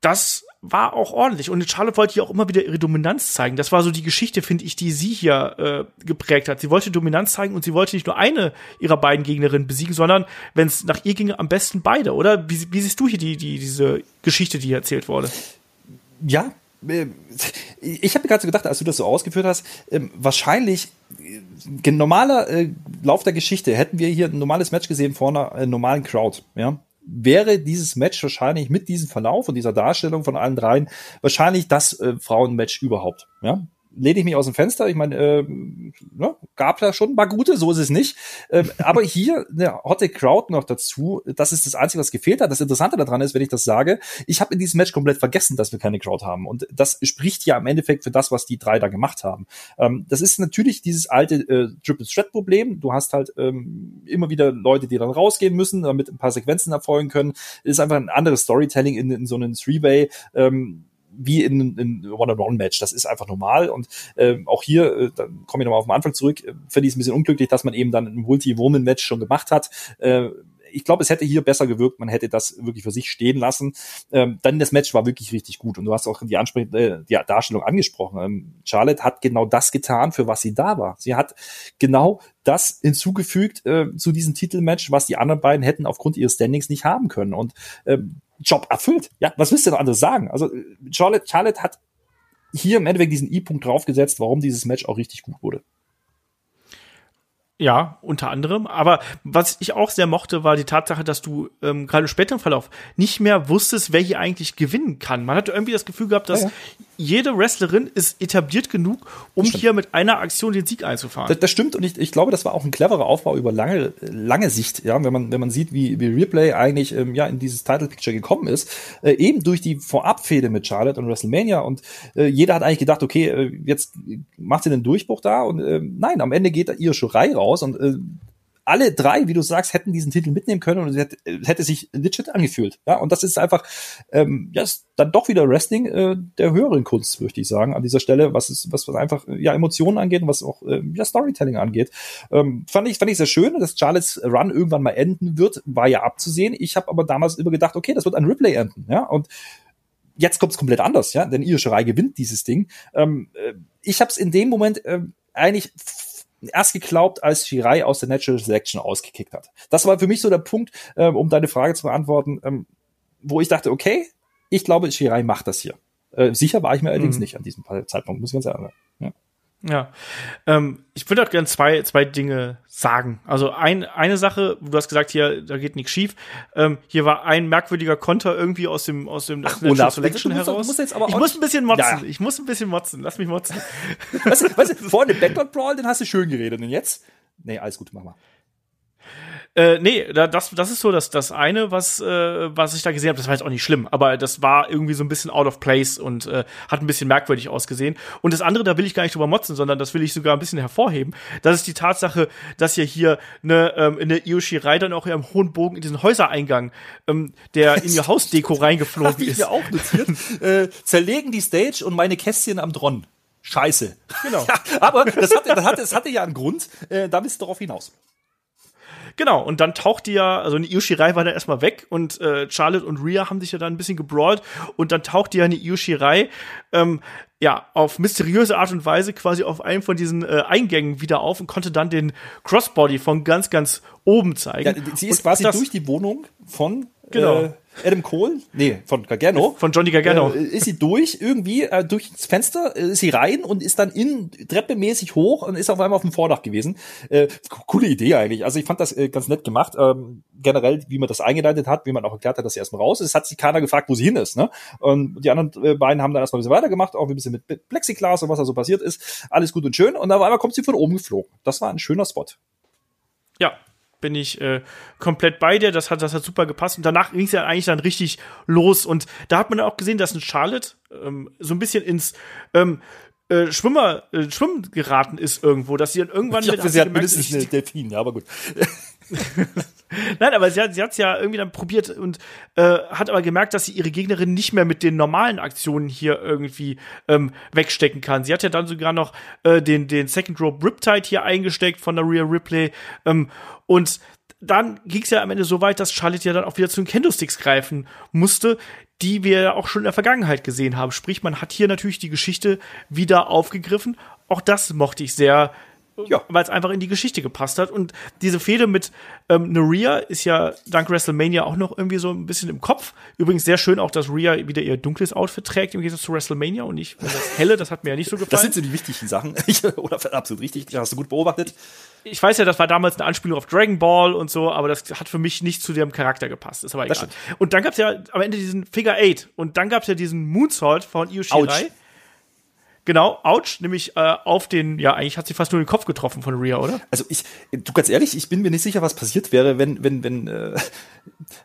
Das war auch ordentlich. Und Charlotte wollte hier auch immer wieder ihre Dominanz zeigen. Das war so die Geschichte, finde ich, die sie hier äh, geprägt hat. Sie wollte Dominanz zeigen und sie wollte nicht nur eine ihrer beiden Gegnerinnen besiegen, sondern, wenn es nach ihr ginge, am besten beide, oder? Wie, wie siehst du hier die, die, diese Geschichte, die hier erzählt wurde? Ja, äh, ich habe mir gerade so gedacht, als du das so ausgeführt hast, ähm, wahrscheinlich äh, normaler äh, Lauf der Geschichte hätten wir hier ein normales Match gesehen vor einer normalen Crowd, ja wäre dieses Match wahrscheinlich mit diesem Verlauf und dieser Darstellung von allen dreien wahrscheinlich das äh, Frauenmatch überhaupt. Ja, lehne ich mich aus dem Fenster. Ich meine, äh, ne, gab da schon ein paar gute, so ist es nicht. Ähm, aber hier eine hotte Crowd noch dazu. Das ist das Einzige, was gefehlt hat. Das Interessante daran ist, wenn ich das sage, ich habe in diesem Match komplett vergessen, dass wir keine Crowd haben. Und das spricht ja im Endeffekt für das, was die drei da gemacht haben. Ähm, das ist natürlich dieses alte äh, Triple Threat Problem. Du hast halt ähm, immer wieder Leute, die dann rausgehen müssen, damit ein paar Sequenzen erfolgen können. Das ist einfach ein anderes Storytelling in, in so einem Three-Way. Ähm, wie in, in One-on-One-Match. Das ist einfach normal. Und äh, auch hier, äh, da komme ich nochmal auf den Anfang zurück, äh, finde ich es ein bisschen unglücklich, dass man eben dann ein Multi-Woman-Match schon gemacht hat. Äh, ich glaube, es hätte hier besser gewirkt, man hätte das wirklich für sich stehen lassen. Ähm, dann das Match war wirklich richtig gut und du hast auch die, Ansprech äh, die Darstellung angesprochen. Ähm, Charlotte hat genau das getan, für was sie da war. Sie hat genau das hinzugefügt äh, zu diesem Titelmatch, was die anderen beiden hätten aufgrund ihres Standings nicht haben können. Und ähm, Job erfüllt. Ja, was willst du noch anderes sagen? Also Charlotte, Charlotte hat hier im Endeffekt diesen I-Punkt draufgesetzt, warum dieses Match auch richtig gut wurde. Ja, unter anderem. Aber was ich auch sehr mochte, war die Tatsache, dass du ähm, gerade im späteren Verlauf nicht mehr wusstest, wer hier eigentlich gewinnen kann. Man hatte irgendwie das Gefühl gehabt, dass ja, ja jede Wrestlerin ist etabliert genug, um hier mit einer Aktion den Sieg einzufahren. Das, das stimmt und ich, ich glaube, das war auch ein cleverer Aufbau über lange, lange Sicht, ja, wenn man, wenn man sieht, wie, wie Replay eigentlich ähm, ja, in dieses Title Picture gekommen ist, äh, eben durch die Vorabfehde mit Charlotte und WrestleMania und äh, jeder hat eigentlich gedacht, okay, äh, jetzt macht sie den Durchbruch da und äh, nein, am Ende geht da ihre Schurei raus und äh, alle drei, wie du sagst, hätten diesen Titel mitnehmen können und es hätte, hätte sich legit angefühlt. Ja, und das ist einfach, ähm, ja, ist dann doch wieder Wrestling äh, der höheren Kunst, möchte ich sagen, an dieser Stelle, was ist, was, was einfach ja Emotionen angeht und was auch äh, ja Storytelling angeht. Ähm, fand ich, fand ich sehr schön, dass Charlottes Run irgendwann mal enden wird, war ja abzusehen. Ich habe aber damals immer gedacht, okay, das wird ein Replay enden, ja, und jetzt kommt es komplett anders, ja, denn Irische Reihe gewinnt dieses Ding. Ähm, äh, ich habe es in dem Moment äh, eigentlich erst geglaubt, als Shirai aus der Natural Selection ausgekickt hat. Das war für mich so der Punkt, ähm, um deine Frage zu beantworten, ähm, wo ich dachte, okay, ich glaube, Shirai macht das hier. Äh, sicher war ich mir allerdings mhm. nicht an diesem Zeitpunkt, muss ich ganz ehrlich sagen. Ja. Ja, ähm, ich würde auch gerne zwei, zwei Dinge sagen. Also ein, eine Sache, du hast gesagt, hier, da geht nichts schief. Ähm, hier war ein merkwürdiger Konter irgendwie aus dem, aus dem Ach, Olaf, Selection heraus. Du musst jetzt aber ich muss ein bisschen motzen. Ja. Ich muss ein bisschen motzen. Lass mich motzen. [laughs] weißt du, [laughs] vorne Backdoor Brawl, den hast du schön geredet. Und jetzt? Nee, alles gut, mach mal. Äh, nee, das, das ist so das, das eine, was, äh, was ich da gesehen habe. Das war jetzt auch nicht schlimm, aber das war irgendwie so ein bisschen out of place und äh, hat ein bisschen merkwürdig ausgesehen. Und das andere, da will ich gar nicht drüber motzen, sondern das will ich sogar ein bisschen hervorheben. Das ist die Tatsache, dass ja hier eine, ähm, in der Ioshi Rider auch im hohen Bogen in diesen Häusereingang, ähm, der in ihr [laughs] Hausdeko reingeflogen ist. Hab ich mir auch notiert. [laughs] äh, zerlegen die Stage und meine Kästchen am Dron. Scheiße. Genau. [laughs] Ja, aber das hatte, das, hatte, das hatte ja einen Grund. Äh, da bist du darauf hinaus. Genau, und dann taucht die ja, also eine Io-Shirai war dann erstmal weg und äh, Charlotte und Rhea haben sich ja dann ein bisschen gebrawlt und dann taucht die ja eine Io-Shirai ähm, ja, auf mysteriöse Art und Weise quasi auf einem von diesen äh, Eingängen wieder auf und konnte dann den Crossbody von ganz, ganz oben zeigen. Ja, sie ist und quasi durch die Wohnung von genau. Äh, Adam Cole, nee, von Gargano. Von Johnny Gargano. Äh, ist sie durch, irgendwie, äh, durch das Fenster, äh, ist sie rein und ist dann in treppemäßig hoch und ist auf einmal auf dem Vordach gewesen. Äh, coole Idee eigentlich. Also ich fand das äh, ganz nett gemacht. Ähm, generell, wie man das eingeleitet hat, wie man auch erklärt hat, dass sie erstmal raus ist. Hat sich keiner gefragt, wo sie hin ist. Ne? Und die anderen äh, beiden haben dann erstmal ein bisschen weitergemacht, auch ein bisschen mit Plexiglas und was da so passiert ist. Alles gut und schön. Und auf einmal kommt sie von oben geflogen. Das war ein schöner Spot. Ja, bin ich äh, komplett bei dir. Das hat, das hat super gepasst. Und danach ging es ja eigentlich dann richtig los. Und da hat man auch gesehen, dass ein Charlotte ähm, so ein bisschen ins ähm, äh, Schwimmer, äh, Schwimmen geraten ist irgendwo, dass sie dann irgendwann ich mit, sie hat mindestens eine Delfin, ja, aber gut. [laughs] [laughs] Nein, aber sie hat sie hat's ja irgendwie dann probiert und äh, hat aber gemerkt, dass sie ihre Gegnerin nicht mehr mit den normalen Aktionen hier irgendwie ähm, wegstecken kann. Sie hat ja dann sogar noch äh, den den Second Rope Riptide hier eingesteckt von der Rear Ripley ähm, und dann ging es ja am Ende so weit, dass Charlotte ja dann auch wieder zu den Kendo-Sticks greifen musste, die wir auch schon in der Vergangenheit gesehen haben. Sprich, man hat hier natürlich die Geschichte wieder aufgegriffen. Auch das mochte ich sehr, ja. weil es einfach in die Geschichte gepasst hat. Und diese Fehde mit ähm, Rhea ist ja dank WrestleMania auch noch irgendwie so ein bisschen im Kopf. Übrigens sehr schön auch, dass Rhea wieder ihr dunkles Outfit trägt im Gegensatz zu WrestleMania und nicht das [laughs] helle. Das hat mir ja nicht so gefallen. Das sind so die wichtigen Sachen. [laughs] Oder absolut richtig. Das hast du gut beobachtet. Ich weiß ja, das war damals eine Anspielung auf Dragon Ball und so, aber das hat für mich nicht zu dem Charakter gepasst. Ist aber egal. Und dann gab es ja am Ende diesen Figure Eight und dann gab es ja diesen Moonsault von Io Shirai. Ouch. Genau, ouch, nämlich äh, auf den, ja, eigentlich hat sie fast nur den Kopf getroffen von Rhea, oder? Also ich, du ganz ehrlich, ich bin mir nicht sicher, was passiert wäre, wenn, wenn, wenn äh,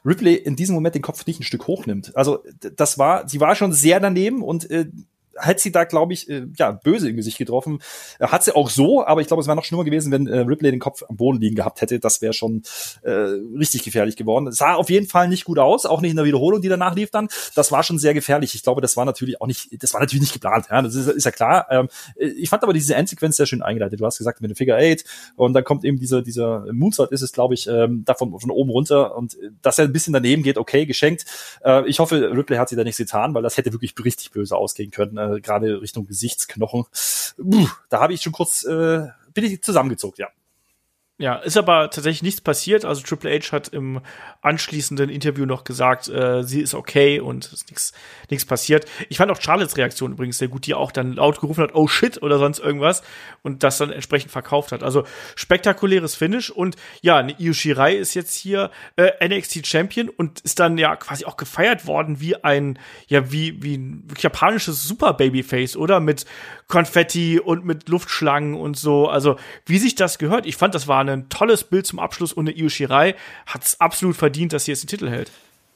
Ripley in diesem Moment den Kopf nicht ein Stück hochnimmt. Also das war, sie war schon sehr daneben und äh, hat sie da, glaube ich, äh, ja, böse im Gesicht getroffen. Äh, hat sie auch so, aber ich glaube, es wäre noch schlimmer gewesen, wenn äh, Ripley den Kopf am Boden liegen gehabt hätte. Das wäre schon äh, richtig gefährlich geworden. Sah auf jeden Fall nicht gut aus, auch nicht in der Wiederholung, die danach lief dann. Das war schon sehr gefährlich. Ich glaube, das war natürlich auch nicht, das war natürlich nicht geplant. Ja, das ist, ist ja klar. Ähm, ich fand aber diese Endsequenz sehr schön eingeleitet. Du hast gesagt, mit dem Figure Eight und dann kommt eben dieser, dieser Moonsault ist es, glaube ich, ähm, davon von oben runter und dass er ein bisschen daneben geht, okay, geschenkt. Äh, ich hoffe, Ripley hat sie da nichts getan, weil das hätte wirklich richtig böse ausgehen können äh, gerade Richtung Gesichtsknochen. Uh, da habe ich schon kurz, äh, bin ich zusammengezogen, ja. Ja, ist aber tatsächlich nichts passiert. Also Triple H hat im anschließenden Interview noch gesagt, äh, sie ist okay und ist nichts nichts passiert. Ich fand auch Charlottes Reaktion übrigens sehr gut, die auch dann laut gerufen hat, oh shit oder sonst irgendwas und das dann entsprechend verkauft hat. Also spektakuläres Finish und ja, Io Shirai ist jetzt hier äh, NXT Champion und ist dann ja quasi auch gefeiert worden wie ein ja wie wie ein japanisches Super Babyface oder mit Konfetti und mit Luftschlangen und so. Also wie sich das gehört. Ich fand, das war ein tolles Bild zum Abschluss und eine Io Shirai hat es absolut verdient, dass sie jetzt den Titel hält.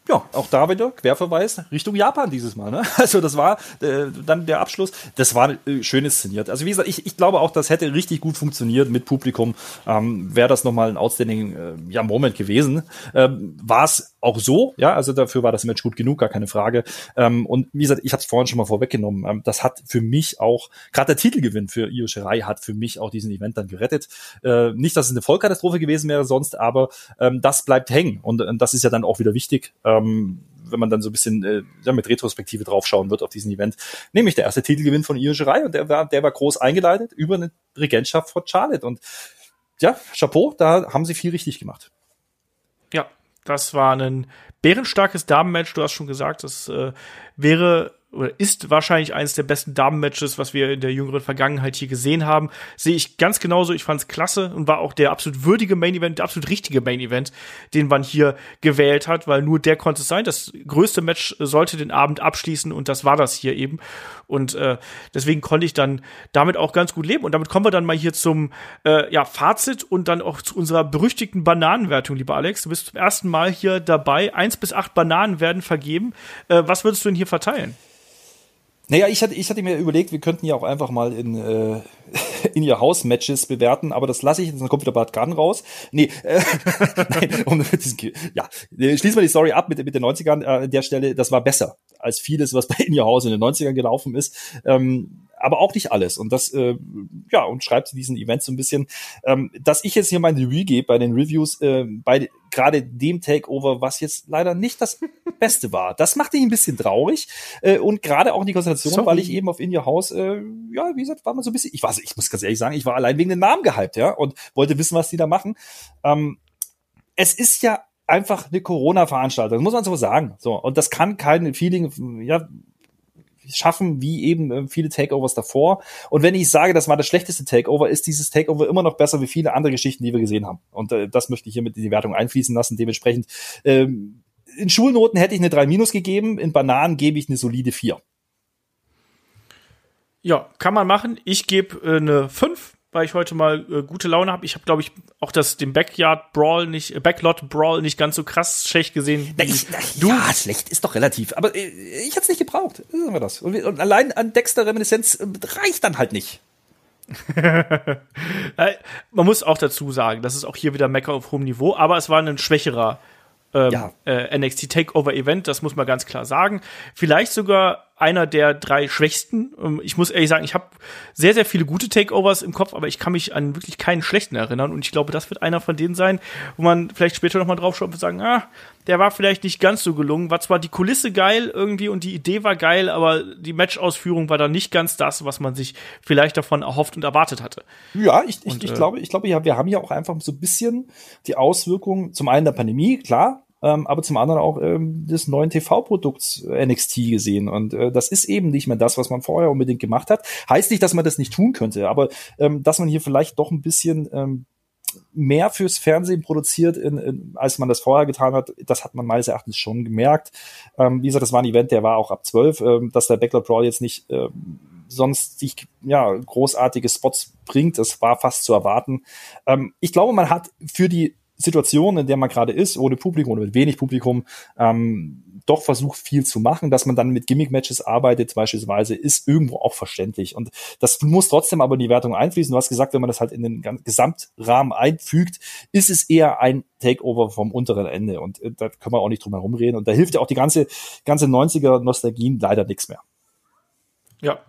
Ja, auch da wieder Querverweis Richtung Japan dieses Mal. Ne? [laughs] Also das war äh, dann der Abschluss. Das war äh, schön inszeniert. Also wie gesagt, ich, ich glaube auch, das hätte richtig gut funktioniert mit Publikum. Ähm, Wäre das nochmal ein outstanding äh, ja, Moment gewesen. Ähm, war es auch so, ja, also dafür war das Match gut genug, gar keine Frage. Ähm, und wie gesagt, ich habe es vorhin schon mal vorweggenommen. Ähm, das hat für mich auch, gerade der Titelgewinn für Io Shirai hat für mich auch diesen Event dann gerettet. Äh, nicht, dass es eine Vollkatastrophe gewesen wäre sonst, aber ähm, das bleibt hängen. Und äh, das ist ja dann auch wieder wichtig. Ähm, wenn man dann so ein bisschen äh, ja, mit Retrospektive draufschauen wird auf diesen Event, nämlich der erste Titelgewinn von Io Shirai und der war, der war groß eingeleitet über eine Regentschaft von Charlotte und ja, Chapeau, da haben sie viel richtig gemacht. Ja, das war ein bärenstarkes Damenmatch. Du hast schon gesagt, das äh, wäre oder ist wahrscheinlich eines der besten Damenmatches, was wir in der jüngeren Vergangenheit hier gesehen haben. Sehe ich ganz genauso. Ich fand es klasse und war auch der absolut würdige Main Event, der absolut richtige Main Event, den man hier gewählt hat, weil nur der konnte es sein. Das größte Match sollte den Abend abschließen und das war das hier eben. Und äh, deswegen konnte ich dann damit auch ganz gut leben. Und damit kommen wir dann mal hier zum äh, ja, Fazit und dann auch zu unserer berüchtigten Bananenwertung, lieber Alex. Du bist zum ersten Mal hier dabei. Eins bis acht Bananen werden vergeben. Äh, was würdest du denn hier verteilen? Naja, ich hatte, ich hatte mir überlegt, wir könnten ja auch einfach mal in, äh, [laughs] in ihr Haus-Matches bewerten, aber das lasse ich, dann kommt wieder Bad Garden raus. Nee, äh, [laughs] nein, um, [laughs] ja, schließen wir die Story ab mit, mit den 90ern äh, an der Stelle, das war besser als vieles, was bei In Your House in den 90ern gelaufen ist. Ähm, aber auch nicht alles. Und das, äh, ja, und schreibt diesen Event so ein bisschen, ähm, dass ich jetzt hier mein Review gebe bei den Reviews, äh, bei gerade dem Takeover, was jetzt leider nicht das [laughs] Beste war. Das machte ich ein bisschen traurig. Äh, und gerade auch die Konstellation, Sorry. weil ich eben auf In Your House, äh, ja, wie gesagt, war mal so ein bisschen, ich weiß, ich muss ganz ehrlich sagen, ich war allein wegen den Namen gehypt, ja, und wollte wissen, was die da machen. Ähm, es ist ja einfach eine Corona-Veranstaltung, muss man so sagen. So, und das kann kein Feeling, ja, schaffen wie eben äh, viele Takeovers davor. Und wenn ich sage, das war das schlechteste Takeover, ist dieses Takeover immer noch besser wie viele andere Geschichten, die wir gesehen haben. Und äh, das möchte ich hier mit in die Wertung einfließen lassen. Dementsprechend ähm, in Schulnoten hätte ich eine 3 minus gegeben, in Bananen gebe ich eine solide 4. Ja, kann man machen. Ich gebe äh, eine 5 weil ich heute mal äh, gute Laune habe. Ich habe, glaube ich, auch das den Backyard Brawl nicht, äh, Backlot Brawl nicht ganz so krass schlecht gesehen. Na, ich, na, du. Ja, schlecht ist doch relativ. Aber äh, ich hätte es nicht gebraucht. Sagen wir das. Und, wir, und allein an Dexter-Reminiszenz äh, reicht dann halt nicht. [laughs] Man muss auch dazu sagen, das ist auch hier wieder Mecker auf hohem Niveau, aber es war ein schwächerer ähm, ja. äh, NXT Takeover Event, das muss man ganz klar sagen. Vielleicht sogar einer der drei schwächsten. Ähm, ich muss ehrlich sagen, ich habe sehr, sehr viele gute Takeovers im Kopf, aber ich kann mich an wirklich keinen schlechten erinnern. Und ich glaube, das wird einer von denen sein, wo man vielleicht später noch mal drauf schaut und sagen, ah, der war vielleicht nicht ganz so gelungen. War zwar die Kulisse geil irgendwie und die Idee war geil, aber die Matchausführung war dann nicht ganz das, was man sich vielleicht davon erhofft und erwartet hatte. Ja, ich, ich, und, ich äh, glaube, ich glaube, ja, wir haben ja auch einfach so ein bisschen die Auswirkungen zum einen der Pandemie, klar, ähm, aber zum anderen auch ähm, des neuen TV-Produkts äh, NXT gesehen. Und äh, das ist eben nicht mehr das, was man vorher unbedingt gemacht hat. Heißt nicht, dass man das nicht tun könnte, aber ähm, dass man hier vielleicht doch ein bisschen ähm, mehr fürs Fernsehen produziert, in, in, als man das vorher getan hat. Das hat man meines Erachtens schon gemerkt. Ähm, wie gesagt, das war ein Event, der war auch ab 12, ähm, dass der Backlot Brawl jetzt nicht ähm, sonst sich ja großartige Spots bringt. Das war fast zu erwarten. Ähm, ich glaube, man hat für die Situation, in der man gerade ist, ohne Publikum oder mit wenig Publikum, ähm, doch versucht viel zu machen, dass man dann mit Gimmick-Matches arbeitet beispielsweise, ist irgendwo auch verständlich. Und das muss trotzdem aber in die Wertung einfließen. Du hast gesagt, wenn man das halt in den Gesamtrahmen einfügt, ist es eher ein Takeover vom unteren Ende. Und äh, da können wir auch nicht drum herum reden. Und da hilft ja auch die ganze, ganze 90er Nostalgien leider nichts mehr. Ja.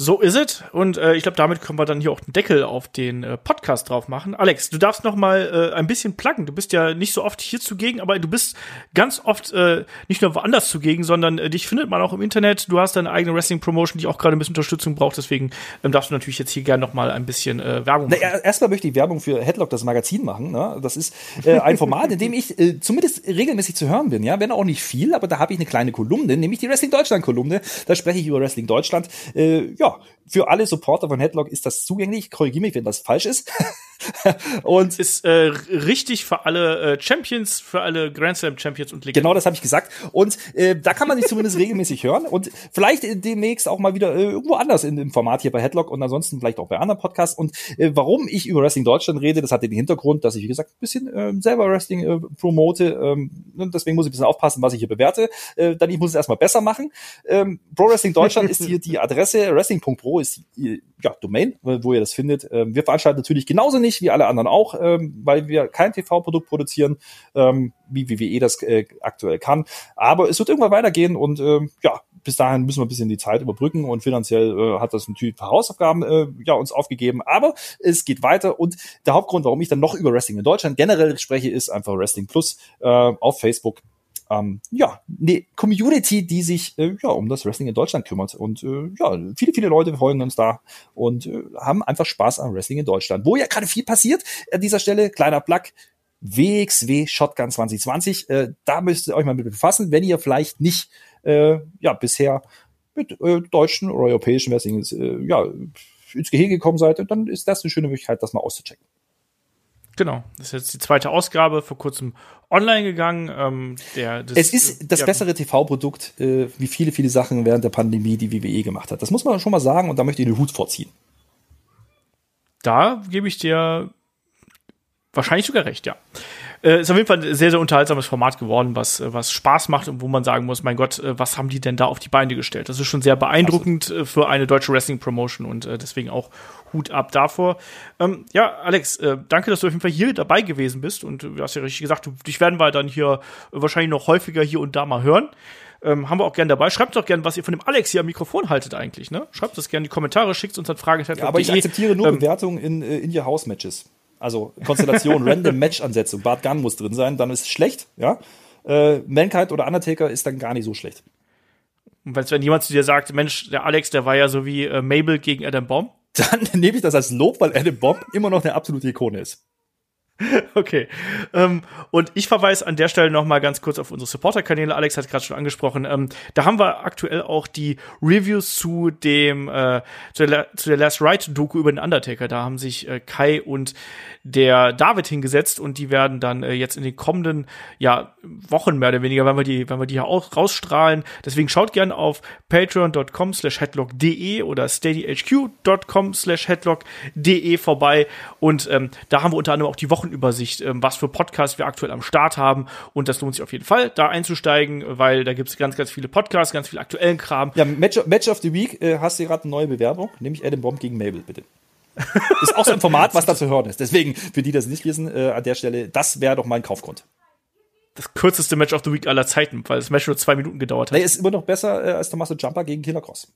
So ist es. Und äh, ich glaube, damit können wir dann hier auch einen Deckel auf den äh, Podcast drauf machen. Alex, du darfst noch mal äh, ein bisschen pluggen. Du bist ja nicht so oft hier zugegen, aber du bist ganz oft äh, nicht nur woanders zugegen, sondern äh, dich findet man auch im Internet. Du hast deine eigene Wrestling-Promotion, die auch gerade ein bisschen Unterstützung braucht. Deswegen ähm, darfst du natürlich jetzt hier gerne noch mal ein bisschen äh, Werbung machen. Na, erstmal möchte ich Werbung für Headlock, das Magazin, machen. Ne? Das ist äh, ein Format, in dem ich äh, zumindest regelmäßig zu hören bin. Ja, wenn auch nicht viel, aber da habe ich eine kleine Kolumne, nämlich die Wrestling Deutschland-Kolumne. Da spreche ich über Wrestling Deutschland. Äh, ja, Ja, für alle Supporter von Headlock ist das zugänglich. Korrigiere mich, wenn das falsch ist. [laughs] und ist äh, richtig für alle äh, Champions, für alle Grand Slam Champions und Legenden. Genau, das habe ich gesagt. Und äh, da kann man sich zumindest [laughs] regelmäßig hören und vielleicht demnächst auch mal wieder äh, irgendwo anders in dem Format hier bei Headlock und ansonsten vielleicht auch bei anderen Podcasts. Und äh, warum ich über Wrestling Deutschland rede, das hat den Hintergrund, dass ich wie gesagt ein bisschen äh, selber Wrestling äh, promote. Ähm, und deswegen muss ich ein bisschen aufpassen, was ich hier bewerte. Äh, dann ich muss es erstmal besser machen. Ähm, Pro Wrestling Deutschland ist hier die Adresse. Wrestling.pro ist die ja, Domain, wo ihr das findet. Ähm, wir veranstalten natürlich genauso nicht wie alle anderen auch, ähm, weil wir kein TV-Produkt produzieren, ähm, wie WWE das äh, aktuell kann. Aber es wird irgendwann weitergehen und ja, bis dahin müssen wir ein bisschen die Zeit überbrücken und finanziell äh, hat das natürlich Hausaufgaben äh, ja, uns aufgegeben. Aber es geht weiter und der Hauptgrund, warum ich dann noch über Wrestling in Deutschland generell spreche, ist einfach Wrestling Plus auf Facebook ähm, ja, eine Community, die sich äh, ja um das Wrestling in Deutschland kümmert. Und äh, ja, viele, viele Leute folgen uns da und äh, haben einfach Spaß am Wrestling in Deutschland. Wo ja gerade viel passiert an dieser Stelle, kleiner Plug. WXW Shotgun 2020, äh, da müsst ihr euch mal mit befassen, wenn ihr vielleicht nicht äh, ja bisher mit äh, deutschen oder europäischen Wrestling äh, ja, ins Gehege gekommen seid, dann ist das eine schöne Möglichkeit, das mal auszuchecken. Genau, das ist jetzt die zweite Ausgabe, vor kurzem online gegangen. Ähm, der, das, es ist das ja, bessere TV-Produkt, äh, wie viele, viele Sachen während der Pandemie, die WWE gemacht hat. Das muss man schon mal sagen und da möchte ich den Hut vorziehen. Da gebe ich dir wahrscheinlich sogar recht, ja. Äh, ist auf jeden Fall ein sehr, sehr unterhaltsames Format geworden, was, was Spaß macht und wo man sagen muss, mein Gott, äh, was haben die denn da auf die Beine gestellt? Das ist schon sehr beeindruckend Absolut. Äh, für eine deutsche Wrestling-Promotion und äh, deswegen auch Hut ab davor. Ähm, ja, Alex, äh, danke, dass du auf jeden Fall hier dabei gewesen bist und du hast ja richtig gesagt, du, dich werden wir dann hier wahrscheinlich noch häufiger hier und da mal hören. Ähm, haben wir auch gerne dabei. Schreibt doch gerne, was ihr von dem Alex hier am Mikrofon haltet eigentlich. Ne? Schreibt das gerne in die Kommentare, schickt uns dann Fragen. Ja, aber ich akzeptiere nur ähm, Bewertungen in, in your House Matches. Also Konstellation, [laughs] Random Match-Ansetzung. Bart Gunn muss drin sein, dann ist es schlecht, ja. Äh, Mankind oder Undertaker ist dann gar nicht so schlecht. Und wenn jemand zu dir sagt, Mensch, der Alex, der war ja so wie äh, Mabel gegen Adam Bomb. Dann nehme ich das als Lob, weil Adam Bomb immer noch eine absolute Ikone ist. [laughs] Okay. Ähm, und ich verweise an der Stelle noch mal ganz kurz auf unsere Supporter-Kanäle. Alex hat gerade schon angesprochen. Ähm, da haben wir aktuell auch die Reviews zu dem äh, zu, der, zu der Last Ride-Doku über den Undertaker. Da haben sich äh, Kai und der David hingesetzt und die werden dann äh, jetzt in den kommenden ja, Wochen mehr oder weniger, wenn wir die, wenn wir die hier auch rausstrahlen. Deswegen schaut gerne auf patreon.com slash headlock.de oder steadyhq.com slash headlock.de vorbei und ähm, da haben wir unter anderem auch die Wochenübersicht, ähm, was für Podcasts wir aktuell am Start haben und das lohnt sich auf jeden Fall, da einzusteigen, weil da gibt es ganz, ganz viele Podcasts, ganz viel aktuellen Kram. Ja, Match, Match of the Week äh, hast du gerade eine neue Bewerbung, nämlich Adam Bomb gegen Mabel, bitte. [laughs] Ist auch so ein Format, was da zu hören ist. Deswegen, für die, die das nicht wissen, äh, an der Stelle, das wäre doch mein Kaufgrund. Das kürzeste Match of the Week aller Zeiten, weil das Match nur zwei Minuten gedauert hat. Der ist immer noch besser äh, als Tommaso Jumper gegen Killer Cross.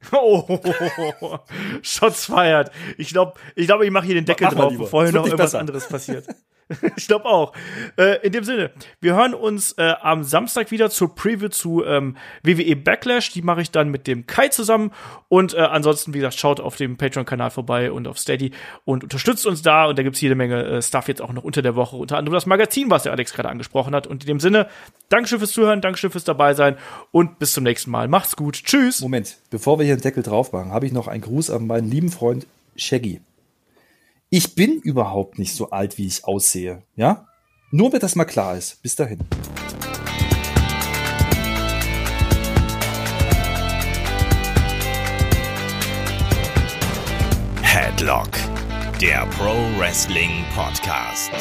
[laughs] Oh, Shots feiert. Ich glaube, ich, glaub, ich mache hier den Deckel Mach drauf, bevor hier noch irgendwas besser. anderes passiert. [laughs] [laughs] ich glaube auch. Äh, in dem Sinne, wir hören uns äh, am Samstag wieder zur Preview zu ähm, WWE Backlash. Die mache ich dann mit dem Kai zusammen. Und äh, ansonsten, wie gesagt, schaut auf dem Patreon-Kanal vorbei und auf Steady und unterstützt uns da. Und da gibt's jede Menge äh, Stuff jetzt auch noch unter der Woche. Unter anderem das Magazin, was der Alex gerade angesprochen hat. Und in dem Sinne, Dankeschön fürs Zuhören, Dankeschön fürs dabei sein und bis zum nächsten Mal. Macht's gut. Tschüss. Moment, bevor wir hier den Deckel drauf machen, habe ich noch einen Gruß an meinen lieben Freund Shaggy. Ich bin überhaupt nicht so alt, wie ich aussehe. Ja? Nur, damit das mal klar ist. Bis dahin. Headlock, der Pro Wrestling Podcast.